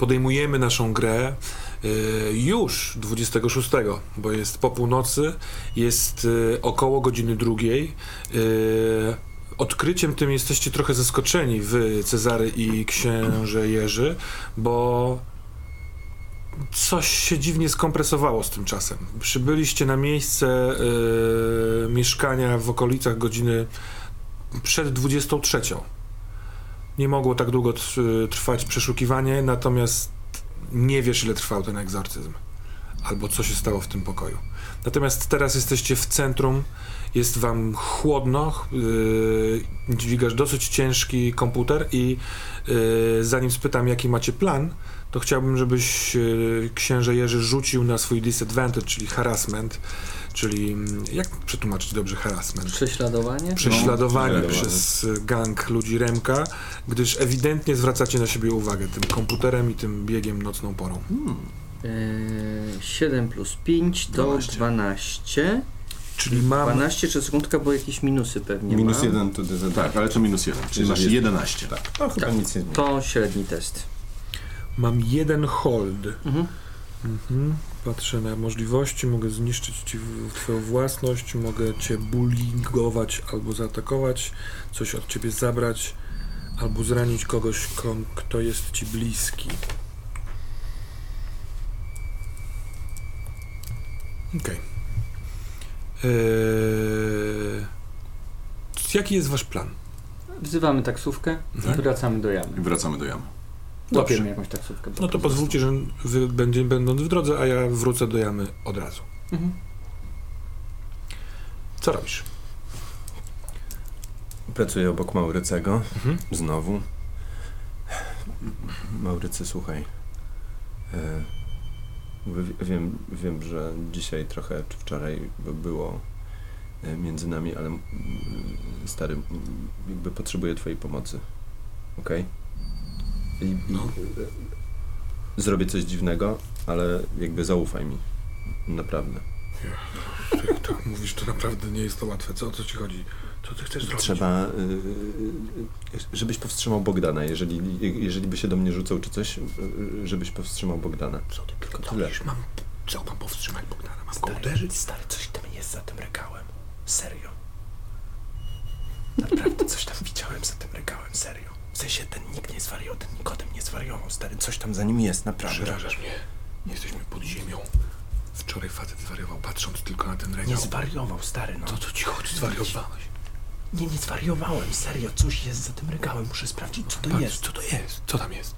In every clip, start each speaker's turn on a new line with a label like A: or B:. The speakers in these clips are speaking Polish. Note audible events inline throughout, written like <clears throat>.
A: podejmujemy naszą grę y, już 26, bo jest po północy, jest y, około godziny drugiej. Y, odkryciem tym jesteście trochę zaskoczeni, wy, Cezary i księże Jerzy, bo coś się dziwnie skompresowało z tym czasem. Przybyliście na miejsce mieszkania w okolicach godziny przed 23. Nie mogło tak długo tr- trwać przeszukiwanie, natomiast nie wiesz, ile trwał ten egzorcyzm. Albo co się stało w tym pokoju. Natomiast teraz jesteście w centrum, jest wam chłodno, yy, dźwigasz dosyć ciężki komputer i yy, zanim spytam, jaki macie plan, to chciałbym, żebyś yy, księże Jerzy rzucił na swój disadvantage, czyli harassment, czyli mm, jak przetłumaczyć dobrze harassment?
B: Prześladowanie?
A: prześladowanie
C: No,
A: przez gang ludzi Remka, gdyż ewidentnie zwracacie na siebie uwagę tym komputerem i tym biegiem nocną porą.
B: Yy, 7 plus 5 to
C: 12.
B: 12.
A: Czyli mam
B: 12 czy sekundka, bo jakieś minusy pewnie
C: Minus
B: ma.
C: jeden to tak, ale to minus jeden, czyli
D: Jeżeli
C: masz
D: jest-
C: 11.
D: Tak, to chyba
B: Tak.
D: nic nie zmieni.
B: To średni test.
A: Mam jeden hold.
B: Mhm.
A: Mhm. Patrzę na możliwości, mogę zniszczyć ci twoją własność, mogę cię bullyingować albo zaatakować, coś od ciebie zabrać, albo zranić kogoś, kto jest ci bliski. Okej. Eee, jaki jest wasz plan?
B: Wzywamy taksówkę
A: Mhm.
B: i wracamy do jamy.
C: I wracamy do jamy.
A: Dobrze.
B: Łapiemy jakąś taksówkę.
A: No to pozwólcie, że wy będzie, będąc w drodze, a ja wrócę do jamy od razu.
B: Mhm.
A: Co robisz?
D: Pracuję obok Maurycego.
A: Mhm.
D: Znowu. Maurycy, słuchaj. E, wiem, wiem, że dzisiaj trochę, czy wczoraj by było e, między nami, ale mm, stary, jakby potrzebuję twojej pomocy. Okej? I, i
A: No.
D: zrobię coś dziwnego, ale jakby zaufaj mi. Naprawdę.
A: Jak tak mówisz, to naprawdę nie jest to łatwe. Co o co ci chodzi? Co ty chcesz zrobić?
D: Trzeba, y, y, żebyś powstrzymał Bogdana, jeżeli, jeżeli by się do mnie rzucał czy coś, y, żebyś powstrzymał Bogdana.
A: Co ty tylko
D: Tyle.
A: Mam... Co mam powstrzymać Bogdana? Mam go
D: Stary,
A: uderzyć?
D: stary, coś tam jest za tym regałem. Serio. <laughs> Naprawdę coś tam widziałem za tym regałem, serio. W sensie ten nikt nie zwariował, ten Nikodem nie zwariował, stary, coś tam za nim jest, naprawdę.
A: Przerażasz mnie. Jesteśmy pod ziemią. Wczoraj facet zwariował, patrząc tylko na ten
D: Nie
A: regał.
D: zwariował, stary, no.
A: To co ci chodzi? Zwariowałeś.
D: Nie, nie zwariowałem, serio, coś jest za tym regałem, muszę sprawdzić, co to
A: Patrz,
D: jest.
A: Co to jest? Co tam jest?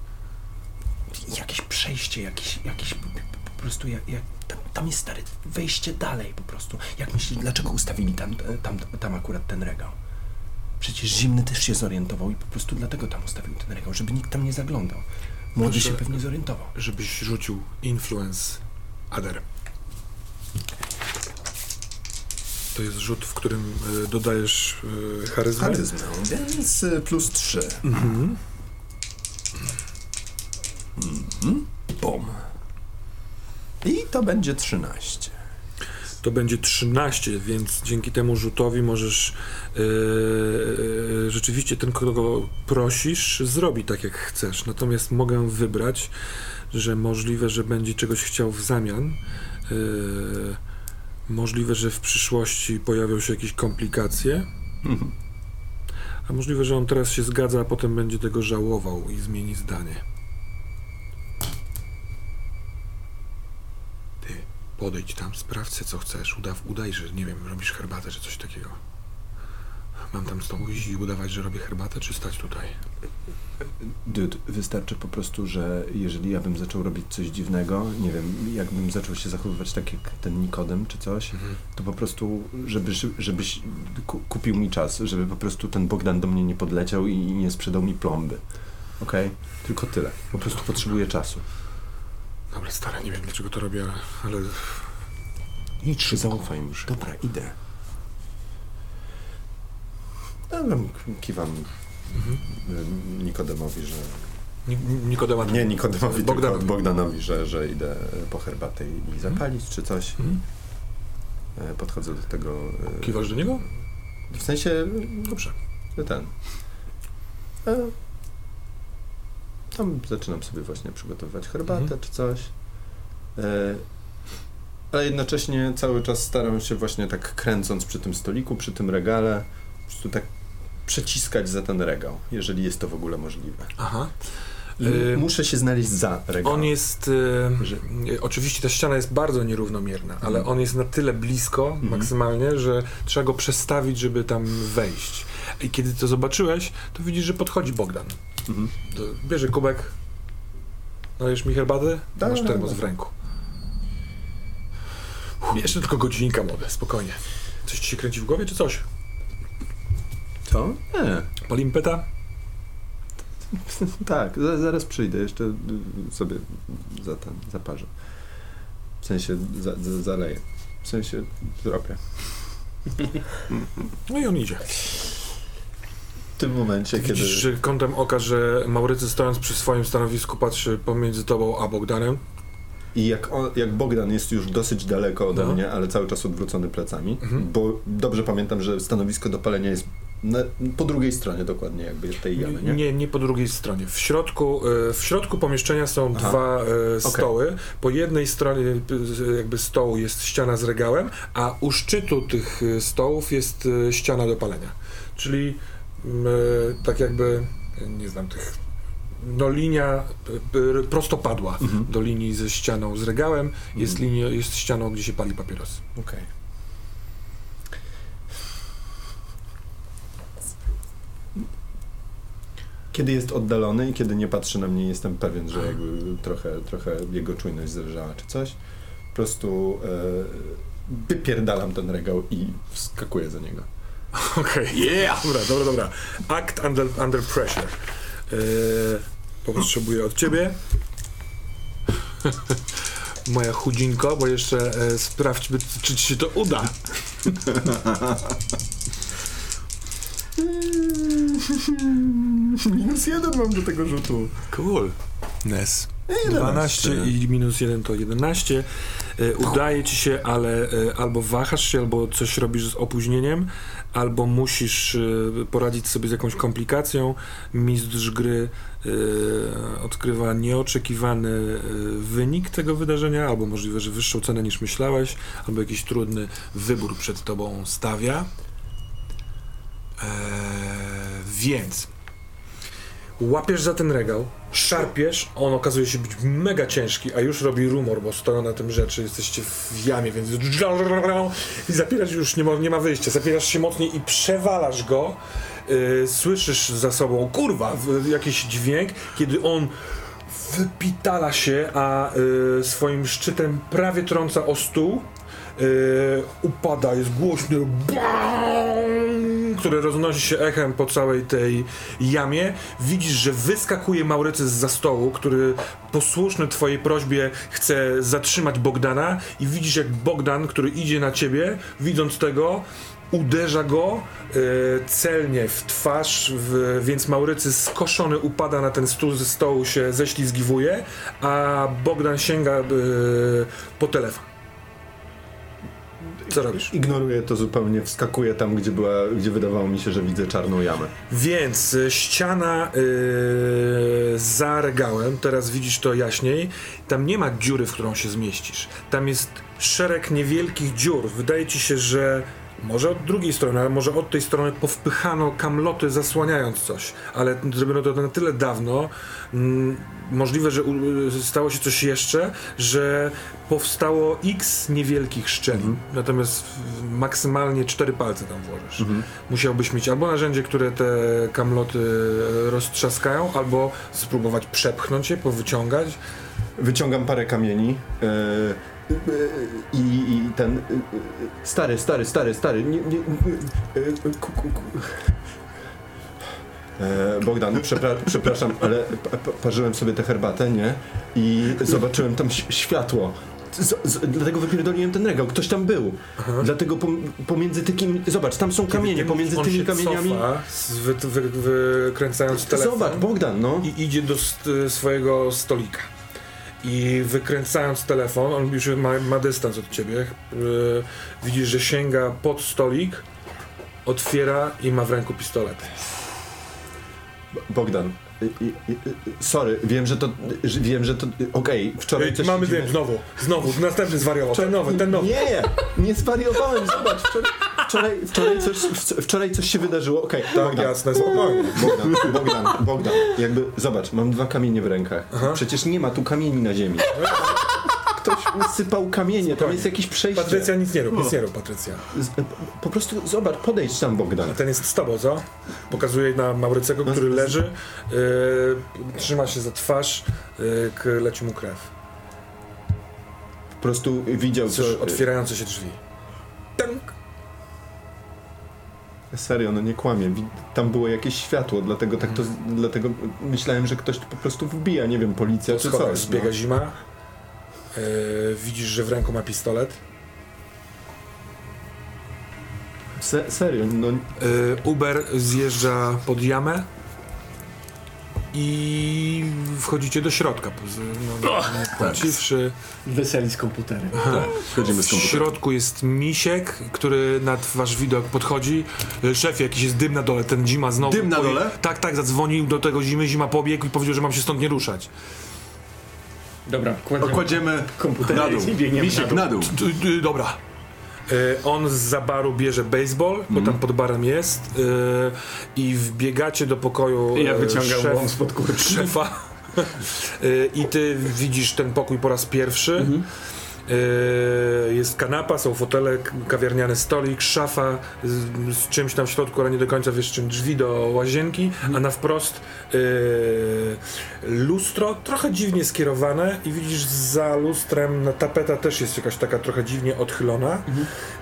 D: jakieś przejście, jakieś, jakieś po, po, po prostu jak, jak tam, tam jest stary wejście dalej po prostu. Jak myślisz, dlaczego ustawili tam, tam, tam akurat ten regał? Przecież zimny też się zorientował i po prostu dlatego tam ustawił ten regał, żeby nikt tam nie zaglądał. Młody
A: Proszę-
D: się pewnie zorientował.
A: Żebyś rzucił influence Ader. To jest rzut, w którym y, dodajesz y, charyzmę.
D: Charyzmę, więc y, plus 3.
A: Mhm.
D: Mhm. Bom. I to będzie 13.
A: To będzie 13, więc dzięki temu rzutowi możesz e, rzeczywiście ten, kogo prosisz, zrobi tak jak chcesz. Natomiast mogę wybrać, że możliwe, że będzie czegoś chciał w zamian. E, możliwe, że w przyszłości pojawią się jakieś komplikacje.
D: Mhm.
A: A możliwe, że on teraz się zgadza, a potem będzie tego żałował i zmieni zdanie. Ty, podejdź tam, sprawdź co chcesz. Udaw, udaj, że nie wiem, robisz herbatę czy coś takiego. Mam tam z tobą iść i udawać, że robię herbatę, czy stać tutaj?
D: Dude, wystarczy po prostu, że jeżeli ja bym zaczął robić coś dziwnego, nie wiem, jakbym zaczął się zachowywać tak jak ten Nikodem czy coś,
A: Mhm.
D: to po prostu, żeby, żebyś ku- kupił mi czas, żeby po prostu ten Bogdan do mnie nie podleciał i nie sprzedał mi plomby. Okej? Tylko tyle. Po prostu potrzebuję czasu.
A: Dobra, stara, nie wiem dlaczego to robię, ale
D: Idź, zaufaj mi. Dobra, idę. Dobra, kiwam
A: mhm.
D: y, Nikodemowi, że...
A: Ni- Nikodema.
D: Nie Nikodemowi,
A: Bogdanowi.
D: tylko Bogdanowi, że, że idę po herbatę i, i zapalić czy coś.
A: Mhm.
D: E, Podchodzę do tego...
A: Kiwasz do niego?
D: W sensie,
A: Dobrze.
D: ten... Tam zaczynam sobie właśnie przygotowywać herbatę
A: Mhm.
D: czy coś. E, ale jednocześnie cały czas staram się właśnie tak kręcąc przy tym stoliku, przy tym regale, po prostu tak przeciskać za ten regał, jeżeli jest to w ogóle możliwe.
A: Aha. Y,
D: muszę się znaleźć za regałem.
A: On jest.
D: Że-
A: Y, oczywiście ta ściana jest bardzo nierównomierna, ale
D: Mhm.
A: on jest na tyle blisko
D: Mhm.
A: maksymalnie, że trzeba go przestawić, żeby tam wejść. I kiedy to zobaczyłeś, to widzisz, że podchodzi Bogdan.
D: Mhm.
A: Bierze kubek. Nalejesz mi herbaty?
D: Da,
A: Masz
D: da,
A: termos
D: da.
A: w ręku. Uff, jeszcze tylko godzinka młode, spokojnie. Coś ci się kręci w głowie, czy coś?
D: Co? Nie.
A: Polimpeta? <laughs>
D: Tak, za, zaraz przyjdę, jeszcze y, sobie za ten, zaparzę. W sensie za, za, zaleję. W sensie zrobię.
A: No i on idzie.
D: Tym momencie, kiedy...
A: Widzisz że kątem oka, że Maurycy stojąc przy swoim stanowisku patrzy pomiędzy tobą a Bogdanem.
D: I jak, on, jak Bogdan jest już dosyć daleko ode
A: No.
D: mnie, ale cały czas odwrócony plecami,
A: Mhm.
D: bo dobrze pamiętam, że stanowisko do palenia jest na, po drugiej stronie dokładnie jakby tej jamy, nie?
A: Nie, nie po drugiej stronie. W środku, e, w środku pomieszczenia są
D: Aha.
A: dwa e, stoły. Po jednej stronie e, jakby stołu jest ściana z regałem, a u szczytu tych stołów jest ściana do palenia. Czyli tak jakby, e, nie znam tych, no linia e, e, prostopadła
D: Mhm.
A: do linii ze ścianą z regałem, jest,
D: Mhm.
A: linia, jest ścianą, gdzie się pali papierosy.
D: Okej. Kiedy jest oddalony i kiedy nie patrzy na mnie, jestem pewien, że jakby trochę, trochę jego czujność zależała czy coś. Po prostu e, wypierdalam ten regał i wskakuję za niego.
A: Okej. Yeah! Dobra, dobra, dobra. Act under, under pressure. Yy, potrzebuję od ciebie. <laughs> Moja chudzinko, bo jeszcze e, sprawdźmy, czy ci się to uda. <laughs>
D: Minus jeden mam do tego rzutu.
A: Cool. Nes.
D: 11.
A: 12 i minus 1 to 11. E, udaje ci się, ale e, albo wahasz się, albo coś robisz z opóźnieniem, albo musisz e, poradzić sobie z jakąś komplikacją. Mistrz gry e, odkrywa nieoczekiwany e, wynik tego wydarzenia, albo możliwe, że wyższą cenę niż myślałeś, albo jakiś trudny wybór przed tobą stawia. E, więc łapiesz za ten regał, szarpiesz, on okazuje się być mega ciężki, a już robi rumor, bo stoją na tym rzeczy, jesteście w jamie, więc i zapierasz już, nie ma, nie ma wyjścia, zapierasz się mocniej i przewalasz go, yy, słyszysz za sobą, kurwa, jakiś dźwięk, kiedy on wypitala się, a y, swoim szczytem prawie trąca o stół. Y, upada, jest głośny który roznosi się echem po całej tej jamie. Widzisz, że wyskakuje Maurycy za stołu, który posłuszny twojej prośbie chce zatrzymać Bogdana i widzisz jak Bogdan, który idzie na ciebie, widząc tego, uderza go e, celnie w twarz, w, więc Maurycy skoszony upada na ten stół ze stołu, się ześlizgiwuje, a Bogdan sięga e, po telefon. Co robisz?
D: Ignoruję to zupełnie, wskakuję tam, gdzie, była, gdzie wydawało mi się, że widzę czarną jamę.
A: Więc e, ściana e, za regałem, teraz widzisz to jaśniej, tam nie ma dziury, w którą się zmieścisz. Tam jest szereg niewielkich dziur. Wydaje ci się, że może od drugiej strony, ale może od tej strony powpychano kamloty zasłaniając coś, ale zrobiono to na tyle dawno, mm, możliwe, że stało się coś jeszcze, że powstało x niewielkich szczelin, natomiast w- maksymalnie cztery palce tam włożysz. Musiałbyś mieć albo narzędzie, które te kamloty e, roztrzaskają, albo spróbować przepchnąć je, powyciągać.
D: Wyciągam parę kamieni e, i, i ten... e, e, stary, stary, stary, stary, nie... nie e, ku, ku, ku. E, Bogdan, przepra przepraszam, ale pa, pa, parzyłem sobie tę herbatę, nie? I zobaczyłem tam światło. Z, z, dlatego wypierdoliłem ten regał. Ktoś tam był. Dlatego pom, pomiędzy tymi... Zobacz, tam są kamienie.
A: Kiedy
D: Pomiędzy tymi
A: się
D: kamieniami...
A: Cofa, wy, wy, wykręcając telefon.
D: Zobacz, Bogdan, no.
A: i idzie do st- swojego stolika. I wykręcając telefon, on już ma, ma dystans od ciebie. Yy, widzisz, że sięga pod stolik, otwiera i ma w ręku pistolet.
D: Bogdan, sorry, wiem, że to, wiem, że to, okej, wczoraj coś
A: Mamy wiem, znowu, znowu, następny zwariował, ten nowy, ten nowy.
D: Nie, nie zwariowałem, zobacz, wczoraj, wczoraj, wczoraj, coś, wczoraj coś się wydarzyło, okej,
A: Tak,
D: Bogdan,
A: jasne, spokojnie.
D: Bogdan, Bogdan, Bogdan, jakby, zobacz, mam dwa kamienie w rękach, przecież nie ma tu kamieni na ziemi. Ktoś usypał kamienie, tam jest jakieś przejście.
A: Patrycja, nic nie rób, nic nie rób, Patrycja.
D: Z, po prostu, zobacz, podejdź tam, Bogdan.
A: A ten jest z tobą, co? Pokazuje na Maurycego, który leży, yy, trzyma się za twarz, yy, leci mu krew.
D: Po prostu widział, co...
A: Coś otwierające się drzwi. Tank.
D: Serio, no nie kłamie. Tam było jakieś światło, dlatego tak to, dlatego myślałem, że ktoś po prostu wbija, nie wiem, policja
A: Po
D: czy coś.
A: zbiega
D: no.
A: zima. Yy, widzisz, że w ręku ma pistolet.
D: Se, serio, no
A: Yy, Uber zjeżdża pod jamę i wchodzicie do środka. poz- No, nie płaciwszy.
E: Weseli z komputerem.
C: Tak, wchodzimy z
A: W
C: komputera.
A: środku jest misiek, który nad wasz widok podchodzi. Y, Szefie, jakiś jest dym na dole, ten zima znowu.
C: Dym na dole?
A: Tak, tak, zadzwonił do tego zimy, zima pobiegł i powiedział, że mam się stąd nie ruszać.
E: Dobra, kładziemy
C: Kładziemy
E: komputer
C: na dół.
E: i biegniemy
C: Misiek
E: na
C: na
E: dół.
A: D- d- dobra. Y, On z baru bierze baseball, bo tam pod barem jest y, i wbiegacie do pokoju
E: ja
A: y,
E: wyciągam
A: szef-
E: łom spod kurtki.
A: szefa Y, i ty widzisz ten pokój po raz pierwszy. Y, Jest kanapa, są fotele, kawiarniany stolik, szafa z, z czymś tam w środku, ale nie do końca wiesz czym, drzwi do łazienki, a na wprost y, lustro, trochę dziwnie skierowane i widzisz za lustrem, na tapeta też jest jakaś taka trochę dziwnie odchylona.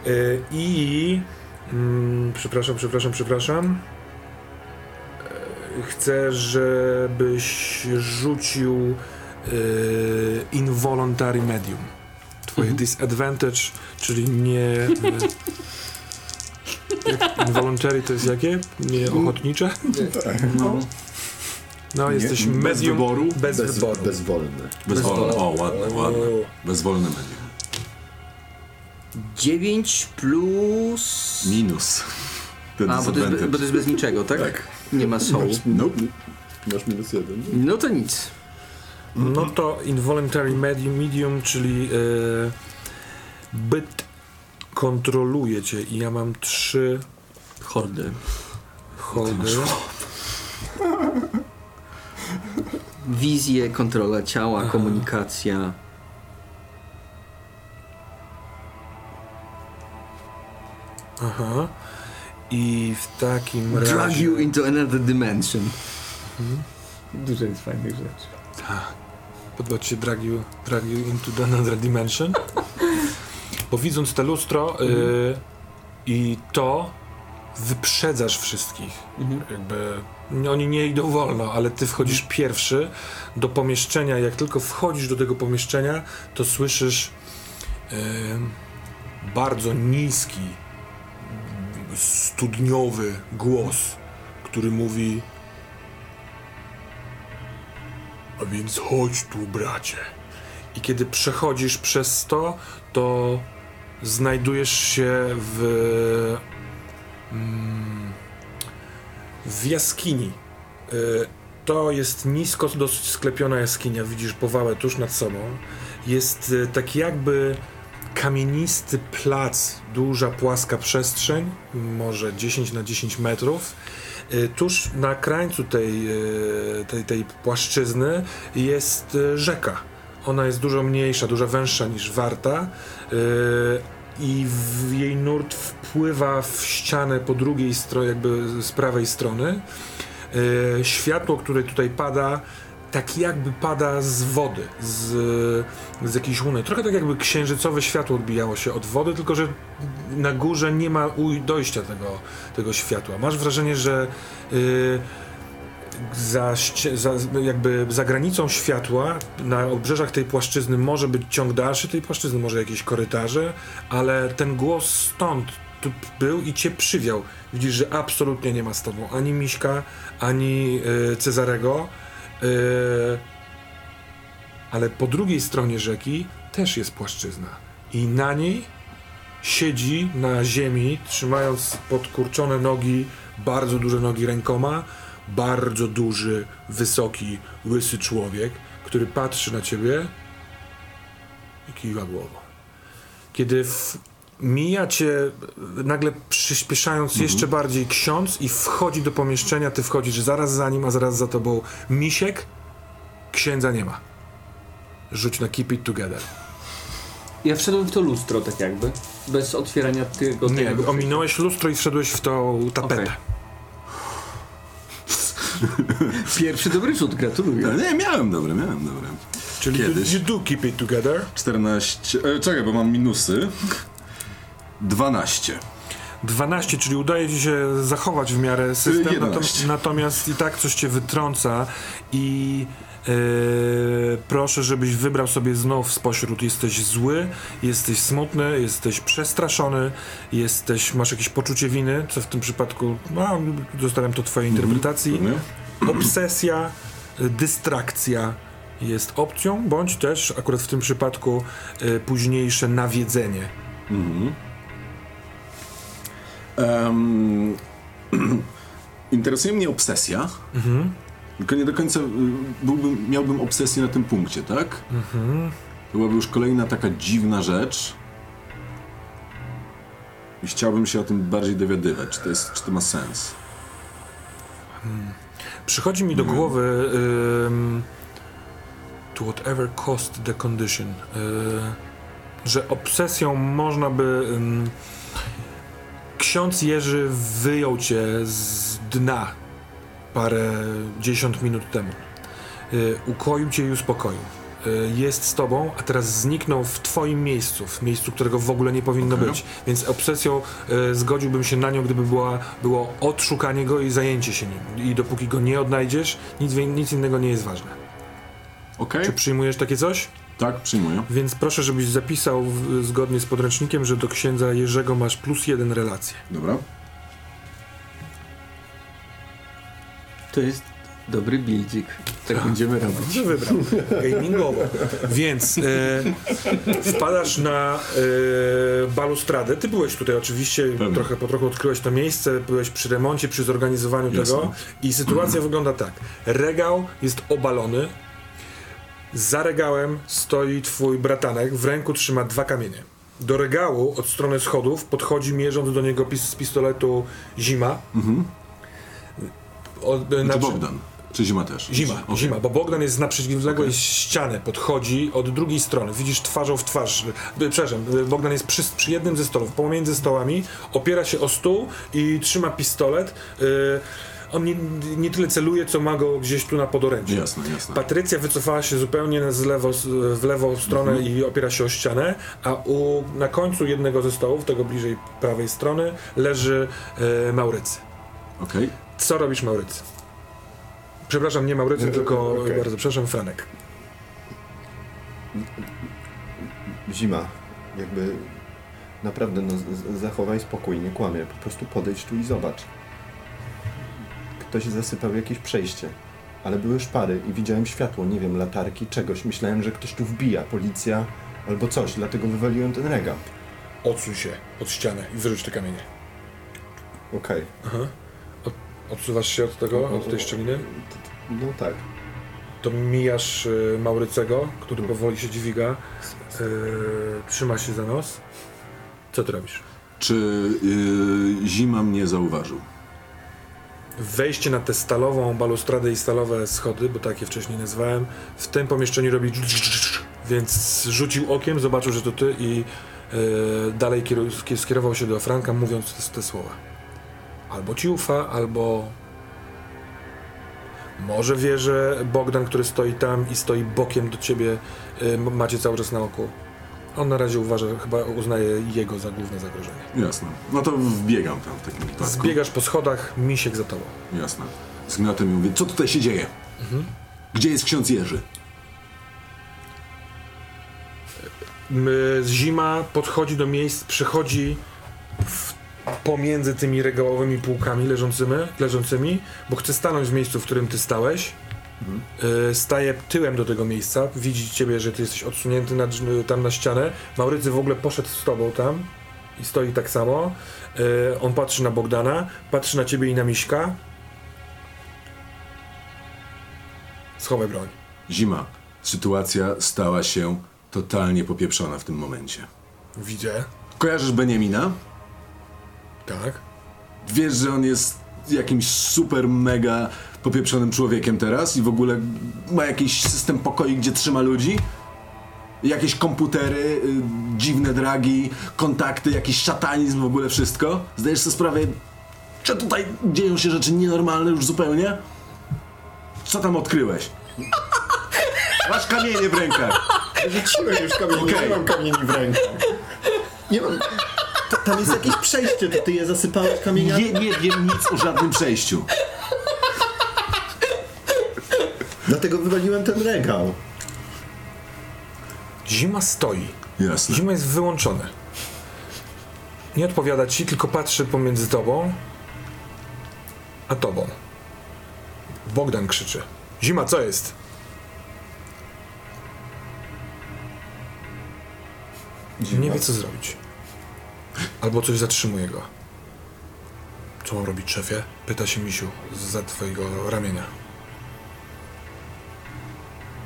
A: Y, i mm, przepraszam, przepraszam, przepraszam. Chcę, żebyś rzucił y, involuntary medium twoje disadvantage, czyli nie... y, jak involuntary to jest jakie? Nieochotnicze?
E: No.
A: No, jesteś
C: bez
A: medium
C: wyboru?
A: bez, wyboru.
D: bezwolny.
C: Bezwolne. O, ładne, ładne. Bezwolne medium.
E: 9 plus...
C: Minus. Ten
E: A, bo to, jest, bo to jest bez niczego, tak?
C: Tak.
E: Nie ma sołu.
C: Nope.
D: Masz minus jeden.
E: No to nic.
A: No to involuntary medium, medium czyli y, byt kontroluje cię i ja mam trzy
E: Hordy.
A: holdy.
E: Wizje, kontrola ciała, komunikacja.
A: Aha. I w takim
E: Drag
A: razie...
E: you into another dimension. Dużo jest fajnych rzeczy.
A: Podoba ci się drag you, drag you into another dimension? <laughs> Bo widząc te lustro y, i to wyprzedzasz wszystkich. Jakby nie- oni nie idą wolno, ale ty wchodzisz pierwszy do pomieszczenia. Jak tylko wchodzisz do tego pomieszczenia, to słyszysz y, bardzo niski, studniowy głos, który mówi a więc chodź tu, bracie. I kiedy przechodzisz przez to, to znajdujesz się w, mm, w jaskini. Y, To jest nisko dosyć sklepiona jaskinia, widzisz powałę tuż nad sobą. Jest tak jakby kamienisty plac, duża płaska przestrzeń, może 10 na 10 metrów. Y, Tuż na krańcu tej, y, tej, tej płaszczyzny jest y, rzeka. Ona jest dużo mniejsza, dużo węższa niż Warta i jej nurt wpływa w ścianę po drugiej stronie, jakby z prawej strony. Światło, które tutaj pada, tak jakby pada z wody, z, z jakiejś łuny. Trochę tak jakby księżycowe światło odbijało się od wody, tylko że na górze nie ma dojścia tego, tego światła. Masz wrażenie, że y, za, za, jakby za granicą światła, na obrzeżach tej płaszczyzny może być ciąg dalszy tej płaszczyzny, może jakieś korytarze, ale ten głos stąd tu był i cię przywiał. Widzisz, że absolutnie nie ma z tobą ani Miśka, ani y, Cezarego, ale po drugiej stronie rzeki też jest płaszczyzna i na niej siedzi na ziemi, trzymając podkurczone nogi, bardzo duże nogi rękoma, bardzo duży, wysoki, łysy człowiek, który patrzy na ciebie i kiwa głową. Kiedy w, mija cię, nagle przyspieszając jeszcze bardziej ksiądz i wchodzi do pomieszczenia, ty wchodzisz zaraz za nim, a zaraz za tobą misiek, księdza nie ma. Rzuć na keep it together.
E: Ja wszedłem w to lustro tak jakby, bez otwierania tego...
A: Nie,
E: tego
A: ominąłeś lustro i wszedłeś w tą tapetę.
E: Okej. <laughs> Pierwszy dobry rzut, gratuluję.
C: No, nie, miałem dobre, miałem dobre.
A: Czyli
C: Kiedyś.
A: you do keep it together.
C: 14. E, czekaj, bo mam minusy. 12.
A: 12, czyli udaje ci się zachować w miarę system,
C: 11.
A: natom- natomiast i tak coś cię wytrąca i e, proszę, żebyś wybrał sobie znów spośród jesteś zły, jesteś smutny, jesteś przestraszony, jesteś, masz jakieś poczucie winy, co w tym przypadku, no, zostawiam to twojej interpretacji.
C: Pewnie?
A: Obsesja, y, dystrakcja jest opcją, bądź też akurat w tym przypadku y, późniejsze nawiedzenie.
C: Mhm. Em, <clears throat> interesuje mnie obsesja. Tylko nie do końca y, byłbym, miałbym obsesję na tym punkcie, tak? To byłaby już kolejna taka dziwna rzecz. I chciałbym się o tym bardziej dowiadywać, czy to, jest, czy to ma sens.
A: Przychodzi mi do głowy ym, to whatever cost the condition, y, że obsesją można by ym, ksiądz Jerzy wyjął cię z dna parę dziesiąt minut temu. Y, ukoił cię i uspokoił. Y, jest z tobą, a teraz zniknął w twoim miejscu, w miejscu, którego w ogóle nie powinno
C: Okej.
A: być. Więc obsesją y, zgodziłbym się na nią, gdyby była, było odszukanie go i zajęcie się nim. I dopóki go nie odnajdziesz, nic, nic innego nie jest ważne.
C: Okej?
A: Czy przyjmujesz takie coś?
C: Tak, przyjmuję.
A: Więc proszę, żebyś zapisał w, zgodnie z podręcznikiem, że do księdza Jerzego masz plus jeden relację.
C: Dobra.
E: To jest dobry bildzik. Tak będziemy robić.
A: Dobrze wybrał. Gamingowo. Więc e, wpadasz na e, balustradę. Ty byłeś tutaj oczywiście,
C: Pewnie.
A: trochę po trochu odkryłeś to miejsce, byłeś przy remoncie, przy zorganizowaniu
C: Jasne.
A: tego i sytuacja wygląda tak. Regał jest obalony. Za regałem stoi twój bratanek, w ręku trzyma dwa kamienie. Do regału od strony schodów podchodzi mierząc do niego pis, z pistoletu Zima. Od,
C: Czy
A: znaczy-
C: Bogdan? Czy Zima też?
A: Zima,
C: Okej.
A: zima, bo Bogdan jest z naprzeciwległej
C: Okej.
A: ściany, podchodzi od drugiej strony, widzisz twarzą w twarz, y, przepraszam, y, Bogdan jest przy, przy jednym ze stolów, pomiędzy stołami, opiera się o stół i trzyma pistolet, y, on nie, nie tyle celuje, co ma go gdzieś tu na podorędziu.
C: Jasne, jasne.
A: Patrycja wycofała się zupełnie z lewo, w lewą stronę
C: Mhm.
A: i opiera się o ścianę, a u, na końcu jednego ze stołów, tego bliżej prawej strony, leży e, Maurycy.
C: Okej.
A: Co robisz, Maurycy? Przepraszam, nie Maurycy, tylko
D: Okej.
A: bardzo przepraszam, Franek.
D: Zima. Jakby naprawdę no, zachowaj spokój, nie kłamie. Po prostu podejdź tu i zobacz. Ktoś zasypał jakieś przejście. Ale były szpary i widziałem światło, nie wiem, latarki, czegoś. Myślałem, że ktoś tu wbija, policja albo coś, dlatego wywaliłem ten regał.
A: Odsuń się od ściany i wyrzuć te kamienie.
D: Okej.
A: Odsuwasz się od tego, od tej szczeliny,
D: No tak.
A: to mijasz y, Maurycego, który powoli się dźwiga, y, trzyma się za nos. Co ty robisz?
C: Czy y, Zima mnie zauważył?
A: Wejście na tę stalową balustradę i stalowe schody, bo takie wcześniej nazwałem, w tym pomieszczeniu robi więc rzucił okiem, zobaczył, że to ty i e, dalej skierował się do Franka, mówiąc te, te słowa. Albo ci ufa, albo może wie, że Bogdan, który stoi tam i stoi bokiem do ciebie, m- macie cały czas na oku. On na razie uważa, chyba uznaje jego za główne zagrożenie.
C: Jasne. No to wbiegam tam w takim wypadku.
A: Zbiegasz po schodach, misiek za tobą.
C: Jasne. Z gniotem i mówię, co tutaj się dzieje? Gdzie jest ksiądz Jerzy?
A: Zima podchodzi do miejsc, przychodzi w, pomiędzy tymi regałowymi półkami leżącymi, leżącymi, bo chce stanąć w miejscu, w którym ty stałeś. Y, Staje tyłem do tego miejsca, widzi ciebie, że ty jesteś odsunięty na, drz- tam na ścianę. Maurycy w ogóle poszedł z tobą tam i stoi tak samo. Y, On patrzy na Bogdana, patrzy na ciebie i na Miśka. Schowaj broń.
C: Zima. Sytuacja stała się totalnie popieprzona w tym momencie.
A: Widzę.
C: Kojarzysz Beniamina?
A: Tak.
C: Wiesz, że on jest jakimś super mega popieprzonym człowiekiem teraz i w ogóle ma jakiś system pokoi, gdzie trzyma ludzi? Jakieś komputery, y, dziwne dragi, kontakty, jakiś szatanizm, w ogóle wszystko? Zdajesz sobie sprawę, że tutaj dzieją się rzeczy nienormalne już zupełnie? Co tam odkryłeś? Masz kamienie w rękach.
D: Rzuciłem już kamieni,
C: Okej.
D: nie mam kamieni w ręku. Nie mam... Ta- Tam jest jakieś przejście, to ty je zasypałeś kamieniami?
C: Nie, nie wiem nic o żadnym przejściu.
D: Dlatego wywaliłem ten regał.
A: Zima stoi.
C: Jasne.
A: Zima jest wyłączony. Nie odpowiada ci, tylko patrzy pomiędzy tobą a tobą. Bogdan krzyczy. Zima, co jest? Nie wie, co zrobić. Albo coś zatrzymuje go. Co mam robić, szefie? Pyta się Misiu za twojego ramienia.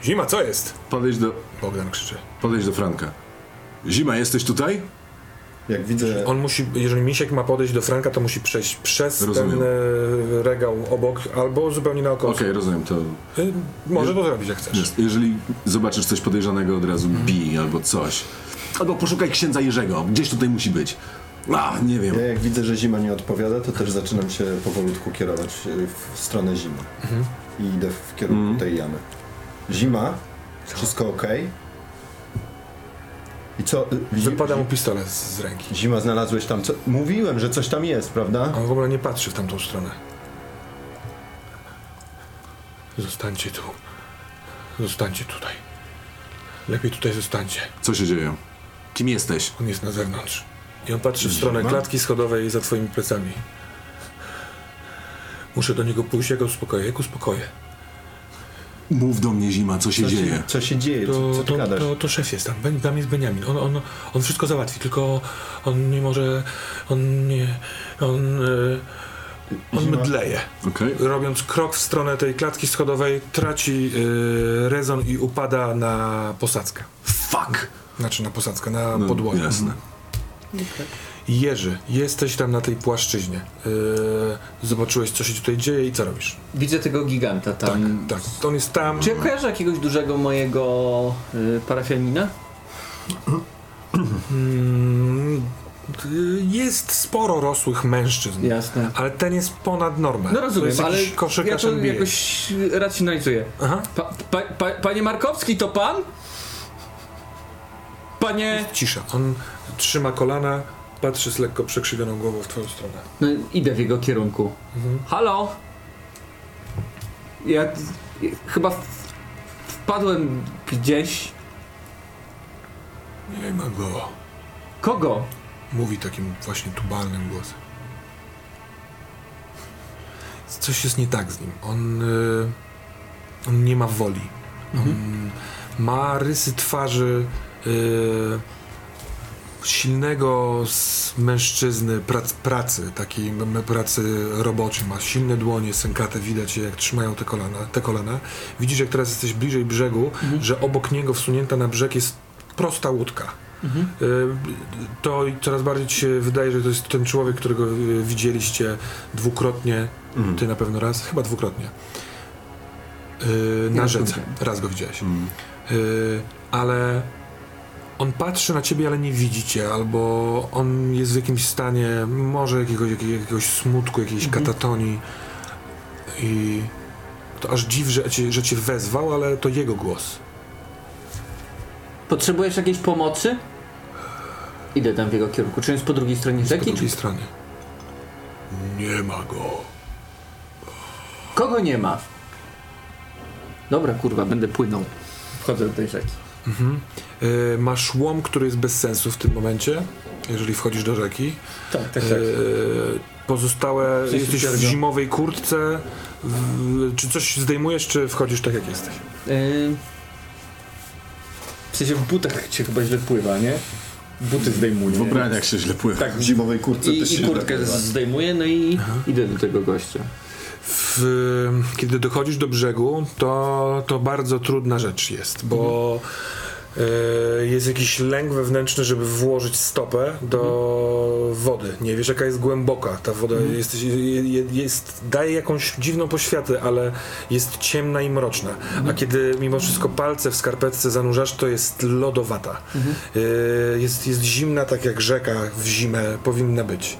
A: Zima, co jest?
C: Podejdź do,
A: Bogdan krzyczy.
C: podejdź do Franka. Zima, jesteś tutaj?
D: Jak widzę...
A: On musi, jeżeli Misiek ma podejść do Franka, to musi przejść przez
C: Rozumiem.
A: ten e, regał obok, albo zupełnie naokoło.
C: Okej, rozumiem to.
A: Y, może to zrobić, jak chcesz.
C: Jest. Jeżeli zobaczysz coś podejrzanego, od razu bij albo coś. Albo poszukaj księdza Jerzego. Gdzieś tutaj musi być. A, nie wiem.
D: Ja jak widzę, że zima nie odpowiada, to też zaczynam się powolutku kierować y, w stronę zimy. I idę w kierunku tej jamy. Zima? Wszystko ok? I co? y, zi-
A: Wypada mu pistolet z, z ręki.
D: Zima znalazłeś tam co? Mówiłem, że coś tam jest, prawda?
A: On w ogóle nie patrzy w tamtą stronę. Zostańcie tu. Zostańcie tutaj. Lepiej tutaj zostańcie.
C: Co się dzieje? Kim jesteś?
A: On jest na zewnątrz. I on patrzy w stronę
D: Zima?
A: klatki schodowej za twoimi plecami. Muszę do niego pójść, jak go uspokoję. Jak uspokoję?
C: Mów do mnie, Zima, co się
D: Co
C: dzieje?
D: się, co się dzieje? Co,
A: To,
D: co
A: to,
D: gadasz?
A: to, to szef jest tam. Ben- Tam jest Beniamin. On, on, on wszystko załatwi, tylko on nie może. On nie. On. e, On
D: Zima.
A: mdleje.
C: Okej.
A: Robiąc krok w stronę tej klatki schodowej, traci e, rezon i upada na posadzkę.
C: Fuck!
A: Znaczy na posadzkę, na
C: No,
A: podłogę.
C: Jasne.
A: Jerzy, jesteś tam na tej płaszczyźnie. E, zobaczyłeś, co się tutaj dzieje i co robisz.
F: Widzę tego giganta
A: Tak,
F: tam.
A: tak. On jest tam.
F: Czy ja kojarzę jakiegoś dużego mojego y, parafianina? <clears throat>
A: Mm, jest sporo rosłych mężczyzn.
F: Jasne.
A: Ale ten jest ponad normę.
F: No rozumiem,
A: to jest
F: ale ja to
A: NBA.
F: jakoś racjonalizuję.
A: Aha.
F: Pa, pa, pa, panie Markowski, to pan? Panie...
A: Cisza. On trzyma kolana, patrzy z lekko przekrzywioną głową w twoją stronę.
F: No, idę w jego kierunku.
A: Mhm.
F: Halo? Ja, ja chyba w, wpadłem gdzieś.
A: Nie ma go.
F: Kogo?
A: Mówi takim właśnie tubalnym głosem. Coś jest nie tak z nim. On, y, on nie ma woli. On ma rysy twarzy y, silnego z mężczyzny prac, pracy, takiej m- pracy roboczej. Ma silne dłonie, sękate, widać je, jak trzymają te kolana, te kolana. Widzisz, jak teraz jesteś bliżej brzegu, że obok niego wsunięta na brzeg jest prosta łódka. Y, To i coraz bardziej ci się wydaje, że to jest ten człowiek, którego y, widzieliście dwukrotnie,
C: Mm.
A: ty na pewno raz, chyba dwukrotnie. Y, Na
F: Ja
A: rzece. Raz go widziałeś. Y, ale on patrzy na ciebie, ale nie widzi cię, albo on jest w jakimś stanie, może jakiegoś, jakiegoś, smutku, jakiejś katatonii i to aż dziw, że cię, że cię wezwał, ale to jego głos.
F: Potrzebujesz jakiejś pomocy? Idę tam w jego kierunku. Czy on jest po drugiej stronie
A: Po
F: rzeki?
A: drugiej
F: Czy...
A: stronie. Nie ma go.
F: Kogo nie ma? Dobra, kurwa, będę płynął. Wchodzę do tej rzeki.
A: Mhm. Y, masz łom, który jest bez sensu w tym momencie, jeżeli wchodzisz do rzeki.
F: Tak, tak,
A: Y, pozostałe,
F: W sensie
A: jesteś w zimowej kurtce. W, czy coś zdejmujesz, czy wchodzisz tak jak jesteś?
F: Yy... W sensie w butach się chyba źle pływa, nie? Buty zdejmuję.
C: W ubraniach się źle pływa.
F: Tak,
D: W zimowej kurtce
F: i,
D: też
F: i
D: się
F: kurtkę
D: nazywa.
F: zdejmuję, no i idę do tego gościa.
A: w, kiedy dochodzisz do brzegu, to, to bardzo trudna rzecz jest, bo e, jest jakiś lęk wewnętrzny, żeby włożyć stopę do wody. Nie wiesz, jaka jest głęboka. Ta woda jest, jest, jest, daje jakąś dziwną poświatę, ale jest ciemna i mroczna. A kiedy mimo wszystko palce w skarpetce zanurzasz, to jest lodowata. E, jest, jest zimna, tak jak rzeka w zimę powinna być.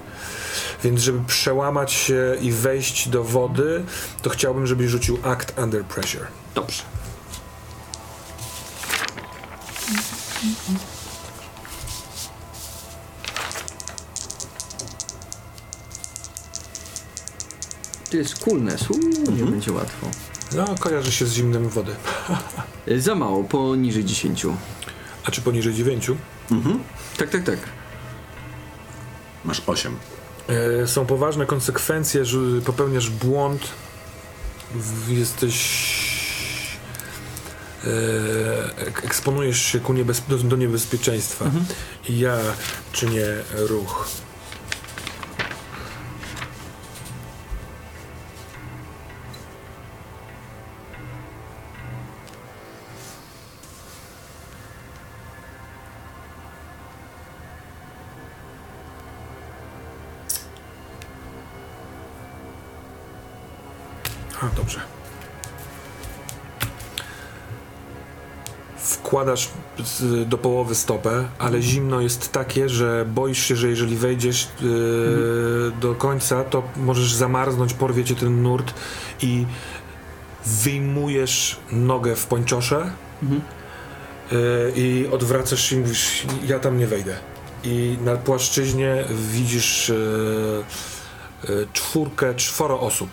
A: Więc żeby przełamać się i wejść do wody, to chciałbym, żebyś rzucił Act Under Pressure.
E: Dobrze. To jest coolness. Uuu, nie będzie łatwo.
A: No, kojarzy się z zimnem wody. <laughs>
E: Za mało, poniżej 10.
A: A czy poniżej 9?
E: Tak, tak, tak.
C: Masz 8.
A: E, są poważne konsekwencje, że popełniasz błąd, w- jesteś. E, ek- eksponujesz się ku niebez, do, niebezpieczeństwa. I ja czynię ruch. A, dobrze. Wkładasz do połowy stopę, ale zimno jest takie, że boisz się, że jeżeli wejdziesz yy, do końca, to możesz zamarznąć, porwie cię ten nurt i wyjmujesz nogę w pończosze
E: Mhm.
A: yy, i odwracasz się i mówisz, ja tam nie wejdę. I na płaszczyźnie widzisz yy, czwórkę, czworo osób.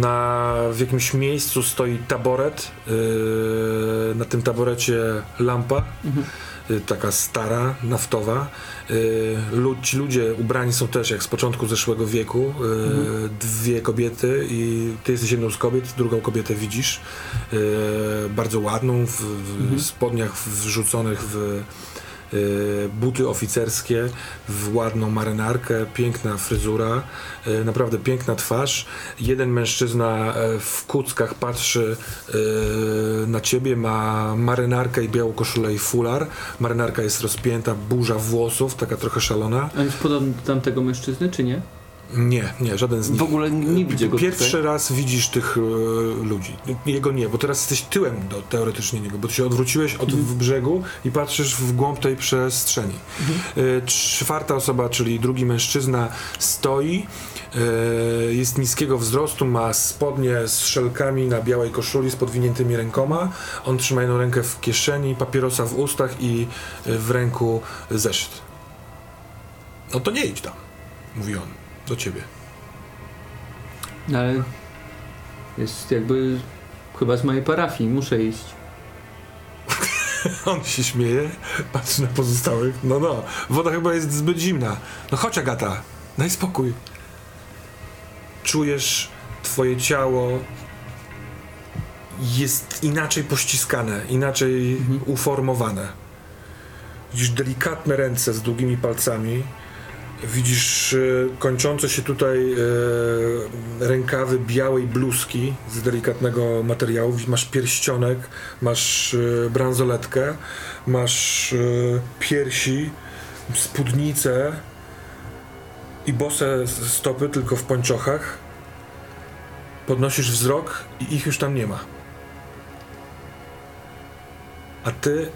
A: Na, w jakimś miejscu stoi taboret. Yy, na tym taborecie lampa. Yy, taka stara, naftowa. Yy, lud, ci ludzie ubrani są też jak z początku zeszłego wieku. Yy, Dwie kobiety i ty jesteś jedną z kobiet, drugą kobietę widzisz. Yy, bardzo ładną, w, w spodniach wrzuconych w buty oficerskie, w ładną marynarkę, piękna fryzura, yy, naprawdę piękna twarz. Jeden mężczyzna e, w kuckach patrzy yy, na ciebie, ma marynarkę i białą koszulę i fular. Marynarka jest rozpięta, burza włosów, taka trochę szalona.
E: A jest podobny do tamtego mężczyzny, czy nie?
A: Nie, nie, żaden z nich.
E: W ogóle nie widzę go
A: Pierwszy
E: tutaj.
A: raz widzisz tych e, ludzi. Jego nie, bo teraz jesteś tyłem do teoretycznie niego, bo ty się odwróciłeś od
E: Mhm.
A: brzegu i patrzysz w głąb tej przestrzeni.
E: Mhm.
A: E, czwarta osoba, czyli drugi mężczyzna, stoi. E, jest niskiego wzrostu, ma spodnie z szelkami na białej koszuli z podwiniętymi rękoma. On trzyma jedną rękę w kieszeni, papierosa w ustach i e, w ręku zeszyt. No to nie idź tam, mówi on do ciebie.
E: Ale jest jakby chyba z mojej parafii, muszę iść. <laughs>
A: On się śmieje, patrzy na pozostałych. No, no, woda chyba jest zbyt zimna. No chodź, Agata, daj spokój. Czujesz, twoje ciało jest inaczej pościskane, inaczej uformowane. Widzisz delikatne ręce z długimi palcami. Widzisz e, kończące się tutaj e, rękawy białej bluzki z delikatnego materiału. Masz pierścionek, masz e, bransoletkę, masz piersi, spódnicę i bose stopy tylko w pończochach. Podnosisz wzrok i ich już tam nie ma. A ty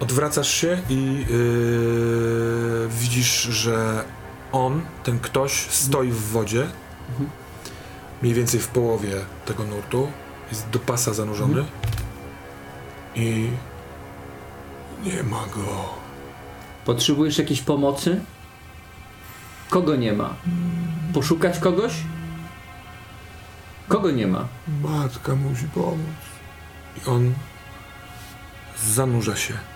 A: odwracasz się i yy, widzisz, że on, ten ktoś, stoi w wodzie, mniej więcej w połowie tego nurtu, jest do pasa zanurzony i nie ma go.
E: Potrzebujesz jakiejś pomocy? Kogo nie ma? Poszukać kogoś? Kogo nie ma?
A: Matka musi pomóc. I on zanurza się.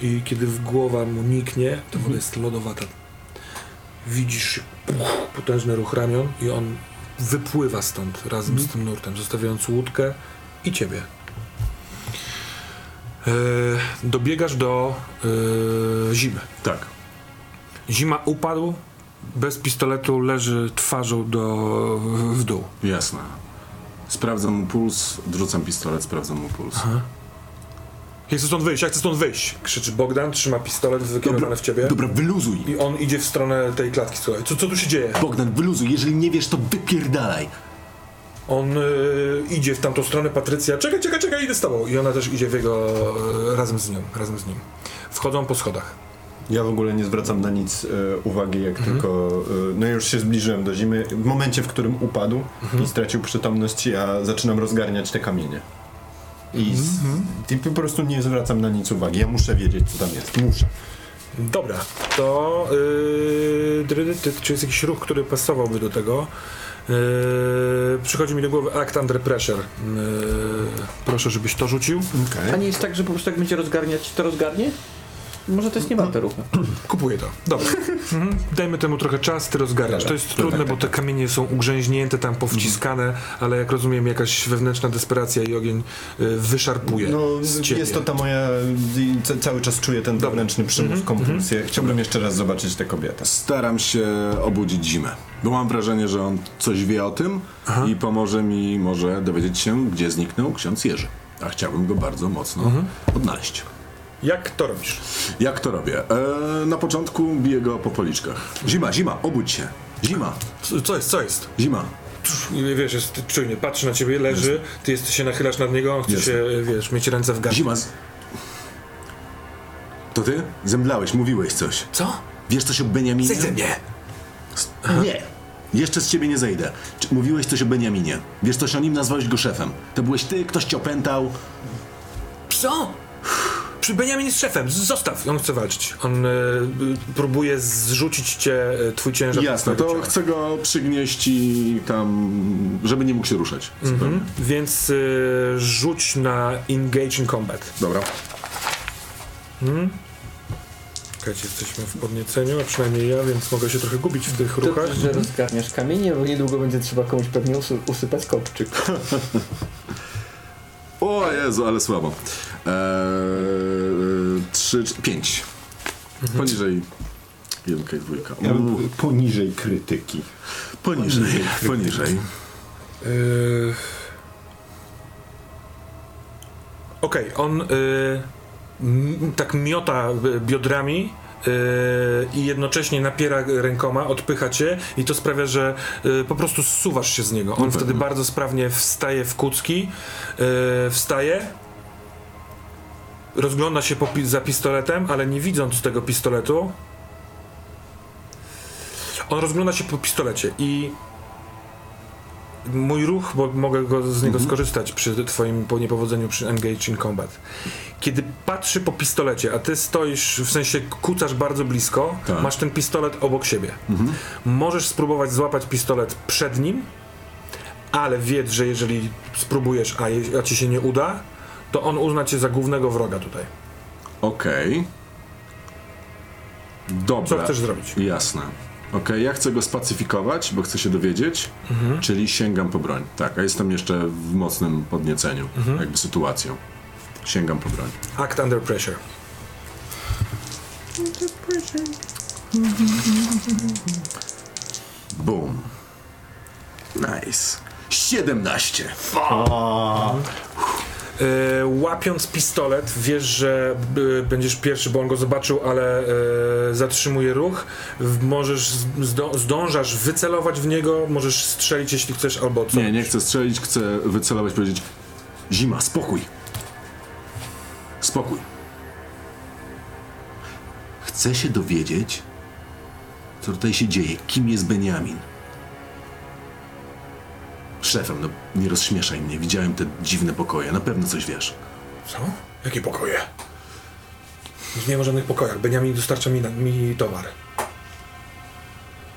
A: I kiedy w głowa mu niknie, to woda jest lodowata. Widzisz puch, potężny ruch ramion i on wypływa stąd razem z tym nurtem, zostawiając łódkę i ciebie. E, dobiegasz do e, zimy.
C: Tak.
A: Zima upadł, bez pistoletu leży twarzą do, w dół.
C: Jasne. Sprawdzam mu puls, odrzucam pistolet, sprawdzam mu puls.
A: Ja chcę stąd wyjść, ja chcę stąd wyjść! Krzyczy Bogdan, trzyma pistolet wykierowany w ciebie.
C: dobra, wyluzuj.
A: I on idzie w stronę tej klatki, słuchaj. Co, co tu się dzieje?
C: Bogdan, wyluzuj, jeżeli nie wiesz, to wypierdalaj.
A: On y, idzie w tamtą stronę, Patrycja, czekaj, czekaj, czekaj, idę z tobą. I ona też idzie w jego, y, razem z nią, razem z nim. Wchodzą po schodach.
D: Ja w ogóle nie zwracam na nic e, uwagi, jak tylko. E, no już się zbliżyłem do zimy. W momencie, w którym upadł i stracił przytomność, ja zaczynam rozgarniać te kamienie. I, z, I po prostu nie zwracam na nic uwagi. Ja muszę wiedzieć, co tam jest. Muszę.
A: Dobra, to yy, czy jest jakiś ruch, który pasowałby do tego? Yy, przychodzi mi do głowy Act Under Pressure. Yy, proszę, żebyś to rzucił.
E: A nie jest tak, że po prostu jak będzie rozgarniać, to rozgarnie? Może to jest nie warte ruchu. <clears throat>
A: Kupuję to. Dobra. Mhm. Dajmy temu trochę czas, ty rozgarniasz. To jest trudne, bo te kamienie są ugrzęźnięte, tam powciskane, ale jak rozumiem, jakaś wewnętrzna desperacja i ogień y, wyszarpuje
D: No, jest to ta moja. ca- Cały czas czuję ten
A: Dobra.
D: wewnętrzny przymus, kompulsję. Chciałbym jeszcze raz zobaczyć tę kobietę.
C: Staram się obudzić zimę, bo mam wrażenie, że on coś wie o tym i pomoże mi może dowiedzieć się, gdzie zniknął ksiądz Jerzy. A chciałbym go bardzo mocno odnaleźć.
A: Jak to robisz?
C: Jak to robię? E, na początku biję go po policzkach. Zima, zima, obudź się. Zima,
A: Co, co jest, co jest?
C: zima.
A: I wiesz, jest czujny, patrzy na ciebie, leży, ty jest, się nachylasz nad niego, on chce
C: Jest.
A: się, wiesz, mieć ręce w garść.
C: Zima. Z... To ty? Zemdlałeś, mówiłeś coś.
A: Co?
C: Wiesz coś o Beniaminie?
A: Zejdź ze mnie!
C: Nie. Jeszcze z ciebie nie zejdę. Czy mówiłeś coś o Beniaminie? Wiesz coś o nim? Nazwałeś go szefem. To byłeś ty, ktoś cię opętał.
A: Co? Przy Benjamin jest szefem, zostaw! On chce walczyć. On y, próbuje zrzucić cię, y, twój ciężar.
C: Jasne, to
A: ciała.
C: chcę go przygnieść i tam, żeby nie mógł się ruszać.
A: Mhm. Więc y, rzuć na Engage in Combat.
C: Dobra.
A: Czekajcie, jesteśmy w podnieceniu, a przynajmniej ja, więc mogę się trochę gubić w tych ruchach.
E: To, że rozgarniasz kamienie, bo niedługo będzie trzeba komuś pewnie usy usypać kopczyk. <laughs>
C: O Jezu, ale słabo. Eee, trzy, pięć. Poniżej jedynka i dwójka.
D: Ja bym poniżej krytyki.
C: poniżej, poniżej.
A: Yy... Okej, on yy, m- tak miota biodrami yy, i jednocześnie napiera rękoma, odpycha cię i to sprawia, że yy, po prostu zsuwasz się z niego. On
C: No
A: wtedy bardzo sprawnie wstaje w kucki, yy, wstaje, rozgląda się pi- za pistoletem, ale nie widząc tego pistoletu, on rozgląda się po pistolecie i mój ruch, bo mogę go, z niego skorzystać przy twoim po niepowodzeniu przy Engage in Combat. Kiedy patrzy po pistolecie, a ty stoisz, w sensie kucasz bardzo blisko,
C: Tak.
A: masz ten pistolet obok siebie. Możesz spróbować złapać pistolet przed nim, ale wiedz, że jeżeli spróbujesz, a, je, a ci się nie uda, to on uzna cię za głównego wroga tutaj.
C: Okej. Dobra.
A: Co chcesz zrobić?
C: Jasne. Okej, ja chcę go spacyfikować, bo chcę się dowiedzieć, czyli sięgam po broń. Tak, a jestem jeszcze w mocnym podnieceniu, jakby sytuacją. Sięgam po broń.
A: Act under pressure.
C: Boom. Nice. 17.
A: E, łapiąc pistolet, wiesz, że e, będziesz pierwszy, bo on go zobaczył, ale e, zatrzymuje ruch. Możesz, zdo, zdążasz wycelować w niego, możesz strzelić, jeśli chcesz, albo co.
C: Nie, nie chcę strzelić, chcę wycelować, powiedzieć Zima, spokój. Spokój. Chcę się dowiedzieć, co tutaj się dzieje, kim jest Beniamin. Szefem, no nie rozśmieszaj mnie, widziałem te dziwne pokoje, na pewno coś wiesz.
A: Co? Jakie pokoje? Nie ma żadnych pokojach. Beniamin dostarcza mi, mi towar.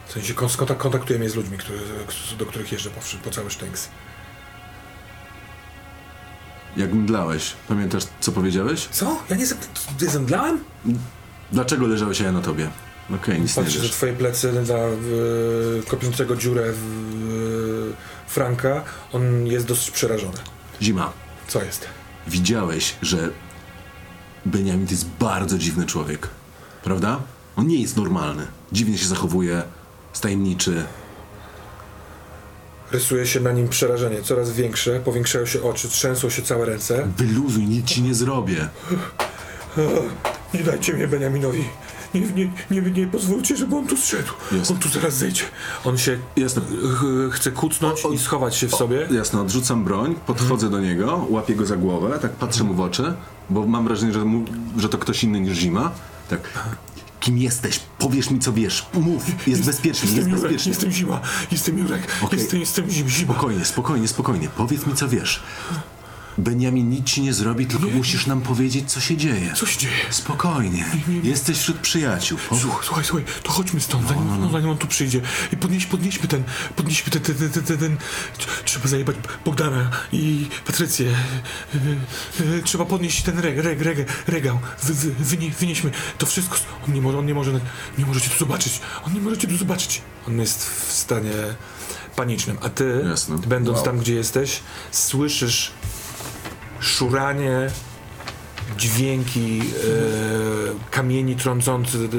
A: W sensie kontaktuje mnie z ludźmi, który, do których jeżdżę po, po cały Sztynks.
C: Jak mdlałeś, pamiętasz co powiedziałeś?
A: Co? Ja nie zem- nie zemdlałem?
C: Dlaczego leżałeś ja na tobie? Okej, nic nie
A: Patrzę, że
C: wiesz.
A: twoje plecy dla e, kopiącego dziurę w Franka, on jest dosyć przerażony.
C: Zima,
A: Co jest?
C: widziałeś, że Beniamin to jest bardzo dziwny człowiek, prawda? On nie jest normalny. Dziwnie się zachowuje. tajemniczy.
A: Rysuje się na nim przerażenie, coraz większe, powiększają się oczy, trzęsą się całe ręce.
C: Wyluzuj, nic ci nie zrobię.
A: Nie dajcie mnie Beniaminowi. Nie, nie, nie, nie pozwólcie, żeby on tu zszedł.
C: Jest.
A: On tu zaraz zejdzie. On się
C: Jasne.
A: ch- chce kucnąć i schować się w sobie.
C: Jasno, odrzucam broń, podchodzę do niego, łapię go za głowę, tak patrzę mu w oczy, bo mam wrażenie, że, mu, że to ktoś inny niż Zima. Tak. Kim jesteś? Powiesz mi, co wiesz. Mów. Jest bezpiecznie, jest
A: Jestem Jurek,
C: bezpiecznie.
A: jestem Zima, jestem Jurek,
C: Okej.
A: jestem, jestem Zim, Zima.
C: Spokojnie, spokojnie, spokojnie. Powiedz mi, co wiesz. Benjamin nic ci nie zrobi, tylko musisz nam powiedzieć, co się dzieje.
A: Co się dzieje?
C: Spokojnie. Jesteś wśród przyjaciół.
A: Słuchaj, słuchaj, słuchaj, to chodźmy stąd, zanim, no, zanim on tu przyjdzie. I podnieś, podnieśmy ten, podnieśmy ten, ten, ten, ten, ten, ten trzeba zajebać Bogdana i Patrycję. Trzeba podnieść ten reg, reg, reg, regał. Wy, wy, wynie, wynieśmy to wszystko. On nie może, on nie może, nie może cię tu zobaczyć. On nie może cię tu zobaczyć. On jest w stanie panicznym, a ty,
C: Jasne.
A: będąc
C: Wow.
A: tam, gdzie jesteś, słyszysz szuranie, dźwięki e, kamieni trącący, e,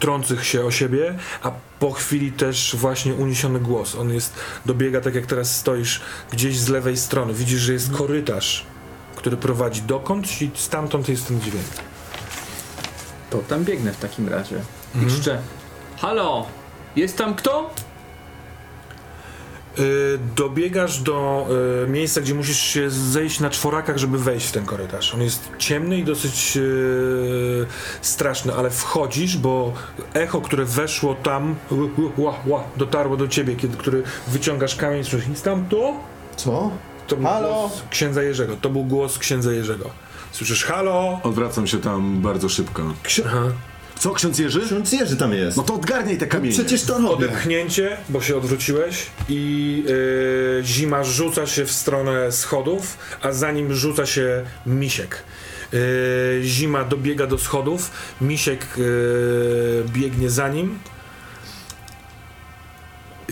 A: trących się o siebie, a po chwili też właśnie uniesiony głos. On jest, dobiega tak jak teraz stoisz gdzieś z lewej strony. Widzisz, że jest korytarz, który prowadzi dokądś i stamtąd jest ten dźwięk.
E: To tam biegnę w takim razie.
A: Mhm.
E: I krzyczę, halo, jest tam kto?
A: Y, dobiegasz do y, miejsca, gdzie musisz się zejść na czworakach, żeby wejść w ten korytarz. On jest ciemny i dosyć y, straszny, ale wchodzisz, bo echo, które weszło tam, ła, ła, dotarło do ciebie, kiedy który wyciągasz kamień, słyszysz, nic tam tu?
D: Co?
A: To był
D: Halo?
A: głos księdza Jerzego. To był głos księdza Jerzego. Słyszysz, halo?
C: Odwracam się tam bardzo szybko.
A: Ksi- Aha.
C: Co, ksiądz Jerzy?
D: Ksiądz Jerzy tam jest.
C: No to odgarniaj te kamienie.
D: Przecież to robię.
A: Odepchnięcie, bo się odwróciłeś i y, zima rzuca się w stronę schodów, a za nim rzuca się misiek. Y, zima dobiega do schodów, misiek y, biegnie za nim.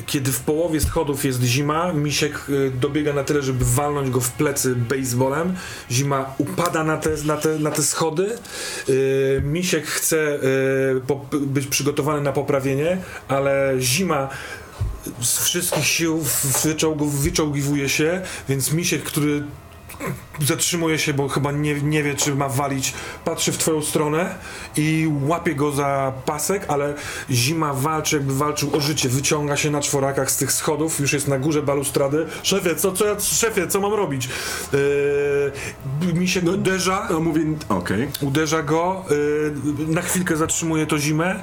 A: Kiedy w połowie schodów jest zima, misiek y, dobiega na tyle, żeby walnąć go w plecy baseballem. Zima upada na te, na te, na te schody. Y, misiek chce y, być przygotowany na poprawienie, ale zima z wszystkich sił w- wyczołg, wyczołgiwuje się, więc misiek, który zatrzymuje się, bo chyba nie, nie wie, czy ma walić, patrzy w twoją stronę i łapie go za pasek, ale zima walczy, jakby walczył o życie, wyciąga się na czworakach z tych schodów, już jest na górze balustrady. Szefie, co, co ja, szefie, co mam robić? Yy, misiek uderza,
C: No mówię, okej.
A: uderza go, yy, na chwilkę zatrzymuje to zimę.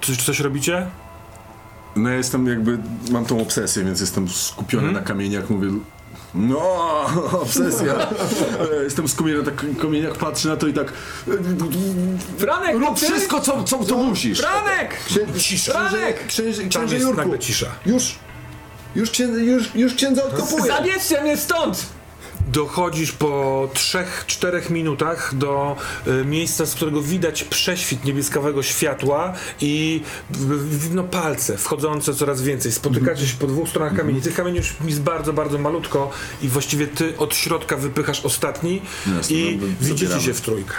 A: Czy, czy coś robicie?
C: No ja jestem jakby, mam tą obsesję, więc jestem skupiony
A: Mhm.
C: na kamieniach, mówię... No, <laughs> obsesja. E, jestem skupiony na tak kamieniach, patrzę na to i tak...
E: Franek,
C: Rób
E: ty?
C: wszystko, co, co, co musisz.
E: Franek!
A: Cisza.
E: Franek!
D: Księże, księże
A: jest
D: Jurku.
A: nagle cisza.
D: Już, już, księdza, już, już księdza odkopuję.
E: Zabierzcie mnie stąd!
A: Dochodzisz po 3-4 minutach do y, miejsca, z którego widać prześwit niebieskawego światła i w- w- no, palce wchodzące coraz więcej. Spotykacie się po dwóch stronach kamieni. Tych kamieni już jest bardzo, bardzo malutko i właściwie ty od środka wypychasz ostatni
C: Jasne,
A: i
C: no,
A: widzicie
C: zabieramy.
A: się w trójkę.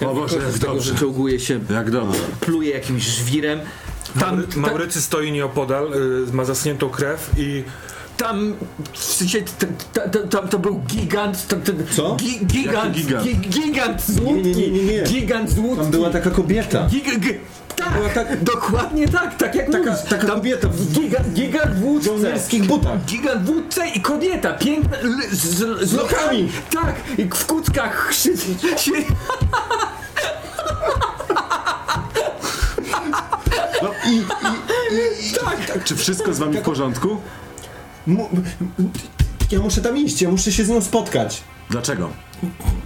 C: O Boże, jak
E: Z tego, że
C: dobrze.
E: czołguje się,
C: Jak dobrze.
E: pluje jakimś żwirem. Tam,
A: Maury, Maurycy stoi nieopodal, y, ma zasniętą krew i
E: tam, w sensie, tam to był gigant, t- t-
D: Co?
E: Gi, gigant,
C: gigant?
E: Gi, gigant z łódki,
D: Nie, nie, nie, nie, nie.
E: gigant z łódki.
D: Tam była taka kobieta.
E: Giga, g, tak,
D: tak-
E: dokładnie tak, tak jak
D: Taka-
E: mówisz.
D: taka
E: Tam
D: kobieta w
E: Gigant, gigant w łódce.
D: żołnierskich butach.
E: Gigant w łódce i kobieta, piękna, l, z, z, z
D: lokami.
E: Tak, i w kuckach się, się,
C: No, i, i, i, tak. Czy wszystko z wami w porządku?
D: Ja muszę tam iść, ja muszę się z nią spotkać.
C: Dlaczego?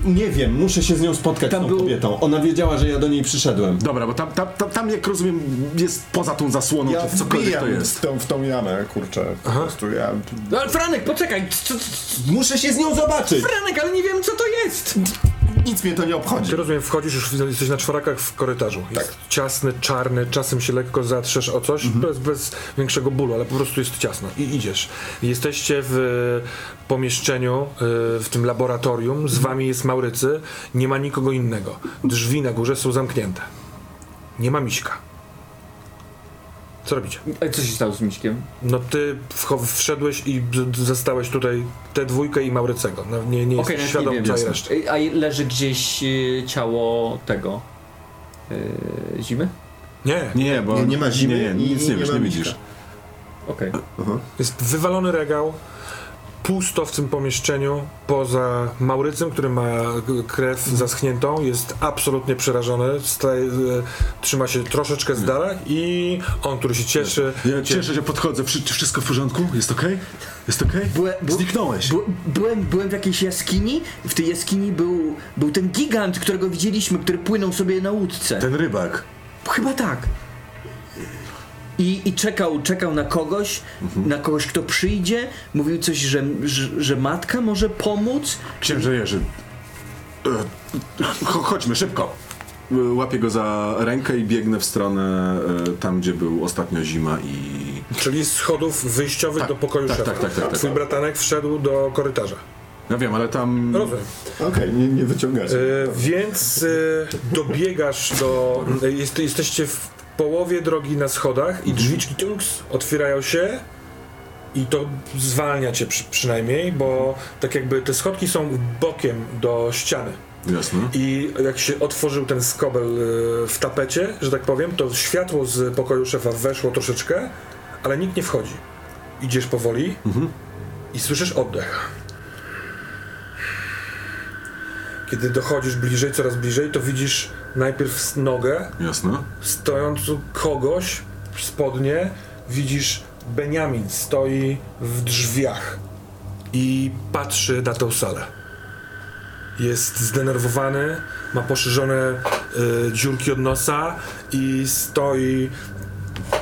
D: Nie wiem, muszę się z nią spotkać,
E: Tam
D: z tą
E: był-
D: kobietą. Ona wiedziała, że ja do niej przyszedłem.
C: Dobra, bo tam, tam, tam, tam jak rozumiem, jest poza tą zasłoną,
G: Ja
C: czy cokolwiek to jest.
G: w tą, w tą jamę, kurczę. Po prostu ja...
E: No, ale Franek, poczekaj,
D: Muszę się z nią zobaczyć!
E: Franek, ale nie wiem co to jest.
G: Nic mnie to nie obchodzi.
A: Ty rozumiem, wchodzisz, już jesteś na czworakach w korytarzu. Jest ciasny, czarny, czasem się lekko zatrzesz o coś, bez, bez większego bólu, ale po prostu jest ciasno i idziesz. Jesteście w e, pomieszczeniu, e, w tym laboratorium, z wami jest Maurycy, nie ma nikogo innego. Drzwi na górze są zamknięte. Nie ma miśka. Co robicie?
E: A co się stało z Miśkiem?
A: No ty wszedłeś i zastałeś tutaj tę dwójkę i Maurycego. No, nie, nie
E: Okej,
A: jesteś
E: nawet
A: świadom
E: nie wiem.
A: całej reszty.
E: A leży gdzieś y, ciało tego... y, zimy?
A: Nie,
C: Nie, bo...
D: Nie, nie ma zimy
C: Nie, nie, nic
D: nie
C: nie wiesz, nie widzisz.
E: Okej.
A: jest wywalony regał, pusto w tym pomieszczeniu, poza Maurycem, który ma krew zaschniętą, jest absolutnie przerażony, staje, e, trzyma się troszeczkę z dala i on, który się cieszy,
C: Ja cieszę się, podchodzę. Wszystko w porządku? Jest okej? Jest okej?
B: Byłem, bu-
C: Zniknąłeś.
B: byłem, byłem w jakiejś jaskini. W tej jaskini był, był ten gigant, którego widzieliśmy, który płynął sobie na łódce.
C: Ten rybak.
B: Chyba tak. I, I czekał, czekał na kogoś, na kogoś, kto przyjdzie. Mówił coś, że, że, że matka może pomóc.
C: Księże Jerzy. E, cho- chodźmy, szybko. Łapię go za rękę i biegnę w stronę e, tam, gdzie był ostatnio zima i...
A: czyli z schodów wyjściowych
C: Tak,
A: do pokoju
C: tak,
A: szefa.
C: tak, tak, tak, tak.
A: Twój bratanek wszedł do korytarza.
C: Ja wiem, ale tam...
A: Rozumiem.
D: Okej, nie, nie wyciągacie.
A: E, więc e, dobiegasz do. E, jest, jesteście w połowie drogi na schodach i drzwiczki tunks otwierają się. I to zwalnia cię przy, przynajmniej, bo tak jakby te schodki są bokiem do ściany.
C: Jasne.
A: I jak się otworzył ten skobel e, w tapecie, że tak powiem, to światło z pokoju szefa weszło troszeczkę, ale nikt nie wchodzi. Idziesz powoli i słyszysz oddech. Kiedy dochodzisz bliżej, coraz bliżej, to widzisz najpierw nogę,
C: Jasne.
A: stojącą kogoś, spodnie, widzisz Beniamin stoi w drzwiach i patrzy na tą salę. Jest zdenerwowany, ma poszerzone y, dziurki od nosa i stoi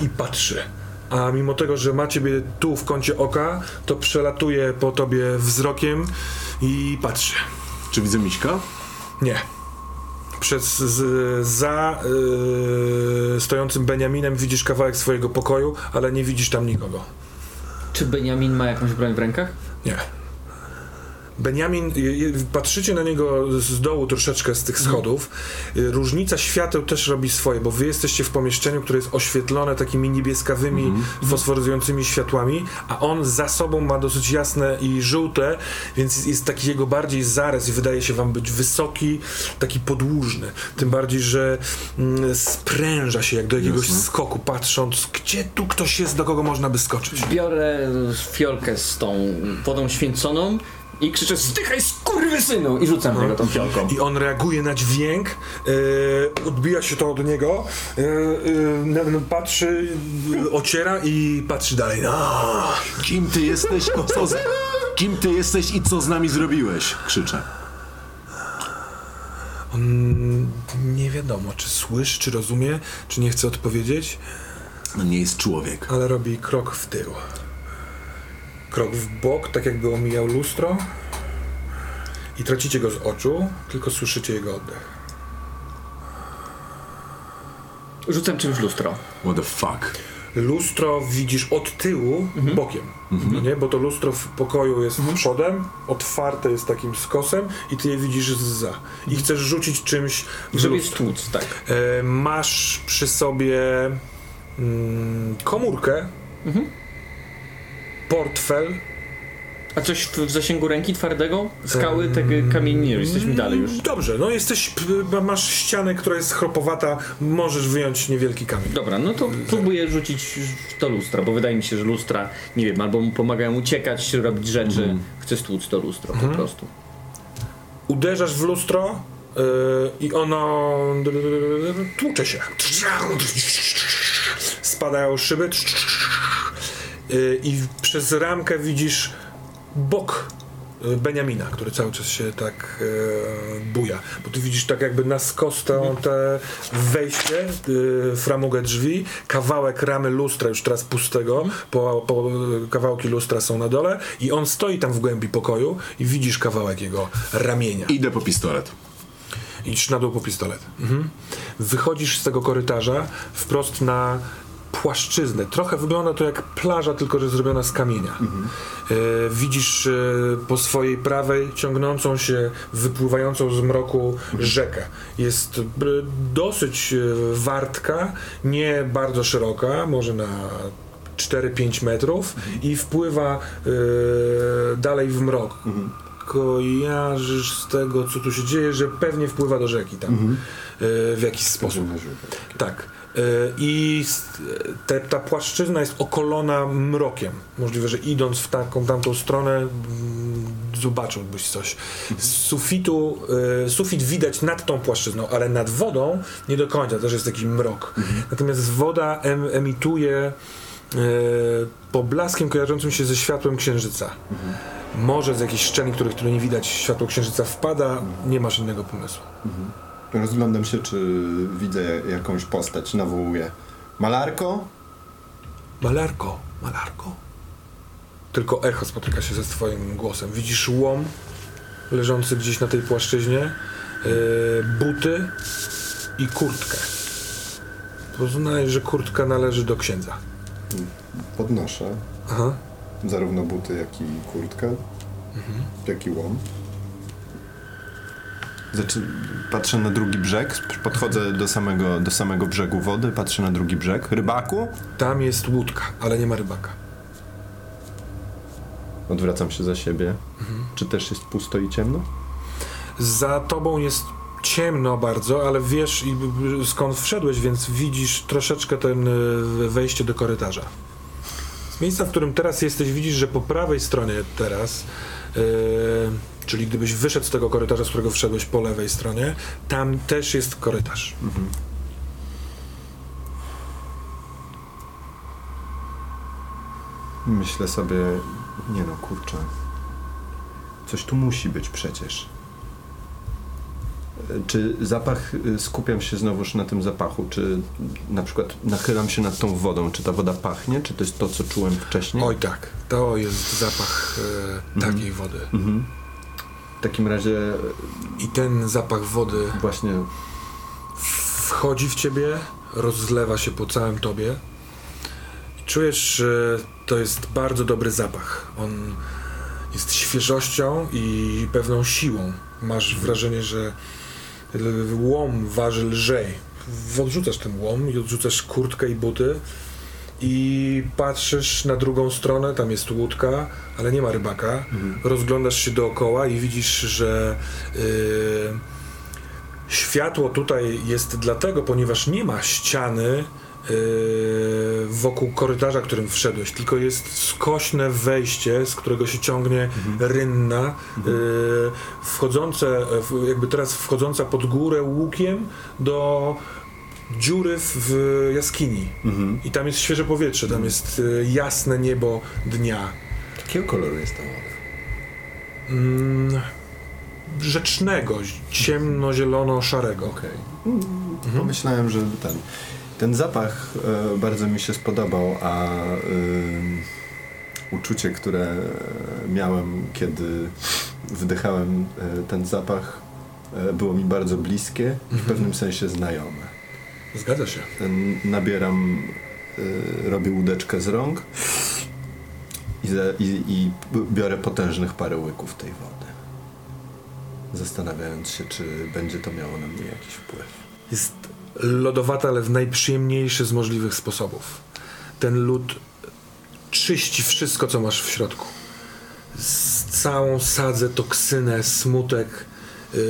A: i patrzy. A mimo tego, że ma ciebie tu w kącie oka, to przelatuje po tobie wzrokiem i patrzy.
C: Czy widzę Miśka?
A: Nie. Przez z, za y, stojącym Beniaminem widzisz kawałek swojego pokoju, ale nie widzisz tam nikogo.
E: Czy Benjamin ma jakąś broń w rękach?
A: Nie. Je- patrzycie na niego z dołu troszeczkę z tych schodów. Y, Różnica świateł też robi swoje, bo wy jesteście w pomieszczeniu, które jest oświetlone takimi niebieskawymi, fosforyzującymi światłami, a on za sobą ma dosyć jasne i żółte, więc jest taki jego bardziej zarys i wydaje się wam być wysoki, taki podłużny. Tym bardziej, że mm, spręża się jak do jakiegoś
C: Jasne.
A: skoku, patrząc, gdzie tu ktoś jest, do kogo można by skoczyć.
E: Biorę fiolkę z tą wodą święconą i krzyczę Stychaj skurwysynu! I rzucam w niego tą fiolką.
A: I on reaguje na dźwięk, e, odbija się to od niego, na- na- patrzy, ociera i patrzy dalej. No.
C: Kim ty jesteś? O, co z... Kim ty jesteś i co z nami zrobiłeś? Krzyczę.
A: On nie wiadomo, czy słyszy, czy rozumie, czy nie chce odpowiedzieć,
C: No nie jest człowiek.
A: ale robi krok w tył. Krok w bok, tak jakby omijał lustro. I tracicie go z oczu, tylko słyszycie jego oddech.
E: Rzucam czymś w lustro.
C: What the fuck?
A: Lustro widzisz od tyłu, bokiem, no nie? bo to lustro w pokoju jest przodem, otwarte jest takim skosem i ty je widzisz zza. I chcesz rzucić czymś w
E: Żeby
A: lustro.
E: stłuc, tak.
A: E, masz przy sobie mm, komórkę, portfel,
E: A coś w, w zasięgu ręki twardego? Skały, tego kamieni, nie, jesteśmy dalej już.
A: Dobrze, no jesteś, masz ścianę, która jest chropowata, możesz wyjąć niewielki kamień.
E: Dobra, no to próbuję rzucić w to lustra, bo wydaje mi się, że lustra, nie wiem, albo mu pomagają uciekać, robić rzeczy. Chcę stłuc to lustro po prostu.
A: Uderzasz w lustro yy, i ono tłucze się. Spadają szyby i przez ramkę widzisz bok yy, Beniamina, który cały czas się tak yy, buja. Bo ty widzisz tak jakby na skos to, te wejście, yy, framugę drzwi, kawałek ramy lustra już teraz pustego, po, po, kawałki lustra są na dole i on stoi tam w głębi pokoju i widzisz kawałek jego ramienia.
C: Idę po pistolet.
A: Idź na dół po pistolet. Mhm. Wychodzisz z tego korytarza wprost na płaszczyznę. Trochę wygląda to jak plaża, tylko że zrobiona z kamienia. E, widzisz e, po swojej prawej ciągnącą się, wypływającą z mroku rzekę. Jest e, dosyć wartka, nie bardzo szeroka, może na 4-5 metrów i wpływa dalej w mrok. Kojarzysz z tego, co tu się dzieje, że pewnie wpływa do rzeki tam e, w jakiś sposób. Tak. I te, ta płaszczyzna jest okolona mrokiem. Możliwe, że idąc w taką tamtą stronę zobaczyłbyś coś. Z sufitu, e, sufit widać nad tą płaszczyzną, ale nad wodą nie do końca, też jest taki mrok. Natomiast woda em, emituje e, poblaskiem kojarzącym się ze światłem księżyca. Może z jakichś szczelin, których które nie widać, światło księżyca wpada, nie masz innego pomysłu.
D: Rozglądam się, czy widzę jakąś postać, nawołuję. Malarko?
A: Malarko, malarko. Tylko echo spotyka się ze twoim głosem. Widzisz łom leżący gdzieś na tej płaszczyźnie, e, buty i kurtkę. Poznaj, że kurtka należy do księdza.
D: Podnoszę
A: Aha.
D: zarówno buty, jak i kurtkę, jak i łom. Zaczy... Patrzę na drugi brzeg, podchodzę do samego, do samego brzegu wody, patrzę na drugi brzeg. Rybaku?
A: Tam jest łódka, ale nie ma rybaka.
D: Odwracam się za siebie. Czy też jest pusto i ciemno?
A: Za tobą jest ciemno bardzo, ale wiesz skąd wszedłeś, więc widzisz troszeczkę ten e, wejście do korytarza. Z miejsca, w którym teraz jesteś, widzisz, że po prawej stronie teraz, e, czyli gdybyś wyszedł z tego korytarza, z którego wszedłeś po lewej stronie, tam też jest korytarz.
D: Myślę sobie, nie no, kurczę. Coś tu musi być przecież. Czy zapach, y, skupiam się znowuż na tym zapachu, czy na przykład nachylam się nad tą wodą, czy ta woda pachnie, czy to jest to, co czułem wcześniej?
A: Oj tak, to jest zapach e, takiej wody.
D: Mhm. W takim razie
A: I ten zapach wody
D: właśnie
A: wchodzi w ciebie, rozlewa się po całym tobie. Czujesz, że to jest bardzo dobry zapach. On jest świeżością i pewną siłą. Masz wrażenie, że łom waży lżej. Odrzucasz ten łom i odrzucasz kurtkę i buty i patrzysz na drugą stronę, tam jest łódka, ale nie ma rybaka. Rozglądasz się dookoła i widzisz, że yy, Światło tutaj jest dlatego, ponieważ nie ma ściany yy, wokół korytarza, którym wszedłeś, tylko jest skośne wejście, z którego się ciągnie rynna, yy, wchodzące, jakby teraz wchodząca pod górę łukiem do dziury w, jaskini. I tam jest świeże powietrze, tam jest yy, jasne niebo dnia.
D: Jakiego koloru jest ta woda?
A: Mm, rzecznego, ciemno-zielono-szarego.
D: Okej. Pomyślałem, że ten, ten zapach e, bardzo mi się spodobał, a ym, uczucie, które miałem, kiedy wdychałem e, ten zapach, e, było mi bardzo bliskie i w pewnym sensie znajome.
A: Zgadza się.
D: Nabieram, e, robię łódeczkę z rąk i, za, i, i biorę potężnych parę łyków tej wody. Zastanawiając się, czy będzie to miało na mnie jakiś wpływ.
A: Jest lodowata, ale w najprzyjemniejszy z możliwych sposobów. Ten lód czyści wszystko, co masz w środku. Z całą sadzę, toksynę, smutek, yy,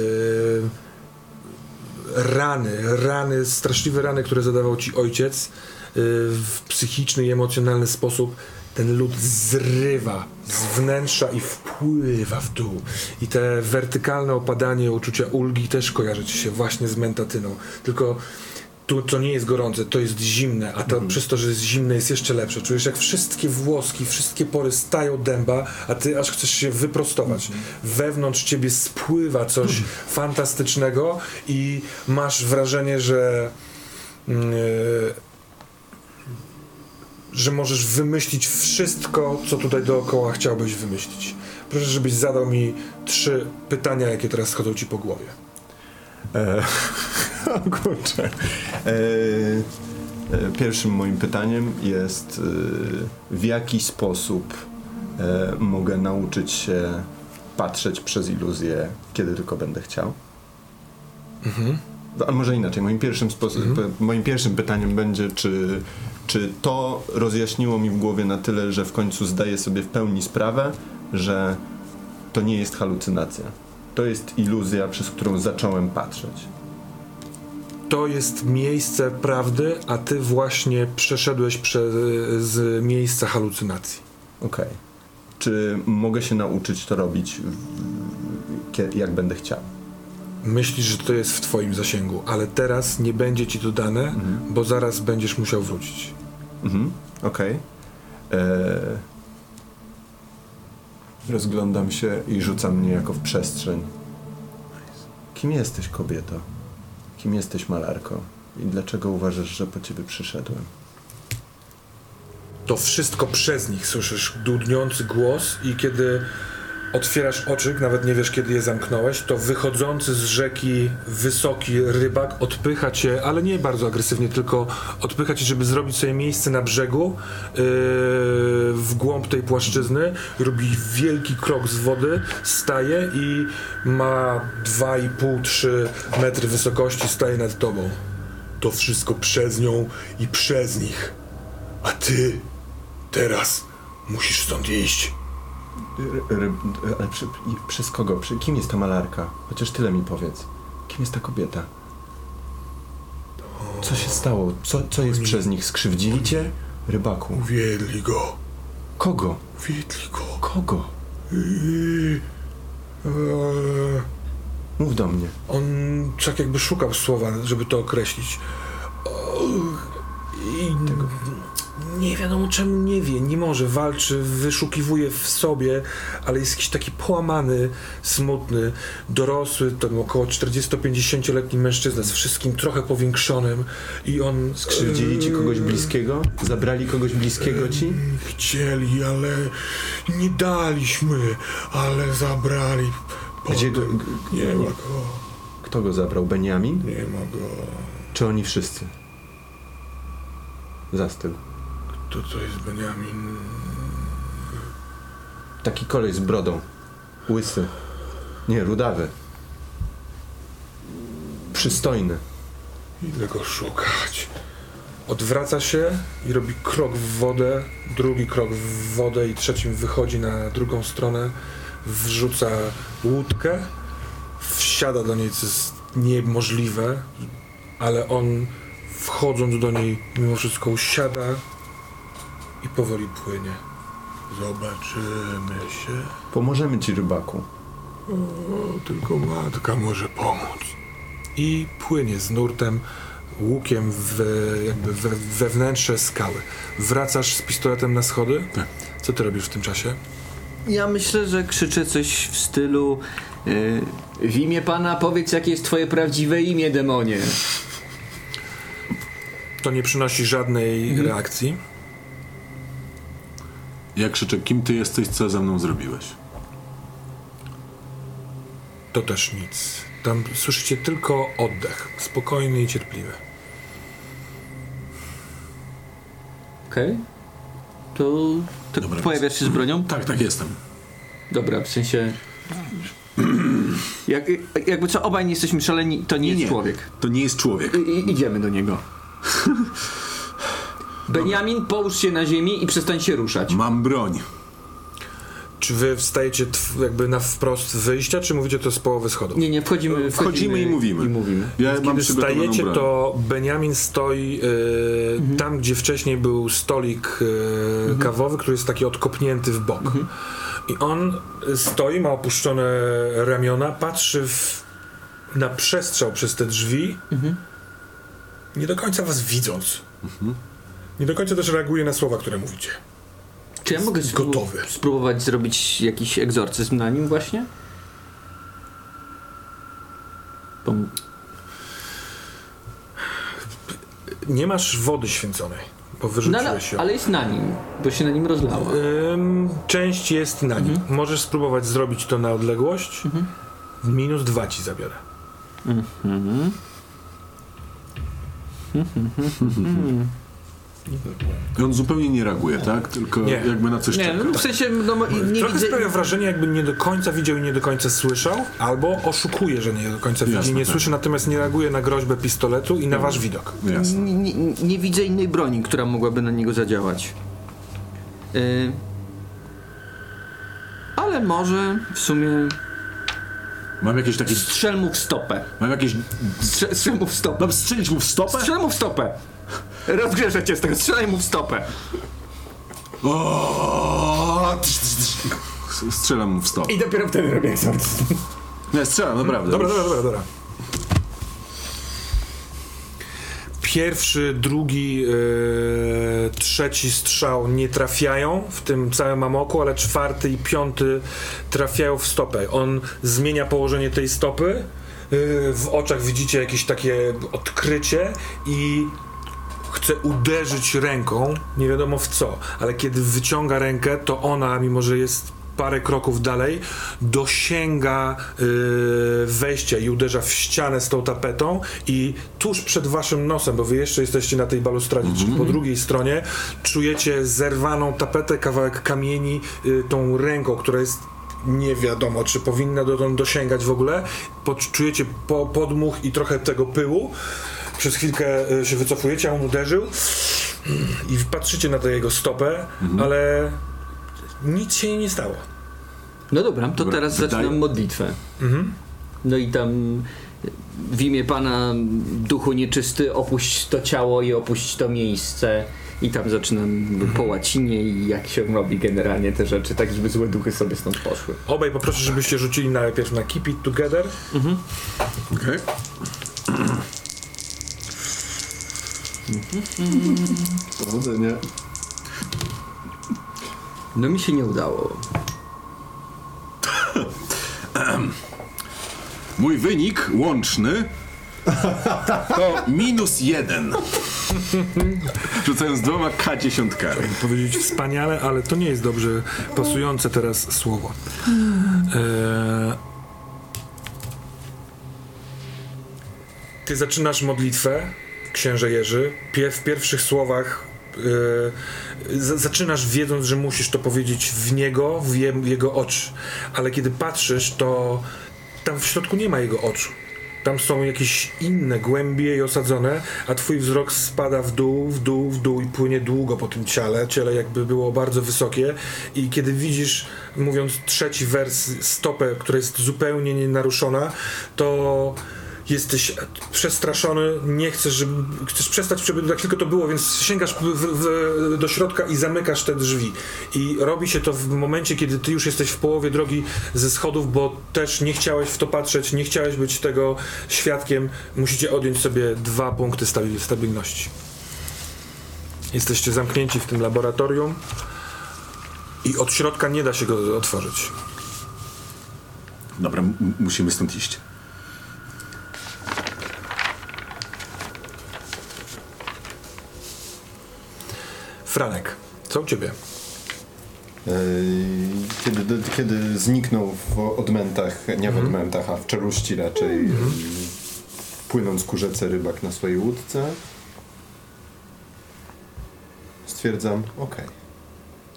A: rany, rany, straszliwe rany, które zadawał ci ojciec yy, w psychiczny i emocjonalny sposób. Ten lód zrywa z wnętrza i wpływa w dół. I te wertykalne opadanie uczucia ulgi też kojarzy ci się właśnie z mentatyną. Tylko tu to nie jest gorące, to jest zimne, a to przez to, że jest zimne jest jeszcze lepsze. Czujesz jak wszystkie włoski, wszystkie pory stają dęba, a ty aż chcesz się wyprostować. Wewnątrz ciebie spływa coś fantastycznego i masz wrażenie, że e, że możesz wymyślić wszystko, co tutaj dookoła chciałbyś wymyślić. Proszę, żebyś zadał mi trzy pytania, jakie teraz schodzą ci po głowie.
D: E, <laughs> o kurczę. E, E, Pierwszym moim pytaniem jest, e, w jaki sposób e, mogę nauczyć się patrzeć przez iluzję, kiedy tylko będę chciał? A może inaczej, moim pierwszym, pe- moim pierwszym pytaniem będzie, czy, czy to rozjaśniło mi w głowie na tyle, że w końcu zdaję sobie w pełni sprawę, że to nie jest halucynacja. To jest iluzja, przez którą zacząłem patrzeć.
A: To jest miejsce prawdy, a ty właśnie przeszedłeś przez z miejsca halucynacji.
D: Okej. Czy mogę się nauczyć to robić, w, jak będę chciał?
A: Myślisz, że to jest w twoim zasięgu, ale teraz nie będzie ci to dane, bo zaraz będziesz musiał wrócić.
D: Mhm, okej. Eee, Rozglądam się i rzucam mnie jako w przestrzeń. Kim jesteś, kobieto? Kim jesteś, malarko? I dlaczego uważasz, że po ciebie przyszedłem?
A: To wszystko przez nich słyszysz dudniący głos i kiedy otwierasz oczy, nawet nie wiesz kiedy je zamknąłeś, to wychodzący z rzeki wysoki rybak odpycha cię, ale nie bardzo agresywnie, tylko odpycha cię, żeby zrobić sobie miejsce na brzegu yy, w głąb tej płaszczyzny. Robi wielki krok z wody, staje i ma 2,5-3 metry wysokości, staje nad tobą. To wszystko przez nią i przez nich. A ty teraz musisz stąd iść.
D: Ale przy, przez kogo? Przy, kim jest ta malarka? Chociaż tyle mi powiedz. Kim jest ta kobieta? Co się stało? Co, co jest przez nich? Skrzywdzili cię? Rybaku.
A: Uwiedli go.
D: Kogo?
A: Uwiedli go.
D: Kogo?
A: I... Eee,
D: Mów do mnie.
A: on tak jakby szukał słowa, żeby to określić. O, I nie wiadomo czemu nie wie, nie może, walczy, wyszukiwuje w sobie, ale jest jakiś taki połamany, smutny, dorosły, to około 40-50-letni mężczyzna z wszystkim trochę powiększonym i on...
D: Skrzywdzili ci kogoś bliskiego? Zabrali kogoś bliskiego ci?
A: Chcieli, ale nie daliśmy, ale zabrali.
D: Gdzie go,
A: Potem Nie ma go,
D: kto go zabrał? Beniamin?
A: nie ma go.
D: Czy oni wszyscy? Zastygł.
A: To to jest Beniamin.
D: Taki koleś z brodą. Łysy. Nie, rudawy. Przystojny.
A: Ile go szukać? Odwraca się i robi krok w wodę, drugi krok w wodę i trzecim wychodzi na drugą stronę, wrzuca łódkę, wsiada do niej, co jest niemożliwe, ale on wchodząc do niej mimo wszystko usiada i powoli płynie. Zobaczymy się.
D: Pomożemy ci, rybaku.
A: O, tylko matka może pomóc. I płynie z nurtem, łukiem w, jakby we, we wnętrze skały. Wracasz z pistoletem na schody?
C: Tak.
A: Co ty robisz w tym czasie?
B: Ja myślę, że krzyczę coś w stylu y, w imię pana powiedz jakie jest twoje prawdziwe imię, demonie.
A: To nie przynosi żadnej reakcji.
C: Ja krzyczę, kim ty jesteś, co ze mną zrobiłeś?
A: To też nic. Tam słyszycie tylko oddech. Spokojny i cierpliwy.
B: Okej. To, to
C: Dobra,
B: pojawiasz się z bronią?
C: Tak, tak jestem.
B: Dobra, w sensie... Jak, jakby co, obaj nie jesteśmy szaleni, to nie, jest
C: nie.
B: człowiek.
C: To nie jest człowiek.
B: I- idziemy do niego. <laughs> Benjamin, połóż się na ziemi i przestań się ruszać.
C: Mam broń.
A: Czy wy wstajecie jakby na wprost wyjścia, czy mówicie to z połowy schodu?
B: Nie, nie, wchodzimy, wchodzimy,
C: Wchodzimy i mówimy.
B: I mówimy.
C: Ja mam
A: Kiedy
C: przygotowaną
A: stajecie,
C: broń.
A: to Benjamin stoi e, tam, gdzie wcześniej był stolik e, kawowy, który jest taki odkopnięty w bok. I on stoi, ma opuszczone ramiona, patrzy w, na przestrzał przez te drzwi, nie do końca was widząc. Nie do końca też reaguje na słowa, które mówicie.
B: Czy ja mogę
A: Jest
B: spró-
A: gotowy.
B: spróbować zrobić jakiś egzorcyzm na nim właśnie? Bo
A: Nie masz wody święconej, bo
B: No,
A: wyrzuciłeś
B: ale,
A: ją.
B: ale jest na nim, bo się na nim rozlała.
A: Ym, część jest na nim. Możesz spróbować zrobić to na odległość. Minus dwa ci zabiorę.
C: I on zupełnie nie reaguje, tak? Tylko
A: Nie.
C: jakby na coś
B: Nie,
C: czeka.
B: no w sensie, no nie
A: Trochę
B: widzę...
A: sprawia wrażenie, jakby nie do końca widział i nie do końca słyszał, albo oszukuje, że nie do końca widzi i nie
C: tak.
A: słyszy, natomiast nie reaguje na groźbę pistoletu i na wasz widok.
C: Jasne.
B: Nie, nie, nie widzę innej broni, która mogłaby na niego zadziałać. Y... Ale może w sumie
C: Mam jakieś takie...
B: strzel mu w stopę.
C: Mam jakieś...
B: Strzel, strzel mu w stopę.
C: Mam strzelić mu w stopę?
B: Strzel mu w stopę. Rozgrzeszę cię z tego, strzelaj mu w stopę.
C: O! Tysz, tysz, tysz. Strzelam mu w stopę.
F: I dopiero wtedy robię egzorcyzm.
C: Nie, strzelam, naprawdę.
A: Dobra, dobra, dobra, dobra. Pierwszy, drugi, e, trzeci strzał nie trafiają w tym całym amoku, ale czwarty i piąty trafiają w stopę. On zmienia położenie tej stopy. e, w oczach widzicie jakieś takie odkrycie i chce uderzyć ręką, nie wiadomo w co, ale kiedy wyciąga rękę, to ona, mimo że jest parę kroków dalej, dosięga yy, wejścia i uderza w ścianę z tą tapetą i tuż przed waszym nosem, bo wy jeszcze jesteście na tej balustradzie, czyli po drugiej stronie, czujecie zerwaną tapetę, kawałek kamieni yy, tą ręką, która jest nie wiadomo, czy powinna dotąd dosięgać w ogóle. Poczujecie po, podmuch i trochę tego pyłu. Przez chwilkę y, się wycofujecie, a on uderzył i patrzycie na tę jego stopę, ale nic się jej nie stało.
B: No dobra, to
C: Dobra,
B: teraz
C: wydaje-
B: zaczynam modlitwę. No i tam w imię Pana Duchu Nieczysty opuść to ciało i opuść to miejsce. I tam zaczynam po łacinie i jak się robi generalnie te rzeczy, tak żeby złe duchy sobie stąd poszły.
A: Obaj poproszę, żebyście rzucili najpierw na Keep It Together.
C: Okej.
D: Powodzenia.
B: No mi się nie udało.
C: Mój wynik łączny to minus jeden. Rzucając dwoma K dziesiątkami.
A: Powiedzieć wspaniale, ale to nie jest dobrze pasujące teraz słowo. Eee... Ty zaczynasz modlitwę, księże Jerzy. W pierwszych słowach z- zaczynasz wiedząc, że musisz to powiedzieć w niego, w, w jego oczy. Ale kiedy patrzysz, to tam w środku nie ma jego oczu. Tam są jakieś inne, głębiej osadzone, a twój wzrok spada w dół, w dół, w dół i płynie długo po tym ciele. Ciele jakby było bardzo wysokie i kiedy widzisz, mówiąc trzeci wers, stopę, która jest zupełnie nienaruszona, to jesteś przestraszony, nie chcesz, żeby, chcesz przestać, żeby tak tylko to było, więc sięgasz w, w, do środka i zamykasz te drzwi. I robi się to w momencie, kiedy ty już jesteś w połowie drogi ze schodów, bo też nie chciałeś w to patrzeć, nie chciałeś być tego świadkiem. Musicie odjąć sobie dwa punkty stabil- stabilności. Jesteście zamknięci w tym laboratorium i od środka nie da się go otworzyć.
C: Dobra, musimy stąd iść.
A: Franek, co u ciebie?
D: Ej, Kiedy, kiedy zniknął w odmętach, nie w odmętach, a w czeluści raczej, ej, płynąc ku rzece rybak na swojej łódce, stwierdzam, okej.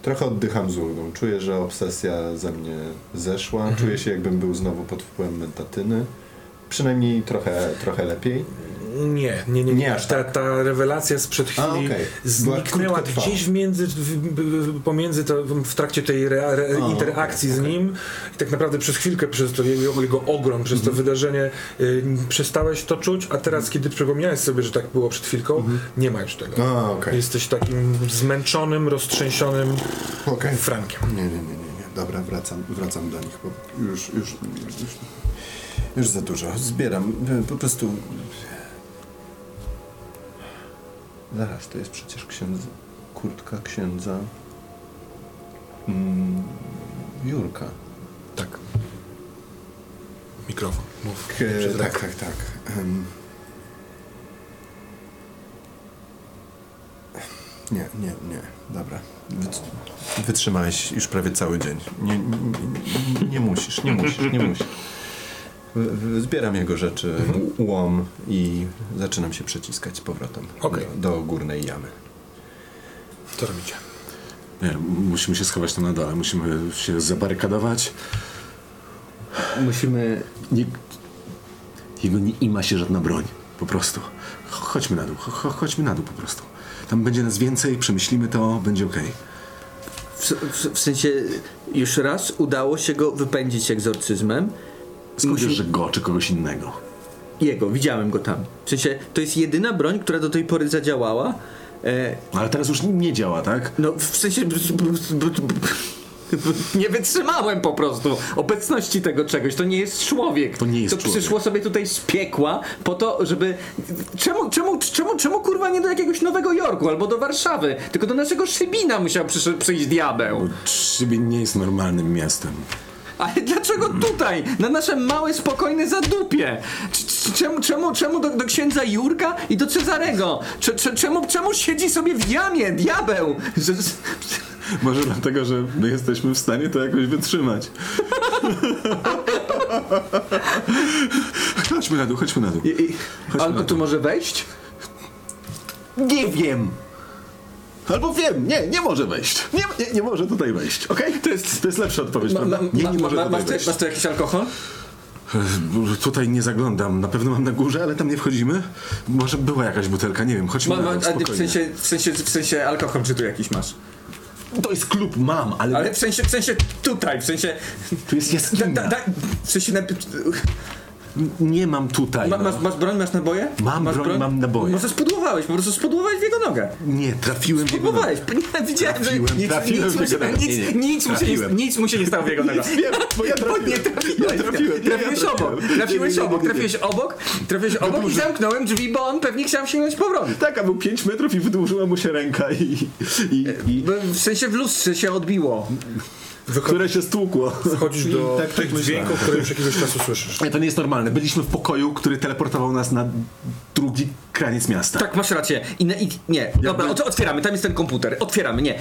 D: Trochę oddycham z ulgą. Czuję, że obsesja ze mnie zeszła. Czuję się, jakbym był znowu pod wpływem mentatyny. Przynajmniej trochę, trochę lepiej.
A: Nie, nie, nie. nie. Ta,
D: tak.
A: ta rewelacja sprzed chwili
D: A. Była
A: zniknęła gdzieś w między, w, pomiędzy to, w trakcie tej re, re,
D: A,
A: interakcji
D: okej,
A: z nim i tak naprawdę przez chwilkę, przez to jego, jego ogrom, przez to wydarzenie y, przestałeś to czuć, a teraz kiedy przypomniałeś sobie, że tak było przed chwilką, nie ma już tego.
D: A, okej.
A: Jesteś takim zmęczonym, roztrzęsionym. Frankiem.
D: Nie, nie, nie, nie, nie. Dobra, wracam, wracam do nich, bo już, już, już, już za dużo. Zbieram, y, po prostu... Zaraz, to jest przecież księdza, kurtka księdza mm, Jurka.
A: Tak. Mikrofon, mów.
D: K- tak, tak, tak. Em. Nie, nie, nie. Dobra. Wyt- wytrzymałeś już prawie cały dzień. Nie, nie, nie musisz, nie musisz, nie musisz. Zbieram jego rzeczy, łom i zaczynam się przeciskać z powrotem
A: Okej.
D: do, do górnej jamy.
A: Co robicie?
C: Nie, musimy się schować tam na dole, musimy się zabarykadować.
B: Musimy...
C: Nie, jego nie ima się żadna broń, po prostu. Ch- Chodźmy na dół, ch- ch- chodźmy na dół po prostu. Tam będzie nas więcej, przemyślimy to, będzie okej.
B: W, w, w sensie już raz udało się go wypędzić egzorcyzmem.
C: Skąd wiesz, że go czy kogoś innego?
B: Jego, widziałem go tam. W sensie to jest jedyna broń, która do tej pory zadziałała. E,
C: No, ale teraz już nie działa, tak?
B: no w sensie. Nie wytrzymałem po prostu obecności tego czegoś. To nie jest człowiek.
C: To nie jest
B: To
C: człowiek.
B: przyszło sobie tutaj z piekła po to, żeby. Czemu, czemu, czemu, czemu kurwa nie do jakiegoś Nowego Jorku albo do Warszawy? Tylko do naszego Szybina musiał przyjść diabeł.
C: Szybin nie jest normalnym miastem.
B: Ale dlaczego tutaj? Na nasze małe, spokojne zadupie? Czemu, czemu, czemu do, do księdza Jurka i do Cezarego? Cze- cze- Czemu, czemu siedzi sobie w jamie, diabeł? Że- że-
C: Może dlatego, że my jesteśmy w stanie to jakoś wytrzymać. chodźmy na dół, chodźmy na dół. Chodźmy
B: Albo
C: na
B: tu
C: dół.
B: może wejść?
C: Nie wiem. Albo wiem, nie, nie może wejść. Nie, nie, nie może tutaj wejść, okej? To, jest, to jest lepsza odpowiedź, prawda? nie, nie może tutaj
B: masz, tu,
C: wejść.
B: masz tu jakiś alkohol?
C: Tutaj nie zaglądam, na pewno mam na górze, ale tam nie wchodzimy. Może była jakaś butelka, nie wiem, chodźmy
B: Ma, ma,
C: na
B: w, sensie, w, sensie, w sensie alkohol czy tu jakiś masz?
C: To jest klub, mam, ale,
B: Ale w sensie, w sensie tutaj, w sensie...
C: tu jest jaskinia.
B: da, da, w sensie...
C: Nie mam tutaj.
B: ma,
C: no.
B: masz, masz broń, masz naboje?
C: Mam
B: masz
C: broń, mam naboje.
B: Może spudłowałeś, po prostu spudłowałeś w jego nogę.
C: Nie, trafiłem w jego nogę. <laughs>
B: Nie, widziałem,
C: Trafiłem,
B: że nic,
C: trafiłem
B: nic, mu się, nic, nic, mu się nie, nic mu się nie stało w jego nogę.
C: Wiem, bo ja <laughs>
B: Bo
C: trafiłem.
B: nie trafiłeś.
C: Ja trafiłem. nie,
B: Trafiłeś obok. Trafiłeś obok. Trafiłeś obok. Trafiłeś obok i zamknąłem drzwi, bo on pewnie chciał sięgnąć po broń.
C: Tak, a był 5 metrów i wydłużyła mu się ręka i, i, i
B: Bo W sensie w lustrze się odbiło.
C: Które się stłukło.
A: Wchodzisz do
D: tak, tak
A: tych
D: myślałem.
A: dźwięków, które już jakiegoś czasu słyszysz.
C: Nie, to nie jest normalne. Byliśmy w pokoju, który teleportował nas na drugi kraniec miasta.
B: Tak, masz rację. I, i, nie, dobra, ot- otwieramy, tam jest ten komputer. Otwieramy, nie.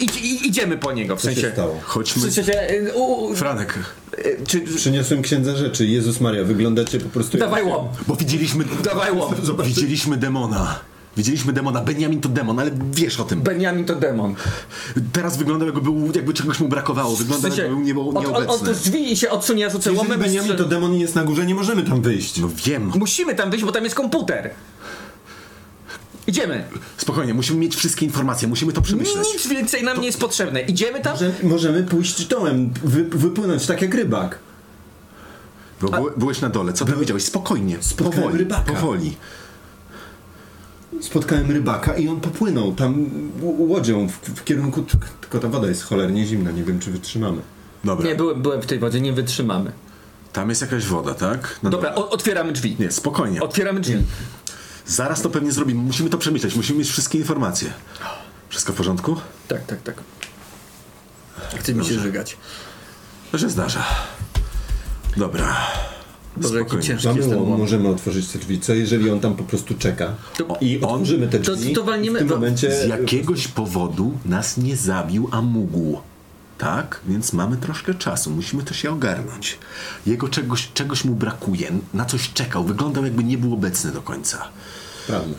B: Idź, idziemy po niego, w
D: Co się
B: sensie...
D: stało?
B: W
C: Chodźmy.
B: sensie, y, u, u,
C: Franek,
B: y, czy,
D: Przyniosłem księdza rzeczy. Jezus Maria, wyglądacie po prostu... jak-
B: dawaj łom.
C: bo widzieliśmy...
B: Dawaj łom.
C: Widzieliśmy demona. Widzieliśmy demona. Benjamin to demon, ale wiesz o tym.
B: Benjamin to demon.
C: Teraz wyglądał jakby, był, jakby czegoś mu brakowało.
B: W
C: Wygląda
B: sensie,
C: jakby był niebo,
B: od, od,
C: nieobecny.
B: otwórz drzwi i się odsunie, ja rzucę
D: Jeżeli Benjamin to demon i jest na górze, nie możemy tam wyjść.
C: No wiem.
B: Musimy tam wyjść, bo tam jest komputer. Idziemy.
C: Spokojnie, musimy mieć wszystkie informacje, musimy to przemyśleć.
B: Nic więcej nam nie jest potrzebne. Idziemy tam?
D: Że możemy pójść dołem, wy, wypłynąć tak jak rybak.
C: Bo byłeś na dole, co tam widziałeś? Spokojnie,
D: Spotkałem
C: powoli,
D: rybaka.
C: powoli.
D: Spotkałem rybaka i on popłynął tam łodzią w, w kierunku... Tylko ta woda jest cholernie zimna, nie wiem czy wytrzymamy.
C: Dobra,
B: Nie, byłem, byłem w tej wodzie, nie wytrzymamy.
C: tam jest jakaś woda, tak? Na
B: Dobra, o, otwieramy drzwi.
C: Nie, spokojnie.
B: Otwieramy drzwi.
C: Zaraz to pewnie zrobimy. Musimy to przemyśleć, musimy mieć wszystkie informacje. Wszystko w porządku?
B: Tak, tak, tak. Chce mi się żygać.
C: To się zdarza. Dobra.
B: Boże, jaki
C: Spokojnie.
B: ciężki
D: Mamy
B: jest ten
D: łom, możemy otworzyć te drzwi. Co jeżeli on tam po prostu czeka?
B: To-
D: I
C: on-
D: otworzymy te
B: to-
D: drzwi
B: to walniemy-
D: w tym momencie...
C: Z jakiegoś powodu nas nie zabił, a mógł. Tak? Więc mamy troszkę czasu. Musimy to się ogarnąć. Jego czegoś, czegoś mu brakuje. Na coś czekał. Wyglądał jakby nie był obecny do końca.
D: Prawda.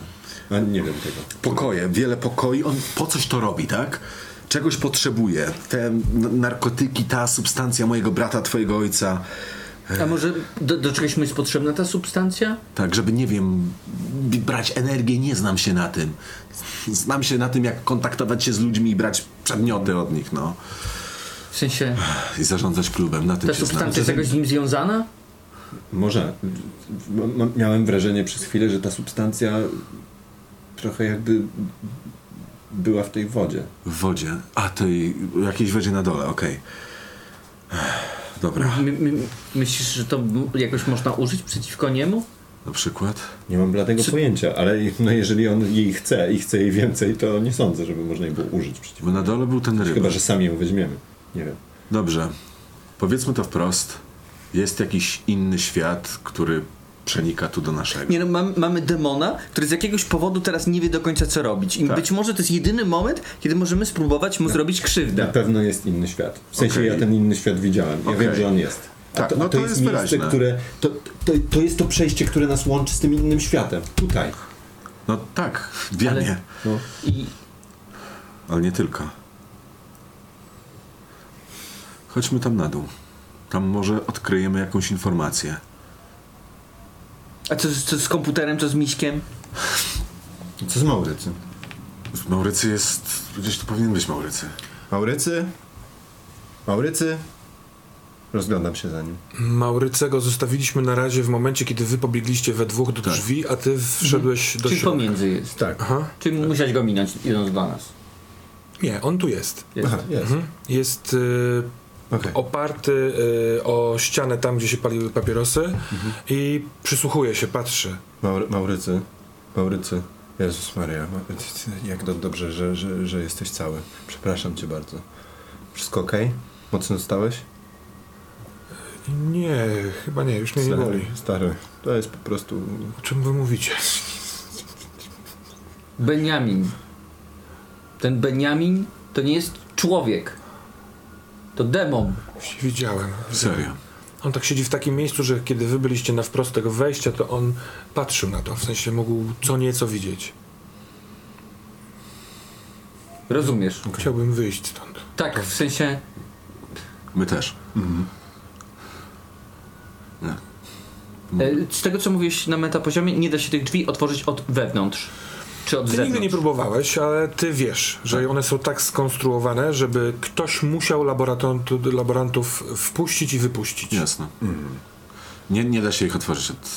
D: A nie wiem tego.
C: Pokoje, wiele pokoi. On po coś to robi, tak? Czegoś potrzebuje. Te narkotyki, ta substancja mojego brata, twojego ojca.
B: A może do, do czegoś mu jest potrzebna ta substancja?
C: Tak, żeby, nie wiem, brać energię, nie znam się na tym. Znam się na tym, jak kontaktować się z ludźmi i brać przedmioty od nich, no.
B: W sensie,
C: I zarządzać klubem, na tym
B: ta
C: się znam.
B: substancja jest jakoś z nim związana?
D: Może. Miałem wrażenie przez chwilę, że ta substancja trochę jakby była w tej wodzie.
C: W wodzie. A, tej jakiejś wodzie na dole, okej. Ech, Dobra,
B: My, my, myślisz, że to jakoś można użyć przeciwko niemu?
C: na przykład.
D: Nie mam bladego pojęcia, ale no jeżeli on jej chce i chce jej więcej, to nie sądzę, żeby można jej było użyć przeciwko.
C: Bo na dole był ten ryb.
D: Chyba, że sami ją weźmiemy. Nie wiem.
C: Dobrze. Powiedzmy to wprost. Jest jakiś inny świat, który przenika tu do naszego.
B: Nie no, mam, mamy demona, który z jakiegoś powodu teraz nie wie do końca co robić. I
C: Tak.
B: być może to jest jedyny moment, kiedy możemy spróbować mu zrobić
D: Na
B: krzywdę.
D: pewno jest inny świat. W sensie
C: Okej.
D: ja ten inny świat widziałem. Ja
C: Okej.
D: wiem, że on jest. A
C: Tak,
D: to,
C: no
D: to,
C: to
D: jest,
C: jest
D: miejsce,
C: wyraźne.
D: które. To, to, to jest to przejście, które nas łączy z tym innym światem. Tutaj.
C: No tak, w Dianie.
D: No.
B: I
C: ale nie tylko. Chodźmy tam na dół. Tam może odkryjemy jakąś informację.
B: A co, z- co z komputerem, co z miśkiem?
D: Co z Maurycy?
C: W Maurycy jest... Gdzieś tu powinien być Maurycy.
D: Maurycy? Maurycy? Rozglądam się za nim.
A: Maurycego zostawiliśmy na razie w momencie, kiedy wy pobiegliście we dwóch do
C: Tak.
A: drzwi, a ty wszedłeś do
B: Czyli
A: środka.
B: pomiędzy jest.
D: Tak.
A: Aha.
B: Czyli musiałeś go minąć idąc do nas.
A: Nie, on tu jest.
B: Jest.
D: Aha, jest.
A: Mhm. Jest y,
D: Okej.
A: oparty y, o ścianę tam, gdzie się paliły papierosy i przysłuchuje się, patrzy.
D: Maury, Maurycy. Maurycy. Jezus Maria. Ma- Jak do, dobrze, że, że, że jesteś cały. Przepraszam cię bardzo. Wszystko okej? Mocno stałeś?
A: Nie, chyba nie, już mnie nie boli.
D: Stary. To jest po prostu...
A: O czym wy mówicie?
B: Benjamin. Ten Benjamin to nie jest człowiek. To demon.
A: Widziałem.
C: Serio.
A: On tak siedzi w takim miejscu, że kiedy wy byliście na wprost tego wejścia, to on patrzył na to, w sensie mógł co nieco widzieć.
B: Rozumiesz?
A: Chciałbym wyjść stąd.
B: Tak, w sensie
C: My też.
B: e, z tego co mówiłeś na metapoziomie, nie da się tych drzwi otworzyć od wewnątrz. Czy od
A: Ty nigdy
B: zewnątrz.
A: nie próbowałeś, ale ty wiesz, że one są tak skonstruowane, żeby ktoś musiał laborantów wpuścić i wypuścić.
C: Jasne. Nie, nie da się ich otworzyć od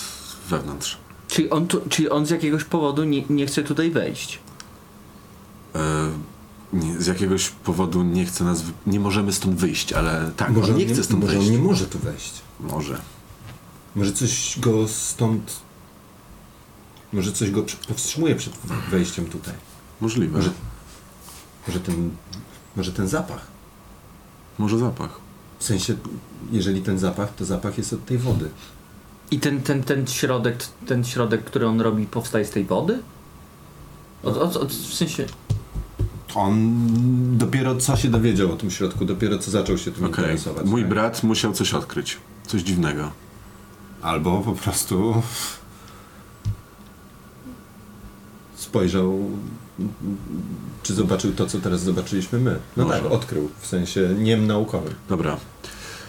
C: wewnątrz.
B: Czyli on, tu, czyli on z jakiegoś powodu nie, nie chce tutaj wejść.
C: E, nie, z jakiegoś powodu nie chce nas... Nie możemy stąd wyjść, ale tak,
D: Może
C: on nie
D: on
C: chce stąd
D: może
C: wyjść.
D: on nie może tu wejść.
C: Może.
D: Może coś go stąd... Może coś go powstrzymuje przed wejściem tutaj.
C: Możliwe.
D: Może-
C: Może,
D: ten... Może ten zapach.
C: Może zapach.
D: W sensie, jeżeli ten zapach, to zapach jest od tej wody.
B: I ten, ten, ten środek, ten środek, który on robi, powstaje z tej wody? Od, od, od, w sensie.
D: On dopiero co się dowiedział o tym środku, dopiero co zaczął się tym
C: Okej.
D: interesować.
C: Mój
D: tak?
C: brat musiał coś odkryć. Coś dziwnego.
D: Albo po prostu spojrzał, czy zobaczył to, co teraz zobaczyliśmy my. No
C: Może.
D: tak, odkrył, w sensie niem naukowym.
C: Dobra.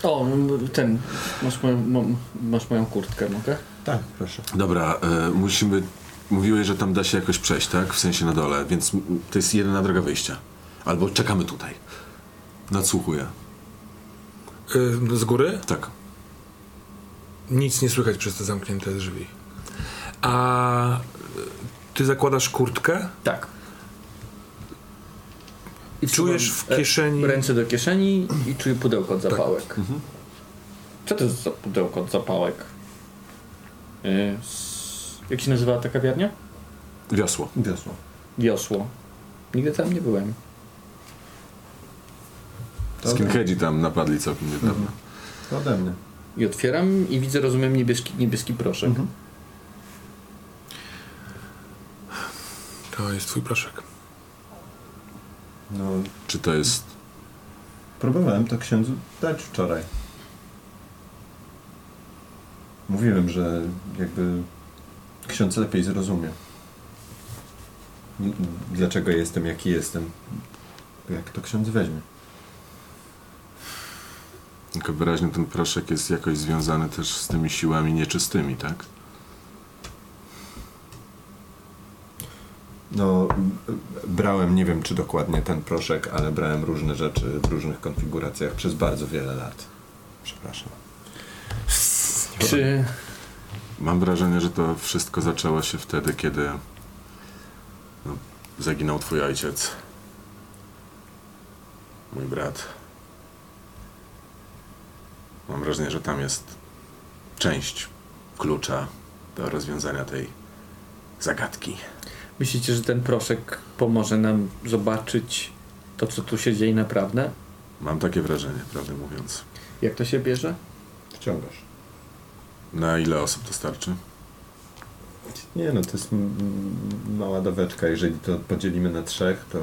B: O, ten. Masz moją, mo- masz moją kurtkę, mogę?
D: Tak, proszę.
C: Dobra, e, musimy... Mówiłeś, że tam da się jakoś przejść, tak? W sensie na dole, więc to jest jedyna droga wyjścia. Albo czekamy tutaj. Nadsłuchuję.
A: Y, z góry
C: Tak.
A: nic nie słychać przez te zamknięte drzwi. A ty zakładasz kurtkę?
B: Tak. I
A: Czujesz w
B: wsuwam, e,
A: kieszeni...
B: Ręce do kieszeni i czuję pudełko od zapałek. Co to jest za pudełko od zapałek? E, s- jak się nazywa ta kawiarnia?
C: Wiosło.
D: Wiosło.
B: Wiosło. Nigdy tam nie byłem.
C: Skinheadzi tam napadli całkiem niedawno.
D: To ode mnie.
B: I otwieram i widzę, rozumiem, niebieski, niebieski proszek.
A: To jest twój proszek.
D: No,
C: Czy to jest...
D: próbowałem to księdzu dać wczoraj. Mówiłem, że jakby ksiądz lepiej zrozumie. N- Dlaczego jestem, jaki jestem. Jak to ksiądz weźmie.
C: Tylko wyraźnie ten proszek jest jakoś związany też z tymi siłami nieczystymi, tak?
D: No, brałem, nie wiem czy dokładnie ten proszek, ale brałem różne rzeczy w różnych konfiguracjach przez bardzo wiele lat. Przepraszam.
B: Czy
C: Mam wrażenie, że to wszystko zaczęło się wtedy, kiedy no, zaginął twój ojciec. Mój brat. Mam wrażenie, że tam jest część klucza do rozwiązania tej zagadki.
B: Myślicie, że ten proszek pomoże nam zobaczyć to, co tu się dzieje naprawdę?
C: Mam takie wrażenie, prawdę mówiąc.
B: Jak to się bierze?
D: Wciągasz.
C: Na ile osób to starczy?
D: Nie no, to jest mała daweczka. Jeżeli to podzielimy na trzech, to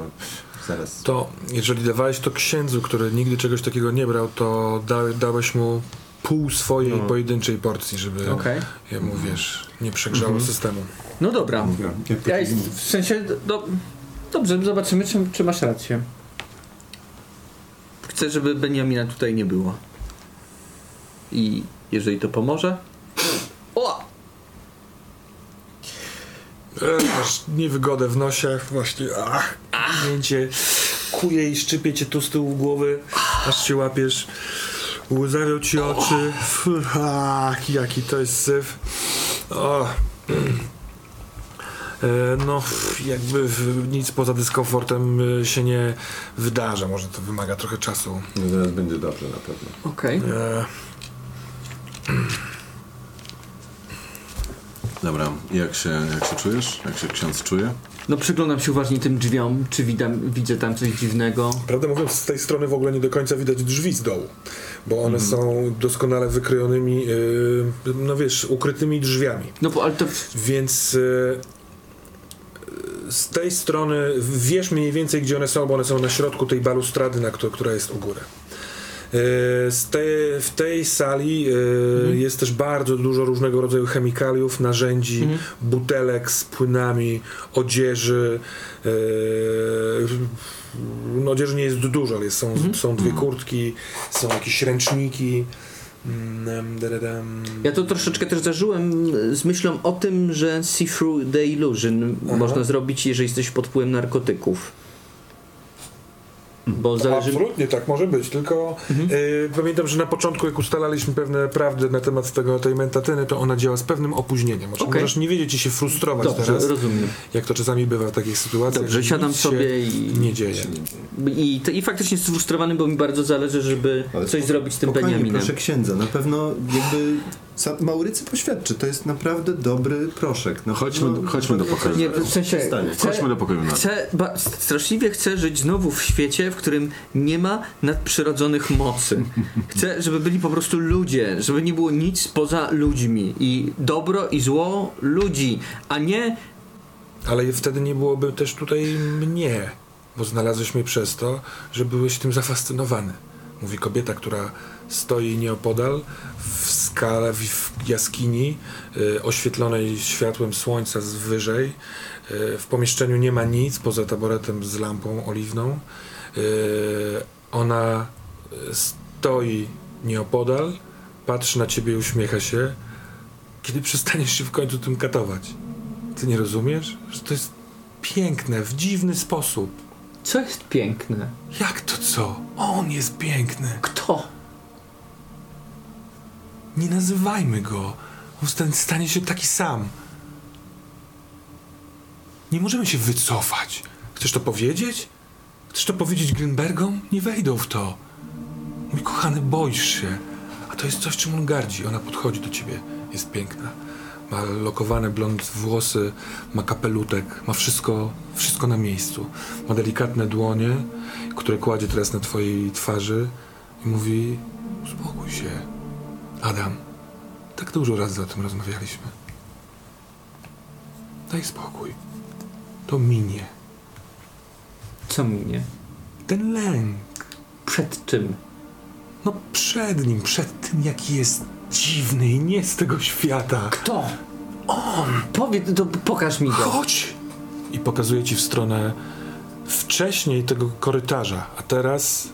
D: zaraz...
A: To jeżeli dawałeś to księdzu, który nigdy czegoś takiego nie brał, to da, dałeś mu pół swojej
D: No.
A: pojedynczej porcji, żeby
B: Okej.
A: jemu, wiesz, nie przegrzało systemu.
B: No dobra. Ja jest, w sensie, no, dobrze, zobaczymy, czy, czy masz rację. Chcę, żeby Beniamina tutaj nie było. I jeżeli to pomoże. O!
A: E, Masz niewygodę w nosie, właśnie, ach, mięcie, kuje i szczypie cię tu z tyłu głowy, aż się łapiesz, łzawią ci oczy, ach, jaki to jest syf. O. E, No, jakby nic poza dyskomfortem e, się nie wydarza. Może to wymaga trochę czasu.
G: No zaraz będzie dobrze na pewno.
B: Okej.
A: E,
C: Dobra, jak się, jak się czujesz? Jak się ksiądz czuje?
B: No przyglądam się uważnie tym drzwiom, czy widam, widzę tam coś dziwnego.
A: Prawdę mówiąc, z tej strony w ogóle nie do końca widać drzwi z dołu, bo one są doskonale wykrojonymi, yy, no wiesz, ukrytymi drzwiami.
B: No bo ale to...
A: Więc yy, z tej strony wiesz mniej więcej, gdzie one są, bo one są na środku tej balustrady, na któ- która jest u góry. Z tej, w tej sali yy, jest też bardzo dużo różnego rodzaju chemikaliów, narzędzi, butelek z płynami, odzieży. Yy, no, odzieży nie jest dużo, ale są, są dwie kurtki, są jakieś ręczniki. Mm.
B: Ja to troszeczkę też zażyłem z myślą o tym, że see through the illusion można zrobić, jeżeli jesteś pod wpływem narkotyków. Bo zależy...
A: Absolutnie tak może być, tylko y, pamiętam, że na początku jak ustalaliśmy pewne prawdy na temat tego, tej mentatyny, to ona działa z pewnym opóźnieniem. Znaczy,
B: Okej.
A: Możesz nie wiedzieć i się frustrować
B: Dobrze,
A: teraz,
B: rozumiem.
A: jak to czasami bywa w takich sytuacjach.
B: Dobrze,
A: że
B: siadam
A: nic się
B: sobie i-
A: nie dzieje.
B: I, to, I faktycznie jestem sfrustrowany, bo mi bardzo zależy, żeby
D: Ale
B: coś zrobić z tym Beniaminem.
D: proszę księdza, na pewno jakby sam Maurycy poświadczy, to jest naprawdę dobry proszek. Na
C: Chodźmy do- chodźmy do pokoju.
B: Nie, w sensie
D: Stanie.
B: chcę,
C: Chodźmy do pokoju na
B: chcę ba, straszliwie chcę żyć znowu w świecie, w którym nie ma nadprzyrodzonych mocy. Chcę, żeby byli po prostu ludzie, żeby nie było nic poza ludźmi i dobro i zło ludzi, a nie
A: Ale wtedy nie byłoby też tutaj mnie, bo znalazłeś mnie przez to, że byłeś tym zafascynowany. Mówi kobieta, która stoi nieopodal w skale, w, jaskini y, oświetlonej światłem słońca z wyżej. Y, w pomieszczeniu nie ma nic poza taboretem z lampą oliwną. Y, ona stoi nieopodal, patrzy na ciebie i uśmiecha się. Kiedy przestaniesz się w końcu tym katować? Ty nie rozumiesz? Że to jest piękne, w dziwny sposób.
B: co jest piękne.
A: Jak to co? On jest piękny.
B: Kto?
A: Nie nazywajmy go. On stan- stanie się taki sam. Nie możemy się wycofać. Chcesz to powiedzieć? Chcesz to powiedzieć Grinbergom? Nie wejdą w to. Mój kochany, boisz się. A to jest coś, czym on gardzi. Ona podchodzi do ciebie. Jest piękna. Ma lokowane blond włosy, ma kapelutek, ma wszystko, wszystko na miejscu. Ma delikatne dłonie, które kładzie teraz na twojej twarzy i mówi: Uspokój się. Adam, tak dużo razy o tym rozmawialiśmy. Daj spokój. To minie.
B: Co minie?
A: Ten lęk.
B: Przed czym?
A: No przed nim, przed tym, jaki jest dziwny i nie z tego świata.
B: Kto? On! Powiedz, to pokaż mi go.
A: Chodź! I pokazuje ci w stronę wcześniej tego korytarza, a teraz,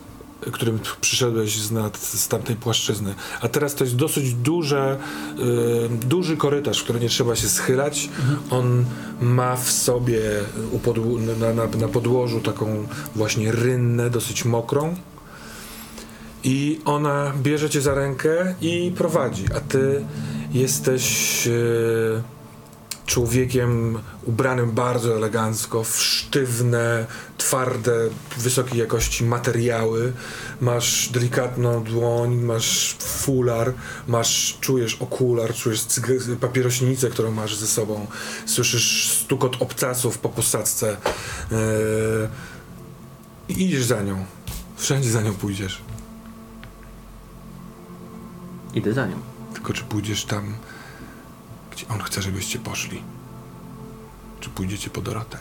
A: którym przyszedłeś z, nad, z tamtej płaszczyzny, a teraz to jest dosyć duże, y, duży korytarz, w który nie trzeba się schylać. On ma w sobie na, na, na podłożu taką właśnie rynnę, dosyć mokrą. I ona bierze cię za rękę i prowadzi, a ty jesteś e, człowiekiem ubranym bardzo elegancko, w sztywne, twarde, wysokiej jakości materiały. Masz delikatną dłoń, masz fular, masz, czujesz okular, czujesz papierośnicę, którą masz ze sobą. Słyszysz stukot obcasów po posadzce. E, I idziesz za nią. Wszędzie za nią pójdziesz.
B: Idę za nią.
A: Tylko czy pójdziesz tam, on chce, żebyście poszli? Czy pójdziecie po Dorotę?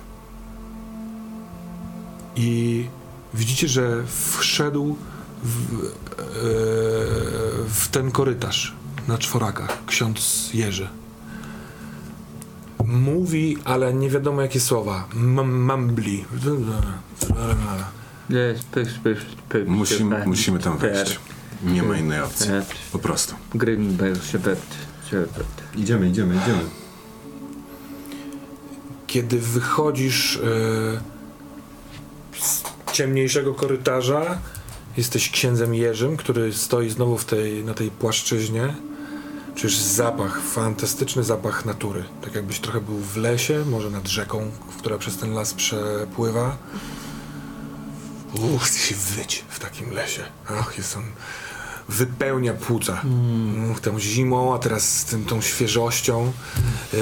A: I widzicie, że wszedł w, e, w ten korytarz na czworakach ksiądz Jerzy. Mówi, ale nie wiadomo jakie słowa. M- Mumbli.
B: Jest, pysz, pysz, pysz,
C: Musimy,
B: pysz,
C: musimy tam
B: pysz,
C: wejść. Nie ma innej opcji.
B: pysz,
C: Po prostu.
B: Pysz, pysz, pysz.
G: Idziemy, idziemy, idziemy.
A: Kiedy wychodzisz e, z ciemniejszego korytarza, jesteś księdzem Jerzym, który stoi znowu w tej, na tej płaszczyźnie. Czujesz zapach, fantastyczny zapach natury. Tak jakbyś trochę był w lesie, może nad rzeką, która przez ten las przepływa. Uch, chce się wyć w takim lesie. Ach, jest on... Wypełnia płuca. Mm. Tą zimą, a teraz z tym, tą świeżością. Yy,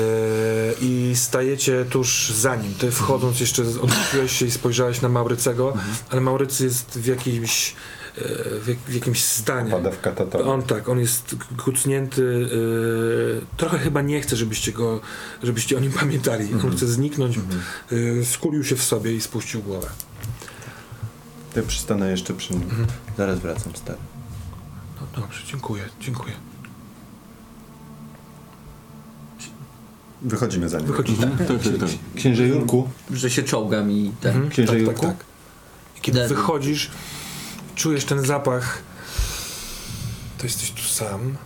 A: I stajecie tuż za nim. Ty wchodząc jeszcze odwróciłeś się i spojrzałeś na Maurycego, ale Maurycy jest w jakimś, yy, w, jak, w jakimś stanie.
D: Pada w katatonie.
A: On tak, on jest kucnięty. Yy, trochę chyba nie chce, żebyście go, żebyście o nim pamiętali. On chce zniknąć. Yy, skulił się w sobie i spuścił głowę.
D: Ja przystanę jeszcze przy nim. Zaraz wracam, stary.
A: Dobrze, dziękuję, dziękuję.
D: Wychodzimy za nim.
A: Wychodzicie.
C: Tak, tak, tak.
G: Księże Jurku,
B: Że się czołgam i tak.
A: Mhm.
G: księże
A: tak, tak,
G: Jurku.
A: tak. I kiedy wychodzisz, czujesz ten zapach, to jesteś tu sam,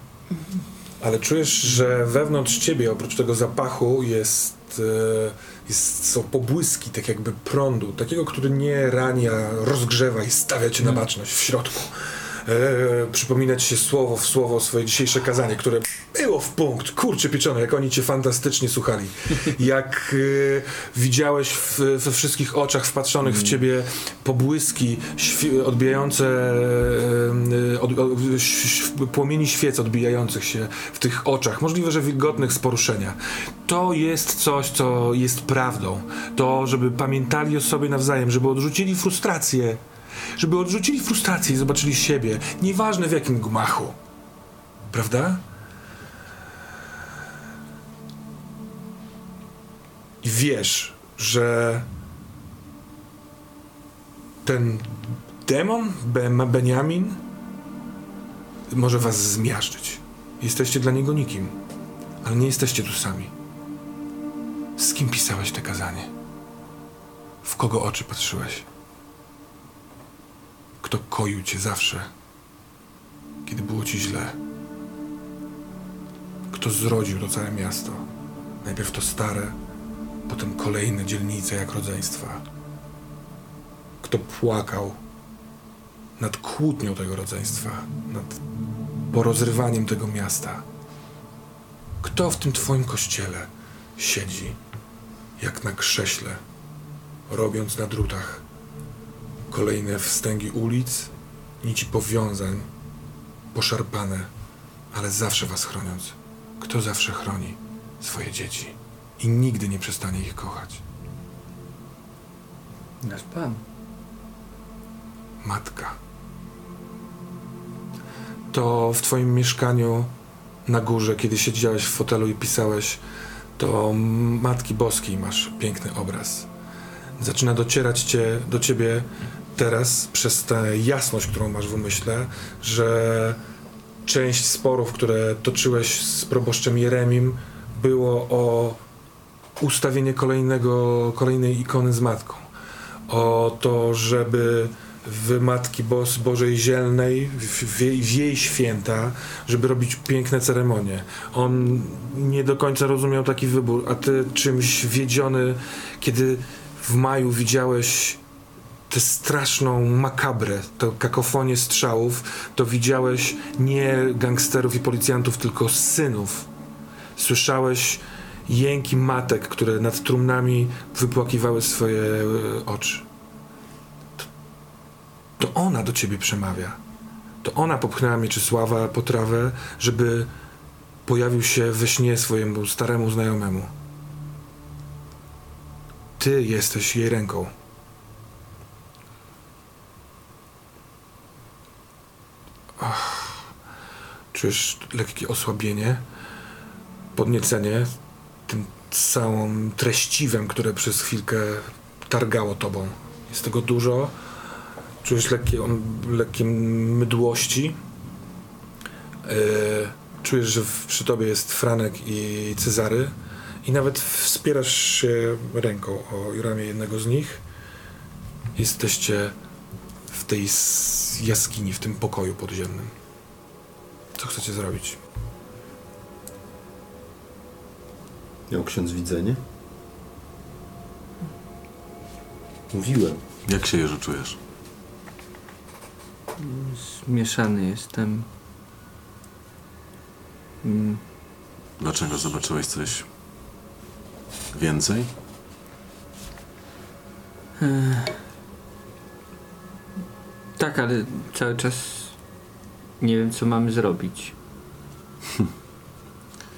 A: ale czujesz, że wewnątrz ciebie, oprócz tego zapachu, jest, e, jest, są pobłyski, tak jakby prądu, takiego, który nie rania, rozgrzewa i stawia cię na baczność w środku. E, przypomina ci się słowo w słowo swoje dzisiejsze kazanie, które było w punkt, kurczę pieczone, jak oni cię fantastycznie słuchali. Jak e, widziałeś w, we wszystkich oczach wpatrzonych w ciebie pobłyski odbijające, e, od, od, płomieni świec odbijających się w tych oczach, możliwe, że wilgotnych z poruszenia. To jest coś, co jest prawdą. To, żeby pamiętali o sobie nawzajem, żeby odrzucili frustrację, żeby odrzucili frustrację i zobaczyli siebie, nieważne w jakim gmachu. Prawda? I wiesz, że ten demon, ben, Beniamin, może was zmiażdżyć. Jesteście dla niego nikim, ale nie jesteście tu sami. Z kim pisałeś te kazanie? W kogo oczy patrzyłeś? Kto koił cię zawsze, kiedy było ci źle? Kto zrodził to całe miasto? Najpierw to stare, potem kolejne dzielnice jak rodzeństwa. Kto płakał nad kłótnią tego rodzeństwa, nad porozrywaniem tego miasta? Kto w tym twoim kościele siedzi jak na krześle, robiąc na drutach kolejne wstęgi ulic, nici powiązań, poszarpane, ale zawsze was chroniąc. Kto zawsze chroni swoje dzieci i nigdy nie przestanie ich kochać?
B: Nasz pan.
A: Matka. To w twoim mieszkaniu na górze, kiedy siedziałeś w fotelu i pisałeś, to Matki Boskiej masz piękny obraz. Zaczyna docierać cię, do ciebie teraz przez tę jasność, którą masz w umyśle, że część sporów, które toczyłeś z proboszczem Jeremim, było o ustawienie kolejnego, kolejnej ikony z matką. O to, żeby w Matki Bos Bożej Zielnej, w, jej- w jej święta, żeby robić piękne ceremonie. On nie do końca rozumiał taki wybór, a ty czymś wiedziony, kiedy w maju widziałeś tę straszną makabrę, tę kakofonię strzałów, to widziałeś nie gangsterów i policjantów, tylko synów. Słyszałeś jęki matek, które nad trumnami wypłakiwały swoje e, oczy. To, to ona do ciebie przemawia. To ona popchnęła Mieczysława po trawę, żeby pojawił się we śnie swojemu staremu znajomemu. Ty jesteś jej ręką. Czujesz lekkie osłabienie, podniecenie tym całym treściwem, które przez chwilkę targało tobą. Jest tego dużo. Czujesz lekkie, on, lekkie mydłości. Yy, czujesz, że przy tobie jest Franek i Cezary i nawet wspierasz się ręką o ramię jednego z nich. Jesteście tej jaskini, w tym pokoju podziemnym. Co chcecie zrobić?
D: Miał ksiądz widzenie? Mówiłem.
C: Jak się Jerzy czujesz?
B: Zmieszany jestem. Mm,
C: Dlaczego zobaczyłeś coś więcej?
B: Tak, ale cały czas nie wiem, co mamy zrobić. <laughs>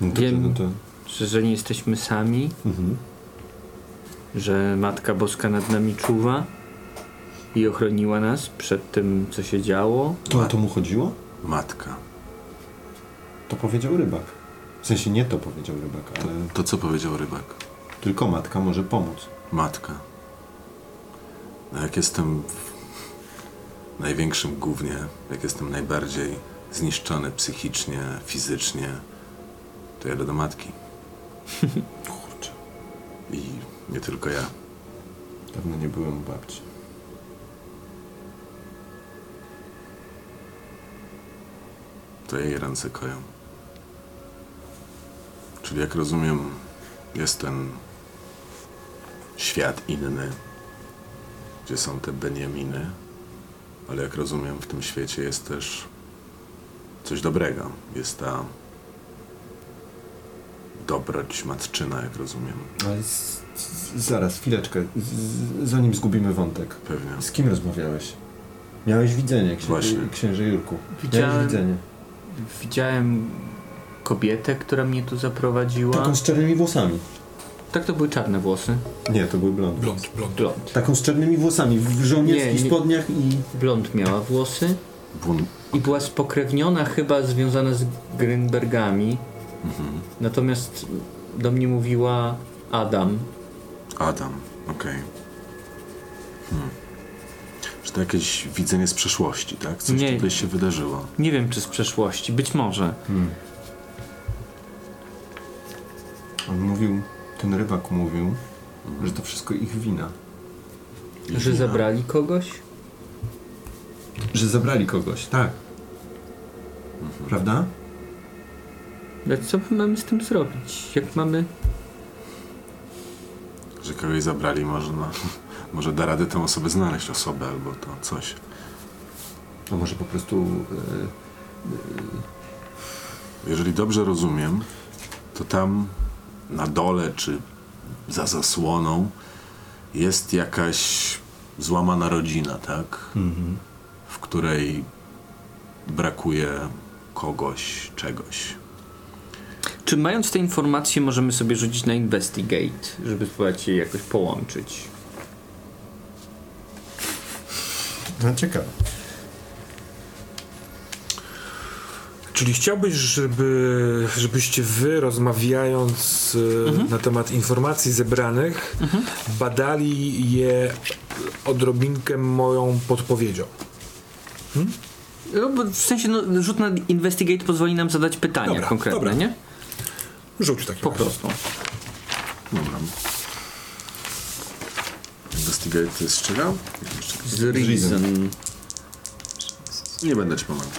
D: No to,
B: Wiem.
D: No to,
B: Że, że nie jesteśmy sami,
D: mhm.
B: że Matka Boska nad nami czuwa i ochroniła nas przed tym, co się działo.
D: to o to mu chodziło?
C: Matka.
D: To powiedział rybak. W sensie nie to powiedział rybak, ale
C: To co powiedział rybak?
D: tylko matka może pomóc.
C: Matka. No jak jestem w największym gównie, jak jestem najbardziej zniszczony psychicznie, fizycznie, to jadę do matki. <laughs>
D: Kurczę.
C: I nie tylko ja.
D: Dawno nie byłem u babci.
C: To jej ręce koją. Czyli jak rozumiem, jest ten świat inny, gdzie są te Beniaminy, ale jak rozumiem, w tym świecie jest też coś dobrego. Jest ta dobroć matczyna, jak rozumiem.
D: Ale z, z, zaraz, chwileczkę, z, zanim zgubimy wątek.
C: Pewnie.
D: Z kim rozmawiałeś? Miałeś widzenie, księ,
C: Właśnie.
D: księże Jurku.
B: Widziałem-
D: widzenie.
B: Widziałem kobietę, która mnie tu zaprowadziła.
D: Taką z czarnymi włosami.
B: Tak, to były czarne włosy.
D: Nie, to był blond.
A: Blond, blond.
B: Blond.
D: Taką z czarnymi włosami, w żołnierskich
B: Nie, nie.
D: spodniach i...
B: Blond miała włosy
C: Bun...
B: i była spokrewniona, chyba związana z Grynbergami. Natomiast do mnie mówiła Adam.
C: Adam, okej. Hmm. Czy to jakieś widzenie z przeszłości, tak? Coś
B: Nie.
C: tutaj się wydarzyło.
B: Nie wiem, czy z przeszłości, być może.
D: Hmm. On mówił, ten rybak mówił, że to wszystko ich wina.
C: Ich
B: Że
C: wina.
B: zabrali kogoś?
D: Że zabrali kogoś, tak. Prawda?
B: Ale co my mamy z tym zrobić? Jak mamy...
C: Że kogoś zabrali, może, no, może da radę tę osobę znaleźć, osobę albo to coś.
D: A może po prostu... E,
C: Jeżeli dobrze rozumiem, to tam na dole czy za zasłoną jest jakaś złamana rodzina, tak?
D: mhm.
C: W której brakuje kogoś, czegoś.
B: Czy mając te informacje możemy sobie rzucić na investigate, żeby spróbować je jakoś połączyć?
D: No ciekawe.
A: Czyli chciałbyś, żeby, żebyście wy, rozmawiając e, na temat informacji zebranych, badali je odrobinkę moją podpowiedzią.
B: No, bo w sensie no, rzut na investigate pozwoli nam zadać pytania
A: Dobra,
B: konkretne,
A: dobra.
B: nie?
A: Rzuć w takim
B: Po
A: razie.
B: prostu.
C: Dobra. Investigate to jest z czego?
B: Z reason.
C: Nie będę ci pomagał.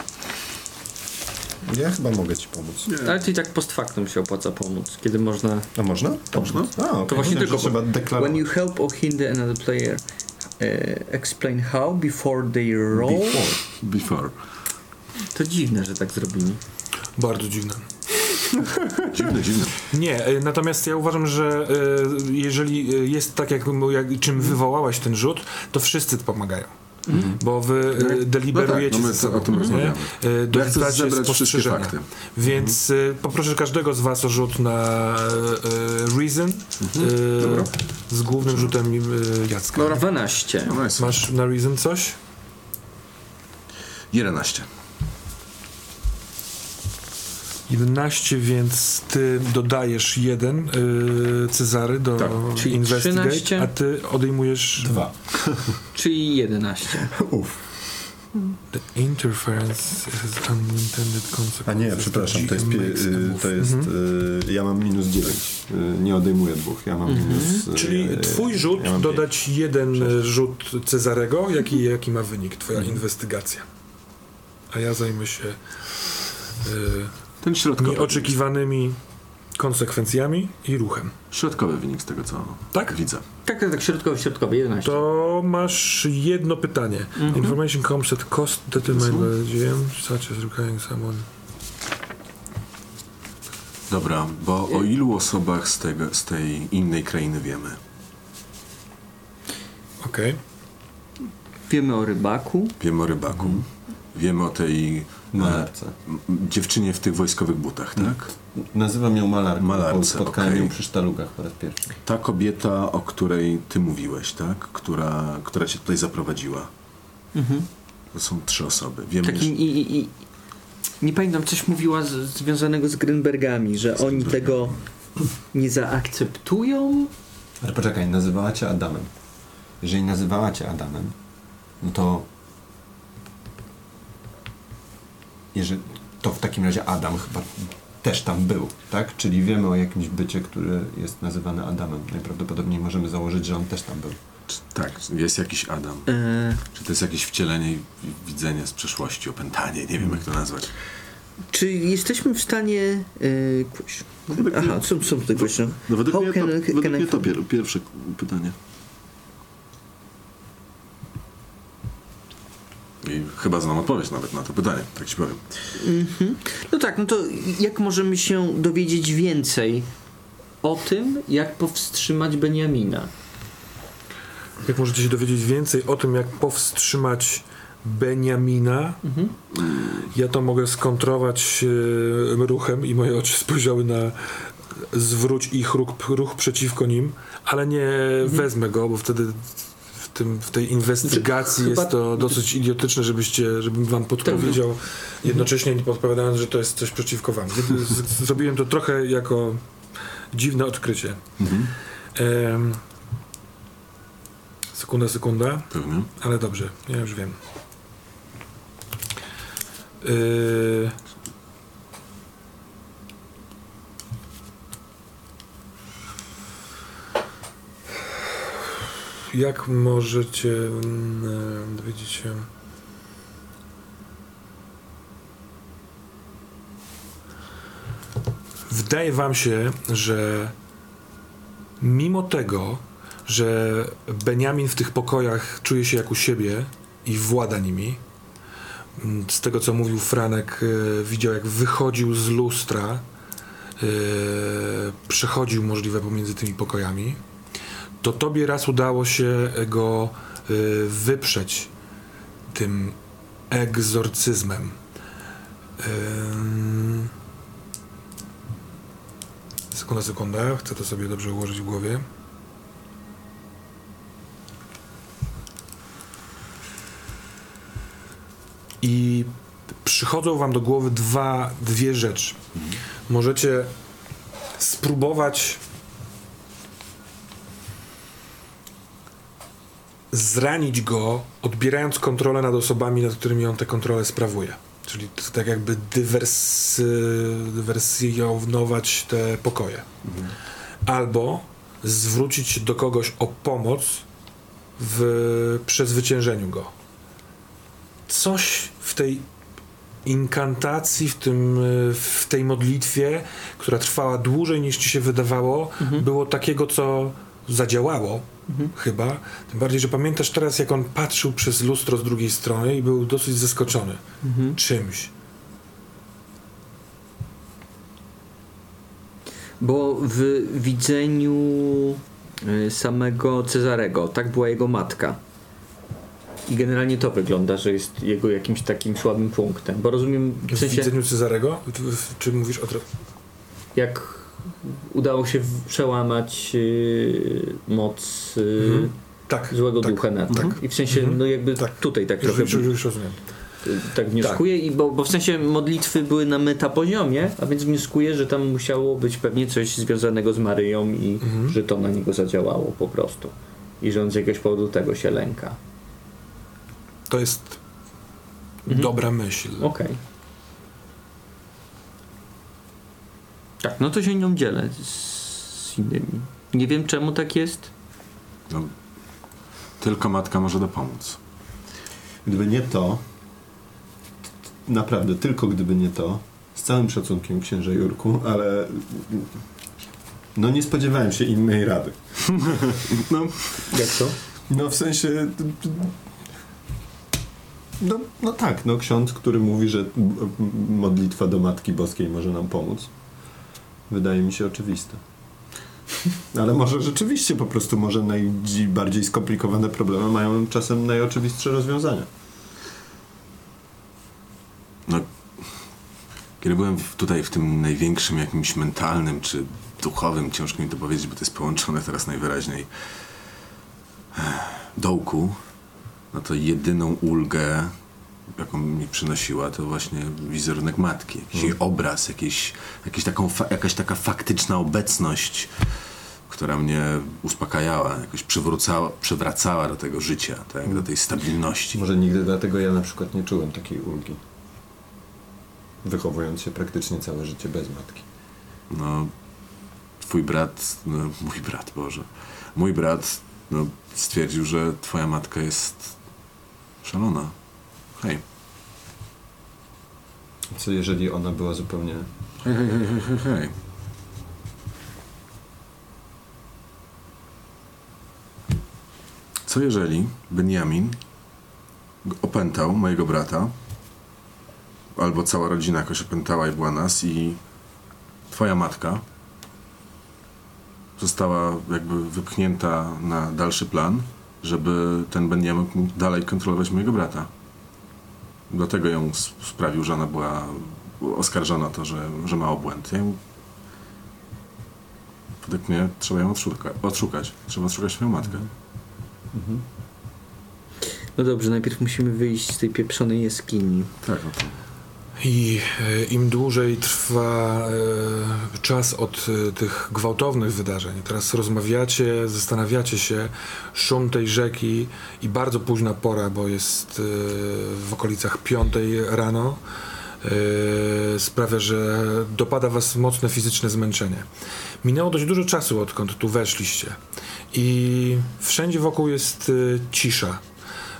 D: Ja chyba mogę ci pomóc.
B: Ale to i tak post factum się opłaca pomóc, kiedy można...
D: A można?
C: Można?
D: A, okay.
B: To właśnie tylko-
D: trzeba
B: When
D: deklarować.
B: you help or hinder another player, uh, explain how before they roll.
C: Before. Before.
B: To dziwne, że tak zrobili.
A: Bardzo dziwne. <laughs>
C: Dziwne, dziwne.
A: Nie, e, natomiast ja uważam, że e, jeżeli e, jest tak, jak, jak czym wywołałaś ten rzut, to wszyscy pomagają. Bo wy e, deliberujecie
C: no tak, no my o tym rozmawiamy.
A: E,
C: Ja chcę
A: Dorzucacie
C: zebrać wszystkie
A: spostrzeżenia.
C: fakty.
A: Więc e, poproszę każdego z was o rzut na e, Reason e,
C: Dobra.
A: z głównym rzutem e, Jacka.
B: Dobra. 12.
C: No jest.
A: Masz na Reason coś?
C: 11.
A: 11, więc ty dodajesz jeden y, Cezary do
C: Tak.
B: Czyli
A: Investigate,
B: 13.
A: a ty odejmujesz
D: Dwa. <laughs>
B: Czyli 11.
D: Uff.
A: The interference has unintended consequences.
C: A nie, przepraszam, to jest, pie, y, to jest y, ja mam minus 9. Y, nie odejmuję dwóch, ja mam minus... y,
A: Czyli twój rzut
C: ja
A: dodać jeden e, rzut Cezarego, jaki, jaki ma wynik, twoja
C: Mhm.
A: inwestygacja. A ja zajmę się
C: Ten środkowy,
A: nieoczekiwanymi konsekwencjami i ruchem.
C: środkowy wynik z tego, co
A: Tak?
C: widzę.
B: Tak, tak, tak, środkowy, środkowy, 11.
A: To masz jedno pytanie. Information comes at cost determined by the GM, such as requiring someone.
C: Dobra, bo o ilu osobach z, tego, z tej innej krainy wiemy?
A: Okej.
B: Wiemy o rybaku.
C: Wiemy o rybaku. Wiemy o tej
G: Malarce.
C: m- dziewczynie w tych wojskowych butach, tak?
G: Nazywam ją malarką,
C: Malarce,
G: spotkałem
C: okej.
G: ją przy sztalugach po raz pierwszy.
C: Ta kobieta, o której ty mówiłeś, tak? Która, która cię tutaj zaprowadziła. To są trzy osoby. Wiemy,
B: Takim i, i, i nie pamiętam, coś mówiła z, związanego z Grynbergami, że oni tego nie zaakceptują.
G: Ale poczekaj, nazywała cię Adamem. Jeżeli nazywała cię Adamem, no to... Jeżeli, to w takim razie Adam chyba też tam był, tak? Czyli wiemy o jakimś bycie, które jest nazywane Adamem. Najprawdopodobniej możemy założyć, że on też tam był.
C: Czy, tak, jest jakiś Adam.
B: E,
C: Czy to jest jakieś wcielenie i widzenie z przeszłości, opętanie, nie wiem jak to nazwać.
B: czy jesteśmy w stanie... Kuś- Aha, są, są tutaj question.
C: No według
B: How
C: mnie to, według mnie to pier, pierwsze pytanie. I chyba znam odpowiedź nawet na to pytanie, tak ci powiem.
B: No tak, no to jak możemy się dowiedzieć więcej o tym, jak powstrzymać Beniamina?
A: Jak możecie się dowiedzieć więcej o tym, jak powstrzymać Beniamina, ja to mogę skontrować ruchem i moje oczy spojrzały na zwróć ich ruch, ruch przeciwko nim, ale nie wezmę go, bo wtedy tym, w tej inwestygacji
B: Chyba-
A: jest to dosyć idiotyczne, żebyście, żebym wam podpowiedział, jednocześnie nie podpowiadając, że to jest coś przeciwko wam. Zrobiłem to trochę jako dziwne odkrycie. Em, sekunda, sekunda.
C: Pewnie.
A: Ale dobrze, ja już wiem. Yy... Jak możecie mm, dowiedzieć się? Wydaje wam się, że mimo tego, że Beniamin w tych pokojach czuje się jak u siebie i włada nimi, mm, z tego co mówił Franek, e, widział jak wychodził z lustra, e, przechodził możliwe pomiędzy tymi pokojami, to tobie raz udało się go e, wyprzeć tym egzorcyzmem. Sekunda, sekunda. Chcę to sobie dobrze ułożyć w głowie. I przychodzą wam do głowy dwa, dwie rzeczy. Możecie spróbować zranić go, odbierając kontrolę nad osobami, nad którymi on tę kontrolę sprawuje. Czyli tak jakby dywersy, dywersjonować te pokoje. Albo zwrócić się do kogoś o pomoc w przezwyciężeniu go. Coś w tej inkantacji, w, tym, w tej modlitwie, która trwała dłużej niż ci się wydawało, było takiego, co zadziałało chyba. Tym bardziej, że pamiętasz teraz, jak on patrzył przez lustro z drugiej strony i był dosyć zaskoczony czymś.
B: Bo w widzeniu y, samego Cezarego, tak była jego matka. I generalnie to wygląda, że jest jego jakimś takim słabym punktem. Bo rozumiem, w
A: W
B: sensie,
A: widzeniu Cezarego? Czy mówisz o...
B: jak udało się przełamać y, moc y,
A: Mhm. Tak.
B: złego
A: tak,
B: ducha nad
A: tak.
B: I w sensie,
A: Mhm.
B: no jakby
A: Tak.
B: tutaj tak
A: Już,
B: trochę
A: już, już rozumiem.
B: tak wnioskuję, i bo, bo w sensie modlitwy były na metapoziomie, a więc wnioskuję, że tam musiało być pewnie coś związanego z Maryją i
A: Mhm.
B: że to na niego zadziałało po prostu. I że on z jakiegoś powodu tego się lęka.
A: To jest dobra myśl.
B: Okej. Tak, no to się nią dzielę z innymi. Nie wiem czemu tak jest.
C: No, tylko matka może dopomóc.
D: Gdyby nie to, naprawdę tylko gdyby nie to, z całym szacunkiem księże Jurku, ale no nie spodziewałem się innej rady. <laughs> No,
H: Jak to?
D: no w sensie... No, no tak, no ksiądz, który mówi, że modlitwa do Matki Boskiej może nam pomóc. Wydaje mi się oczywiste. Ale może rzeczywiście po prostu może najbardziej skomplikowane problemy mają czasem najoczywistsze rozwiązania.
C: No, kiedy byłem tutaj w tym największym jakimś mentalnym czy duchowym, ciężko mi to powiedzieć, bo to jest połączone teraz najwyraźniej eh, dołku, no to jedyną ulgę, jaką mi przynosiła, to właśnie wizerunek matki. Jakiś jej obraz, jakiś, jakiś taką jakaś taka faktyczna obecność, która mnie uspokajała, jakoś przywracała, przywracała do tego życia, tak? do tej stabilności.
D: Może nigdy dlatego ja na przykład nie czułem takiej ulgi. Wychowując się praktycznie całe życie bez matki.
C: No, twój brat, no, mój brat, Boże, mój brat no, stwierdził, że twoja matka jest szalona. Hej.
D: Co jeżeli ona była zupełnie...
C: Hej, hej, hej, hej, hej, hej. Co jeżeli Benjamin opętał mojego brata, albo cała rodzina jakoś opętała i była nas i twoja matka została jakby wypchnięta na dalszy plan, żeby ten Benjamin mógł dalej kontrolować mojego brata. Dlatego ją sprawił, że ona była oskarżona o to, że, że ma obłęd. Ją... Według mnie trzeba ją odszuka, odszukać. Trzeba odszukać swoją matkę.
B: No dobrze, najpierw musimy wyjść z tej pieprzonej jaskini.
C: Tak, no to...
A: I e, im dłużej trwa e, czas od e, tych gwałtownych wydarzeń, teraz rozmawiacie, zastanawiacie się, szum tej rzeki i bardzo późna pora, bo jest w okolicach piątej rano, sprawia, że dopada was mocne fizyczne zmęczenie. Minęło dość dużo czasu, odkąd tu weszliście i wszędzie wokół jest cisza.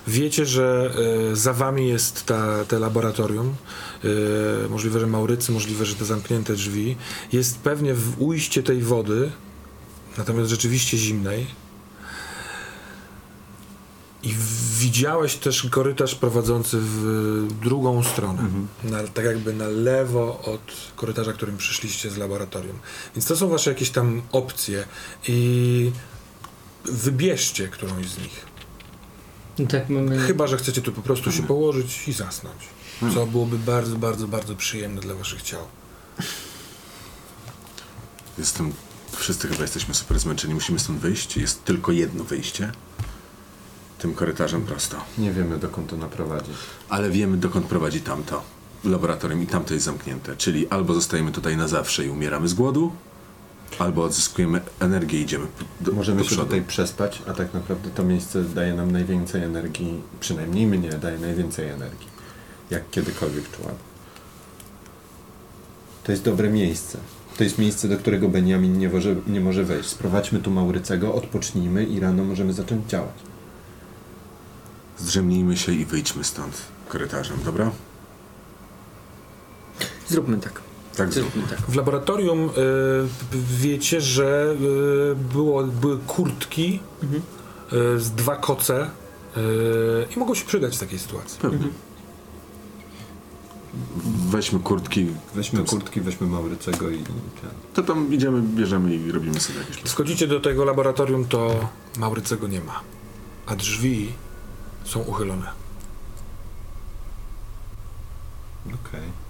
A: Wiecie, że e, za wami jest ta, te laboratorium. E, możliwe, że Maurycy, możliwe, że te zamknięte drzwi. Jest pewnie w ujście tej wody, natomiast rzeczywiście zimnej. I widziałeś też korytarz prowadzący w drugą stronę. Na, tak jakby na lewo od korytarza, którym przyszliście z laboratorium. Więc to są wasze jakieś tam opcje. I wybierzcie którąś z nich.
B: No tak mamy...
A: Chyba, że chcecie tu po prostu się położyć i zasnąć. Co byłoby bardzo, bardzo, bardzo przyjemne dla waszych ciał.
C: Jestem... Wszyscy chyba jesteśmy super zmęczeni. Musimy stąd wyjść. Jest tylko jedno wyjście. Tym korytarzem prosto.
D: Nie wiemy, dokąd to naprowadzi.
C: Ale wiemy, dokąd prowadzi tamto laboratorium i tamto jest zamknięte. Czyli albo zostajemy tutaj na zawsze i umieramy z głodu, albo odzyskujemy energię i idziemy do,
D: Możemy
C: do
D: się tutaj przespać, a tak naprawdę to miejsce daje nam najwięcej energii, przynajmniej mnie daje najwięcej energii, jak kiedykolwiek czułam. To jest dobre miejsce. To jest miejsce, do którego Benjamin nie może, nie może wejść. Sprowadźmy tu Maurycego, odpocznijmy i rano możemy zacząć działać.
C: Zdrzemnijmy się i wyjdźmy stąd korytarzem, dobra?
B: Zróbmy tak.
C: Tak
B: tak.
A: W laboratorium y, wiecie, że y, było, były kurtki y, z dwa koce y, i mogą się przydać w takiej sytuacji.
C: Pewnie. Weźmy kurtki.
D: Weźmy kurtki, weźmy Maurycego i...
C: To tam idziemy, bierzemy i robimy sobie jakieś
A: Schodzicie do tego laboratorium, to Maurycego nie ma, a drzwi są uchylone.
D: Okej.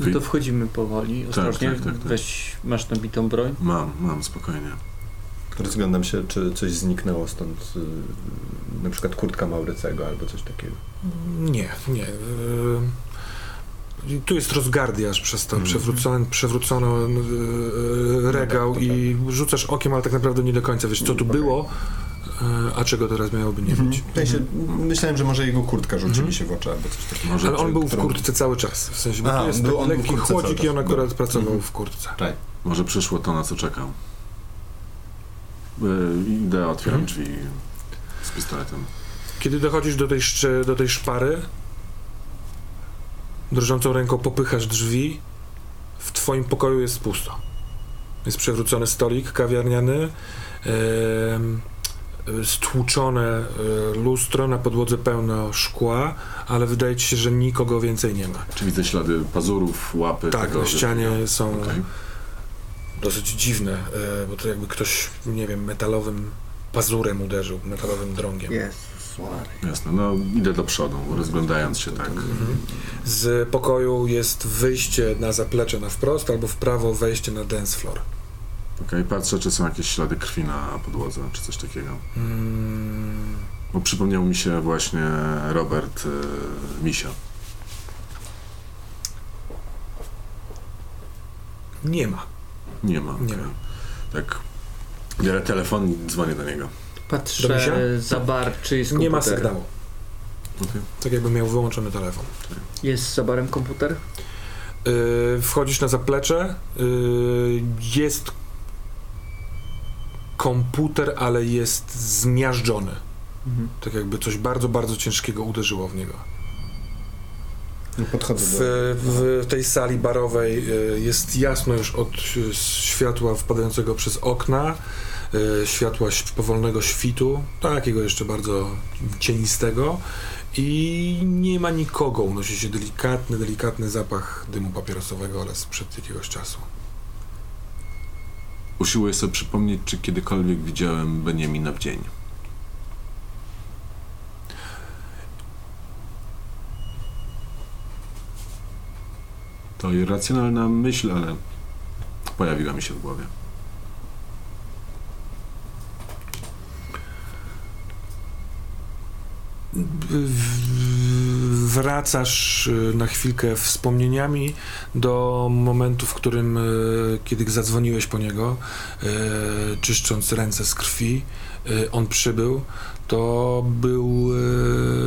B: No to wchodzimy powoli, ostrożnie.
C: tak, tak, tak.
B: Weź, masz nabitą broń.
C: Mam, mam, spokojnie.
D: Rozglądam się, czy coś zniknęło stąd, y, na przykład kurtka Maurycego albo coś takiego.
A: Nie, nie. y, I tu jest rozgardiaż przez to, przewrócony, przewrócono e, e, regał i rzucasz okiem, ale tak naprawdę nie do końca wiesz, co tu było, a czego teraz miałoby nie być.
G: W sensie, myślałem, że może jego kurtka rzuci mi się w oczy albo coś takiego.
C: Może
A: Ale on
C: czy-
A: był w
G: którą-
A: kurtce cały czas, w sensie, bo
G: A,
A: to jest
G: był- on był
A: lekki chłodzik i on akurat
G: Dobra.
A: pracował w kurtce.
G: Czaj.
C: Może przyszło to, na co czekam. Yy, Idę, otwieram
A: Mhm.
C: drzwi z pistoletem.
A: Kiedy dochodzisz do tej, do tej szpary, drżącą ręką popychasz drzwi, w twoim pokoju jest pusto. Jest przewrócony stolik kawiarniany, em, stłuczone e, lustro, na podłodze pełno szkła, ale wydaje ci się, że nikogo więcej nie ma.
C: Czy widzę ślady pazurów, łapy?
A: Tak,
C: tego,
A: na ścianie są
C: Okej.
A: dosyć dziwne, e, bo to jakby ktoś, nie wiem, metalowym pazurem uderzył, metalowym drągiem.
C: Jasne, no idę do przodu, rozglądając się tak.
A: Z pokoju jest wyjście na zaplecze na wprost, albo w prawo wejście na dance floor.
C: Okej, patrzę, czy są jakieś ślady krwi na podłodze, czy coś takiego.
A: Mm,
C: Bo przypomniał mi się właśnie Robert y, Misia.
A: nie ma.
C: Nie ma.
A: Nie
C: okej.
A: ma.
C: Tak. Biorę telefon i dzwonię do niego.
B: Patrzę
A: Domyśla?
B: za bar, czy jest
A: Nie ma
B: komputer.
A: sygnału.
C: Okej.
A: Tak jakby miał wyłączony telefon.
B: Jest za barem komputer?
A: Yy, wchodzisz na zaplecze. Yy, jest komputer, ale jest zmiażdżony.
B: Mhm.
A: Tak jakby coś bardzo, bardzo ciężkiego uderzyło w niego.
G: Podchodzę
A: W,
G: do...
A: w tej sali barowej y, jest jasno już od światła wpadającego przez okna, y, światła powolnego świtu, takiego jeszcze bardzo cienistego i nie ma nikogo. Unosi się delikatny, delikatny zapach dymu papierosowego, ale sprzed jakiegoś czasu.
C: Usiłuję sobie przypomnieć, czy kiedykolwiek widziałem Beniamina w dzień. To irracjonalna myśl, ale pojawiła mi się w głowie.
A: Wracasz y, na chwilkę wspomnieniami do momentu, w którym, y, kiedy zadzwoniłeś po niego, y, czyszcząc ręce z krwi, on przybył, to był,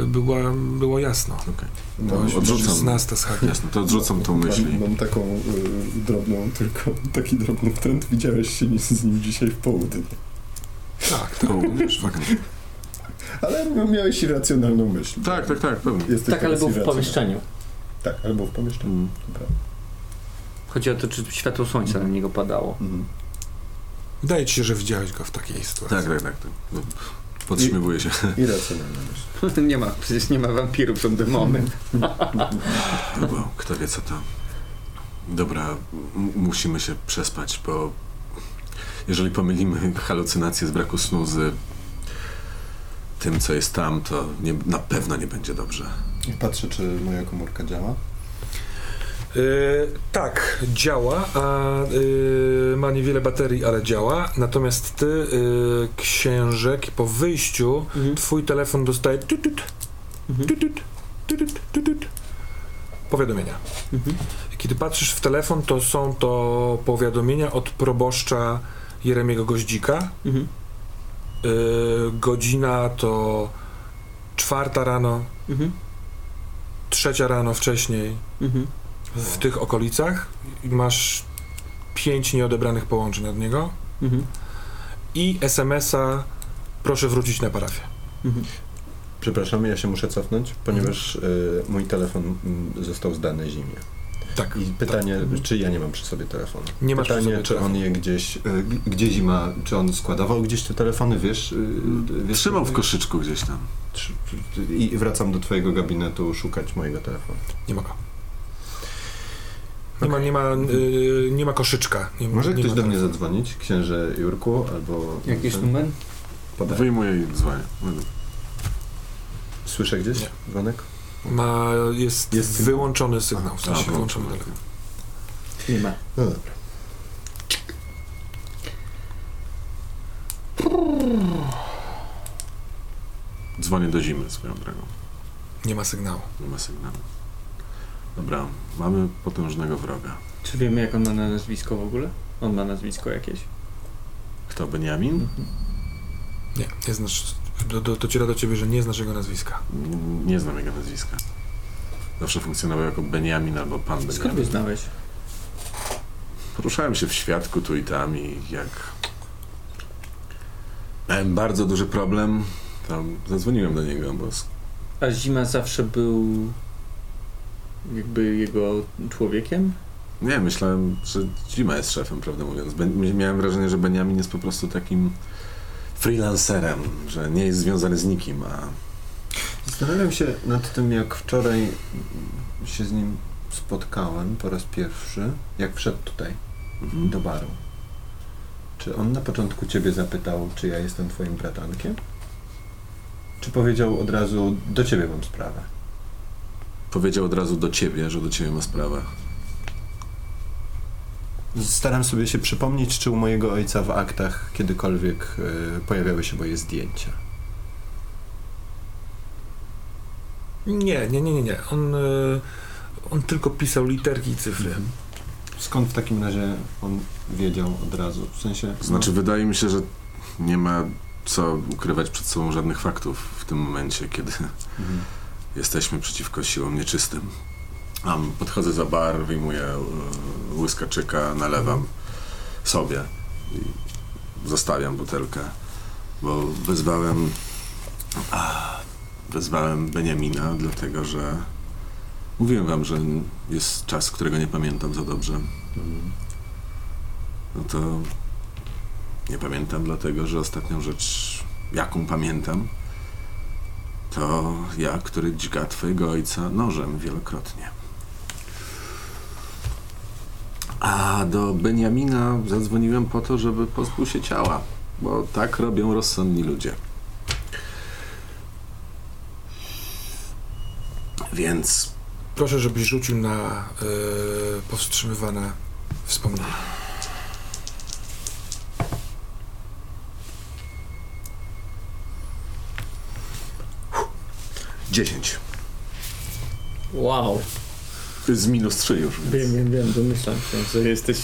A: była, było jasno. To
C: No, odrzucam.
A: z nas z hakiem.
C: Jasne, to odrzucam tą myśl.
G: Mam, mam taką y, drobną, tylko taki drobny trend. Widziałeś się z nim dzisiaj w południe.
A: Tak, tak.
C: O,
A: wiesz.
G: Ale miałeś irracjonalną myśl.
C: tak, tak, tak, pewnie.
G: Jesteś
B: Tak, ale był w pomieszczeniu.
G: Tak, ale był w pomieszczeniu.
C: Mm.
B: Chodzi o to, czy światło słońca na niego padało.
G: Mhm.
A: Wydaje ci się, że widziałeś go w takiej sytuacji.
C: Tak, tak, tak. tak. No, się. <laughs>
G: Irracjonalna myśl. <laughs>
B: nie ma, przecież nie ma wampirów, są demony. <laughs>
C: No bo kto wie co to. Dobra, musimy się przespać, bo jeżeli pomylimy halucynacje z braku snu z tym, co jest tam, to nie, na pewno nie będzie dobrze.
G: Patrzę, czy moja komórka działa.
A: Y, tak, działa, a y, ma niewiele baterii, ale działa. Natomiast ty, y, księżek, po wyjściu
B: Mhm.
A: twój telefon dostaje tutut,
B: Mhm.
A: tutut, tutut, tutut, powiadomienia.
B: Mhm.
A: Kiedy patrzysz w telefon, to są to powiadomienia od proboszcza Jeremiego Goździka.
B: Mhm.
A: Y, godzina to czwarta rano,
B: Mhm.
A: trzecia rano wcześniej.
B: Mhm.
A: w tych okolicach i masz pięć nieodebranych połączeń od niego
B: Mhm.
A: i SMS-a proszę wrócić na parafię.
B: Mhm.
G: Przepraszam, ja się muszę cofnąć, ponieważ y, mój telefon y, został zdany zimie.
A: Tak.
G: I pytanie,
B: Mhm.
G: czy ja nie mam przy sobie telefonu?
A: Nie masz
G: pytanie,
A: przy sobie
G: czy
A: telefonu.
G: on je gdzieś, g- gdzie zima, czy on składował gdzieś te telefony, wiesz? y, wiesz
C: Trzymał w koszyczku gdzieś tam.
G: I wracam do twojego gabinetu szukać mojego telefonu.
A: Nie ma go. Nie ma, nie ma, y, nie ma koszyczka. Nie,
G: Może
A: nie
G: ktoś
A: ma
G: do mnie zadzwonić? Księże Jurku, albo...
B: Jakiś
G: ten-
B: numer?
G: Podaj.
C: Wyjmuję i dzwonię.
G: Słyszę gdzieś
A: Nie.
G: dzwonek?
A: Ma, jest,
G: Jest
A: wyłączony sygnał, w
C: A,
A: sensie wyłączony telefon.
B: Nie ma.
G: No dobra.
C: Dzwonię do zimy swoją drogą.
A: Nie ma sygnału.
C: Nie ma sygnału. Dobra, mamy potężnego wroga.
B: Czy wiemy jak on ma na nazwisko w ogóle? On ma nazwisko jakieś?
C: Kto, Beniamin?
A: Nie, nie znasz. Do, do, dociera do ciebie, że nie znasz jego nazwiska.
C: Nie znam jego nazwiska. Zawsze funkcjonował jako Beniamin albo pan
B: Skąd go
C: Beniamin.
B: znałeś?
C: Poruszałem się w świadku tu i tam i jak miałem bardzo duży problem, to zadzwoniłem do niego, bo
B: A Zima zawsze był jakby jego człowiekiem?
C: nie, myślałem, że Zima jest szefem, prawdę mówiąc. Miałem wrażenie, że Beniamin jest po prostu takim freelancerem, że nie jest związany z nikim, a
D: Zastanawiam się nad tym, jak wczoraj się z nim spotkałem po raz pierwszy, jak wszedł tutaj
C: mhm.
D: do baru. Czy on na początku ciebie zapytał, czy ja jestem twoim bratankiem? Czy powiedział od razu, do ciebie mam sprawę?
C: powiedział od razu do ciebie, że do ciebie ma sprawę.
D: Staram sobie się przypomnieć, czy u mojego ojca w aktach kiedykolwiek y, pojawiały się moje zdjęcia.
A: Nie, nie, nie, nie, nie. On, y, on tylko pisał literki i cyfry.
D: Skąd w takim razie on wiedział od razu? W sensie.
C: Znaczy, wydaje mi się, że nie ma co ukrywać przed sobą żadnych faktów w tym momencie, kiedy
D: Mhm.
C: jesteśmy przeciwko siłom nieczystym. Podchodzę za bar, wyjmuję e, łyskaczyka, nalewam sobie i zostawiam butelkę, bo wezwałem wezwałem Beniamina, dlatego że mówiłem wam, że jest czas, którego nie pamiętam za dobrze. No to nie pamiętam, dlatego że ostatnią rzecz, jaką pamiętam, to ja, który dźga twojego ojca nożem wielokrotnie. A do Beniamina zadzwoniłem po to, żeby pozbył się ciała, bo tak robią rozsądni ludzie. Więc
A: Proszę, żebyś rzucił na y, powstrzymywane wspomnienia.
C: dziesięć
B: Wow.
C: Z minus trzy już. Więc
B: Wiem, wiem, wiem, domyślam się, że jesteś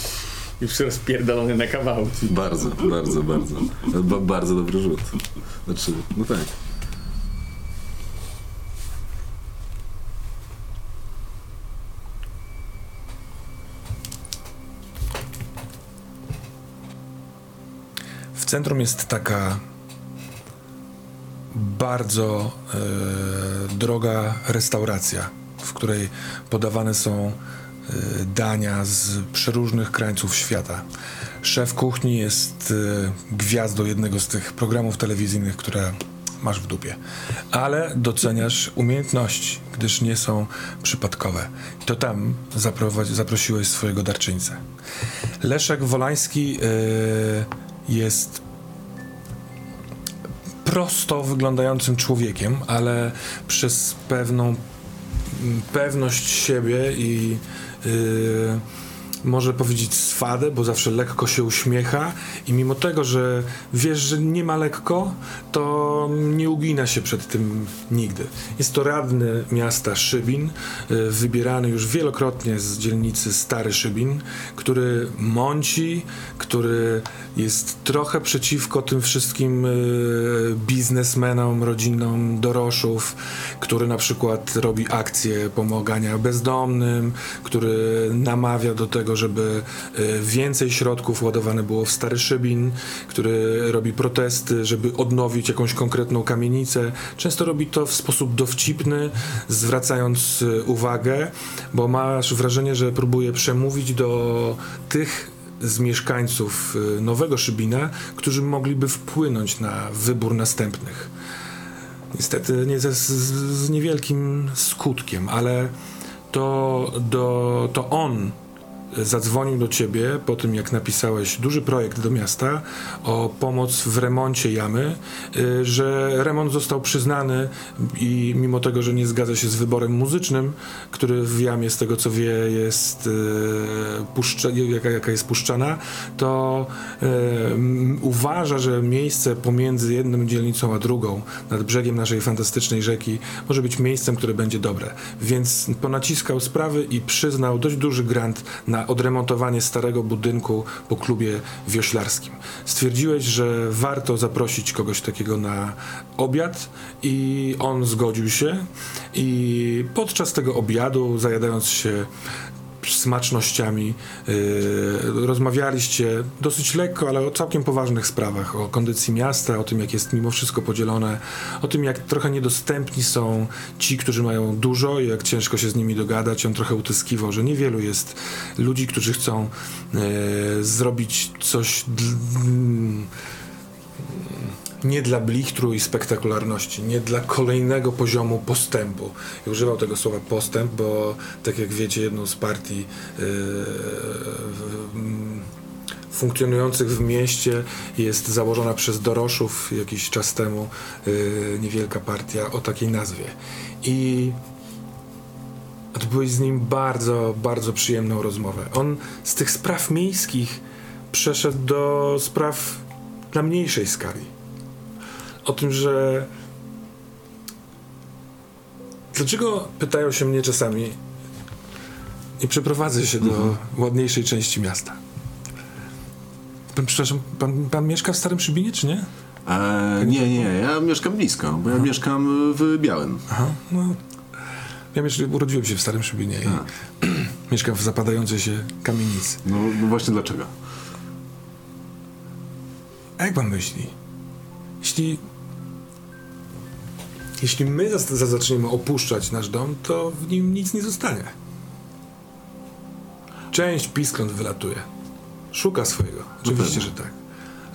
B: już rozpierdolony na kawałki.
C: Bardzo, bardzo, bardzo. Ba bardzo dobry rzut. Znaczy, no tak.
A: W centrum jest taka bardzo e, droga restauracja, w której podawane są e, dania z przeróżnych krańców świata. Szef kuchni jest e, gwiazdą jednego z tych programów telewizyjnych, które masz w dupie. Ale doceniasz umiejętności, gdyż nie są przypadkowe. To tam zaprosiłeś swojego darczyńcę. Leszek Wolański e, jest prosto wyglądającym człowiekiem, ale przez pewną pewność siebie i yy, może powiedzieć swadę, bo zawsze lekko się uśmiecha i mimo tego, że wiesz, że nie ma lekko, to nie ugina się przed tym nigdy. Jest to radny miasta Szybin, y, wybierany już wielokrotnie z dzielnicy Stary Szybin, który mąci, który jest trochę przeciwko tym wszystkim y, biznesmenom, rodzinom doroszów, który na przykład robi akcje pomagania bezdomnym, który namawia do tego, żeby y, więcej środków ładowane było w Stary Szybin, który robi protesty, żeby odnowić jakąś konkretną kamienicę. Często robi to w sposób dowcipny, zwracając y, uwagę, bo masz wrażenie, że próbuje przemówić do tych z mieszkańców y, Nowego Szybina, którzy mogliby wpłynąć na wybór następnych. Niestety nie ze, z, z niewielkim skutkiem, ale to, do, to on zadzwonił do ciebie po tym, jak napisałeś duży projekt do miasta o pomoc w remoncie jamy, y, że remont został przyznany i mimo tego, że nie zgadza się z wyborem muzycznym, który w jamie, z tego co wie, jest y, puszcza, jaka, jaka jest puszczana, to y, uważa, że miejsce pomiędzy jedną dzielnicą a drugą, nad brzegiem naszej fantastycznej rzeki, może być miejscem, które będzie dobre. Więc ponaciskał sprawy i przyznał dość duży grant na odremontowanie starego budynku po klubie wioślarskim. Stwierdziłeś, że warto zaprosić kogoś takiego na obiad i on zgodził się i podczas tego obiadu, zajadając się smacznościami. Yy, rozmawialiście dosyć lekko, ale o całkiem poważnych sprawach. O kondycji miasta, o tym, jak jest mimo wszystko podzielone, o tym, jak trochę niedostępni są ci, którzy mają dużo i jak ciężko się z nimi dogadać. On trochę utyskiwał, że niewielu jest ludzi, którzy chcą yy, zrobić coś. Nie dla blichtru i spektakularności, nie dla kolejnego poziomu postępu. Używał tego słowa postęp, bo tak jak wiecie, jedną z partii yy, funkcjonujących w mieście jest założona przez Doroszów jakiś czas temu yy, niewielka partia o takiej nazwie. I odbyłeś z nim bardzo, bardzo przyjemną rozmowę. On z tych spraw miejskich przeszedł do spraw na mniejszej skali o tym, że dlaczego pytają się mnie czasami nie przeprowadzę się do ładniejszej części miasta. Pan, przepraszam, pan, pan mieszka w Starym Przybinie, czy nie?
C: E, nie, nie, ja mieszkam blisko, bo ja mieszkam w Białym.
A: Aha, no. Ja urodziłem się w Starym Przybinie i <clears throat> mieszkam w zapadającej się kamienicy.
C: No, no właśnie dlaczego?
A: A jak pan myśli? Jeśli. Jeśli my zaczniemy opuszczać nasz dom, to w nim nic nie zostanie. Część piskląt wylatuje. Szuka swojego. Oczywiście, że tak.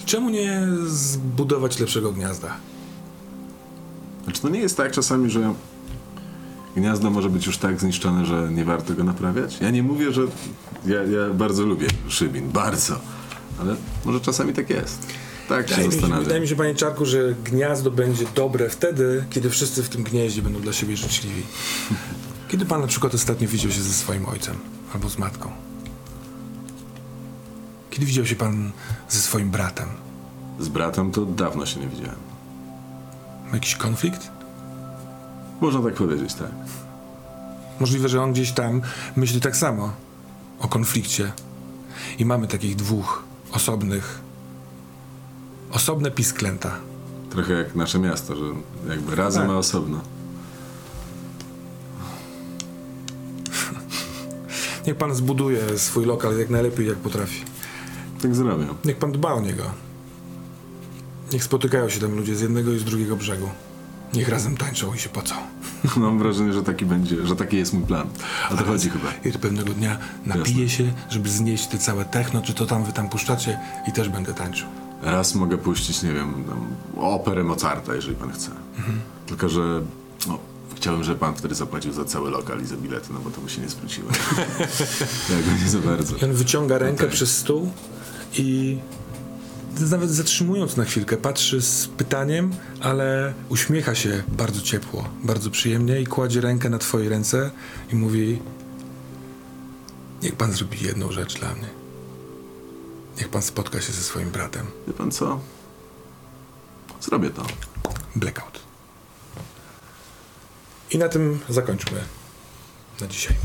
A: Czemu nie zbudować lepszego gniazda?
C: Znaczy to nie jest tak czasami, że gniazdo może być już tak zniszczone, że nie warto go naprawiać? Ja nie mówię, że ja, ja bardzo lubię Szybin, bardzo, ale może czasami tak jest. Tak się
A: Wydaje mi, się,
C: zastanawiam.
A: wydaje mi się, panie Czarku, że gniazdo będzie dobre wtedy, kiedy wszyscy w tym gnieździe będą dla siebie życzliwi. Kiedy pan na przykład ostatnio widział się ze swoim ojcem albo z matką? Kiedy widział się pan ze swoim bratem?
C: Z bratem to dawno się nie widziałem.
A: Ma jakiś konflikt?
C: Można tak powiedzieć, tak.
A: Możliwe, że on gdzieś tam myśli tak samo o konflikcie. I mamy takich dwóch osobnych, osobne pisklęta.
C: Trochę jak nasze miasto, że jakby razem,
A: Tak.
C: a osobno. <laughs>
A: Niech pan zbuduje swój lokal jak najlepiej, jak potrafi.
C: Tak zrobię.
A: Niech pan dba o niego. Niech spotykają się tam ludzie z jednego i z drugiego brzegu. Niech razem tańczą i się pocą. <laughs>
C: Mam wrażenie, że taki będzie, że taki jest mój plan. O to chodzi chyba.
A: I pewnego dnia napiję się, żeby znieść te całe techno, czy to tam wy tam puszczacie i też będę tańczył.
C: Raz mogę puścić, nie wiem, tam, operę Mozarta, jeżeli pan chce.
A: Mhm.
C: Tylko, że no, chciałbym, żeby pan wtedy zapłacił za cały lokal i za bilety, no bo to by się nie zwróciło. <laughs> tak, nie za bardzo.
A: I on wyciąga rękę
C: tak.
A: przez stół i nawet zatrzymując na chwilkę, patrzy z pytaniem, ale uśmiecha się bardzo ciepło, bardzo przyjemnie i kładzie rękę na twojej ręce i mówi niech pan zrobi jedną rzecz dla mnie. Niech pan spotka się ze swoim bratem.
C: Wie pan co? Zrobię to.
A: Blackout. I na tym zakończmy na dzisiaj.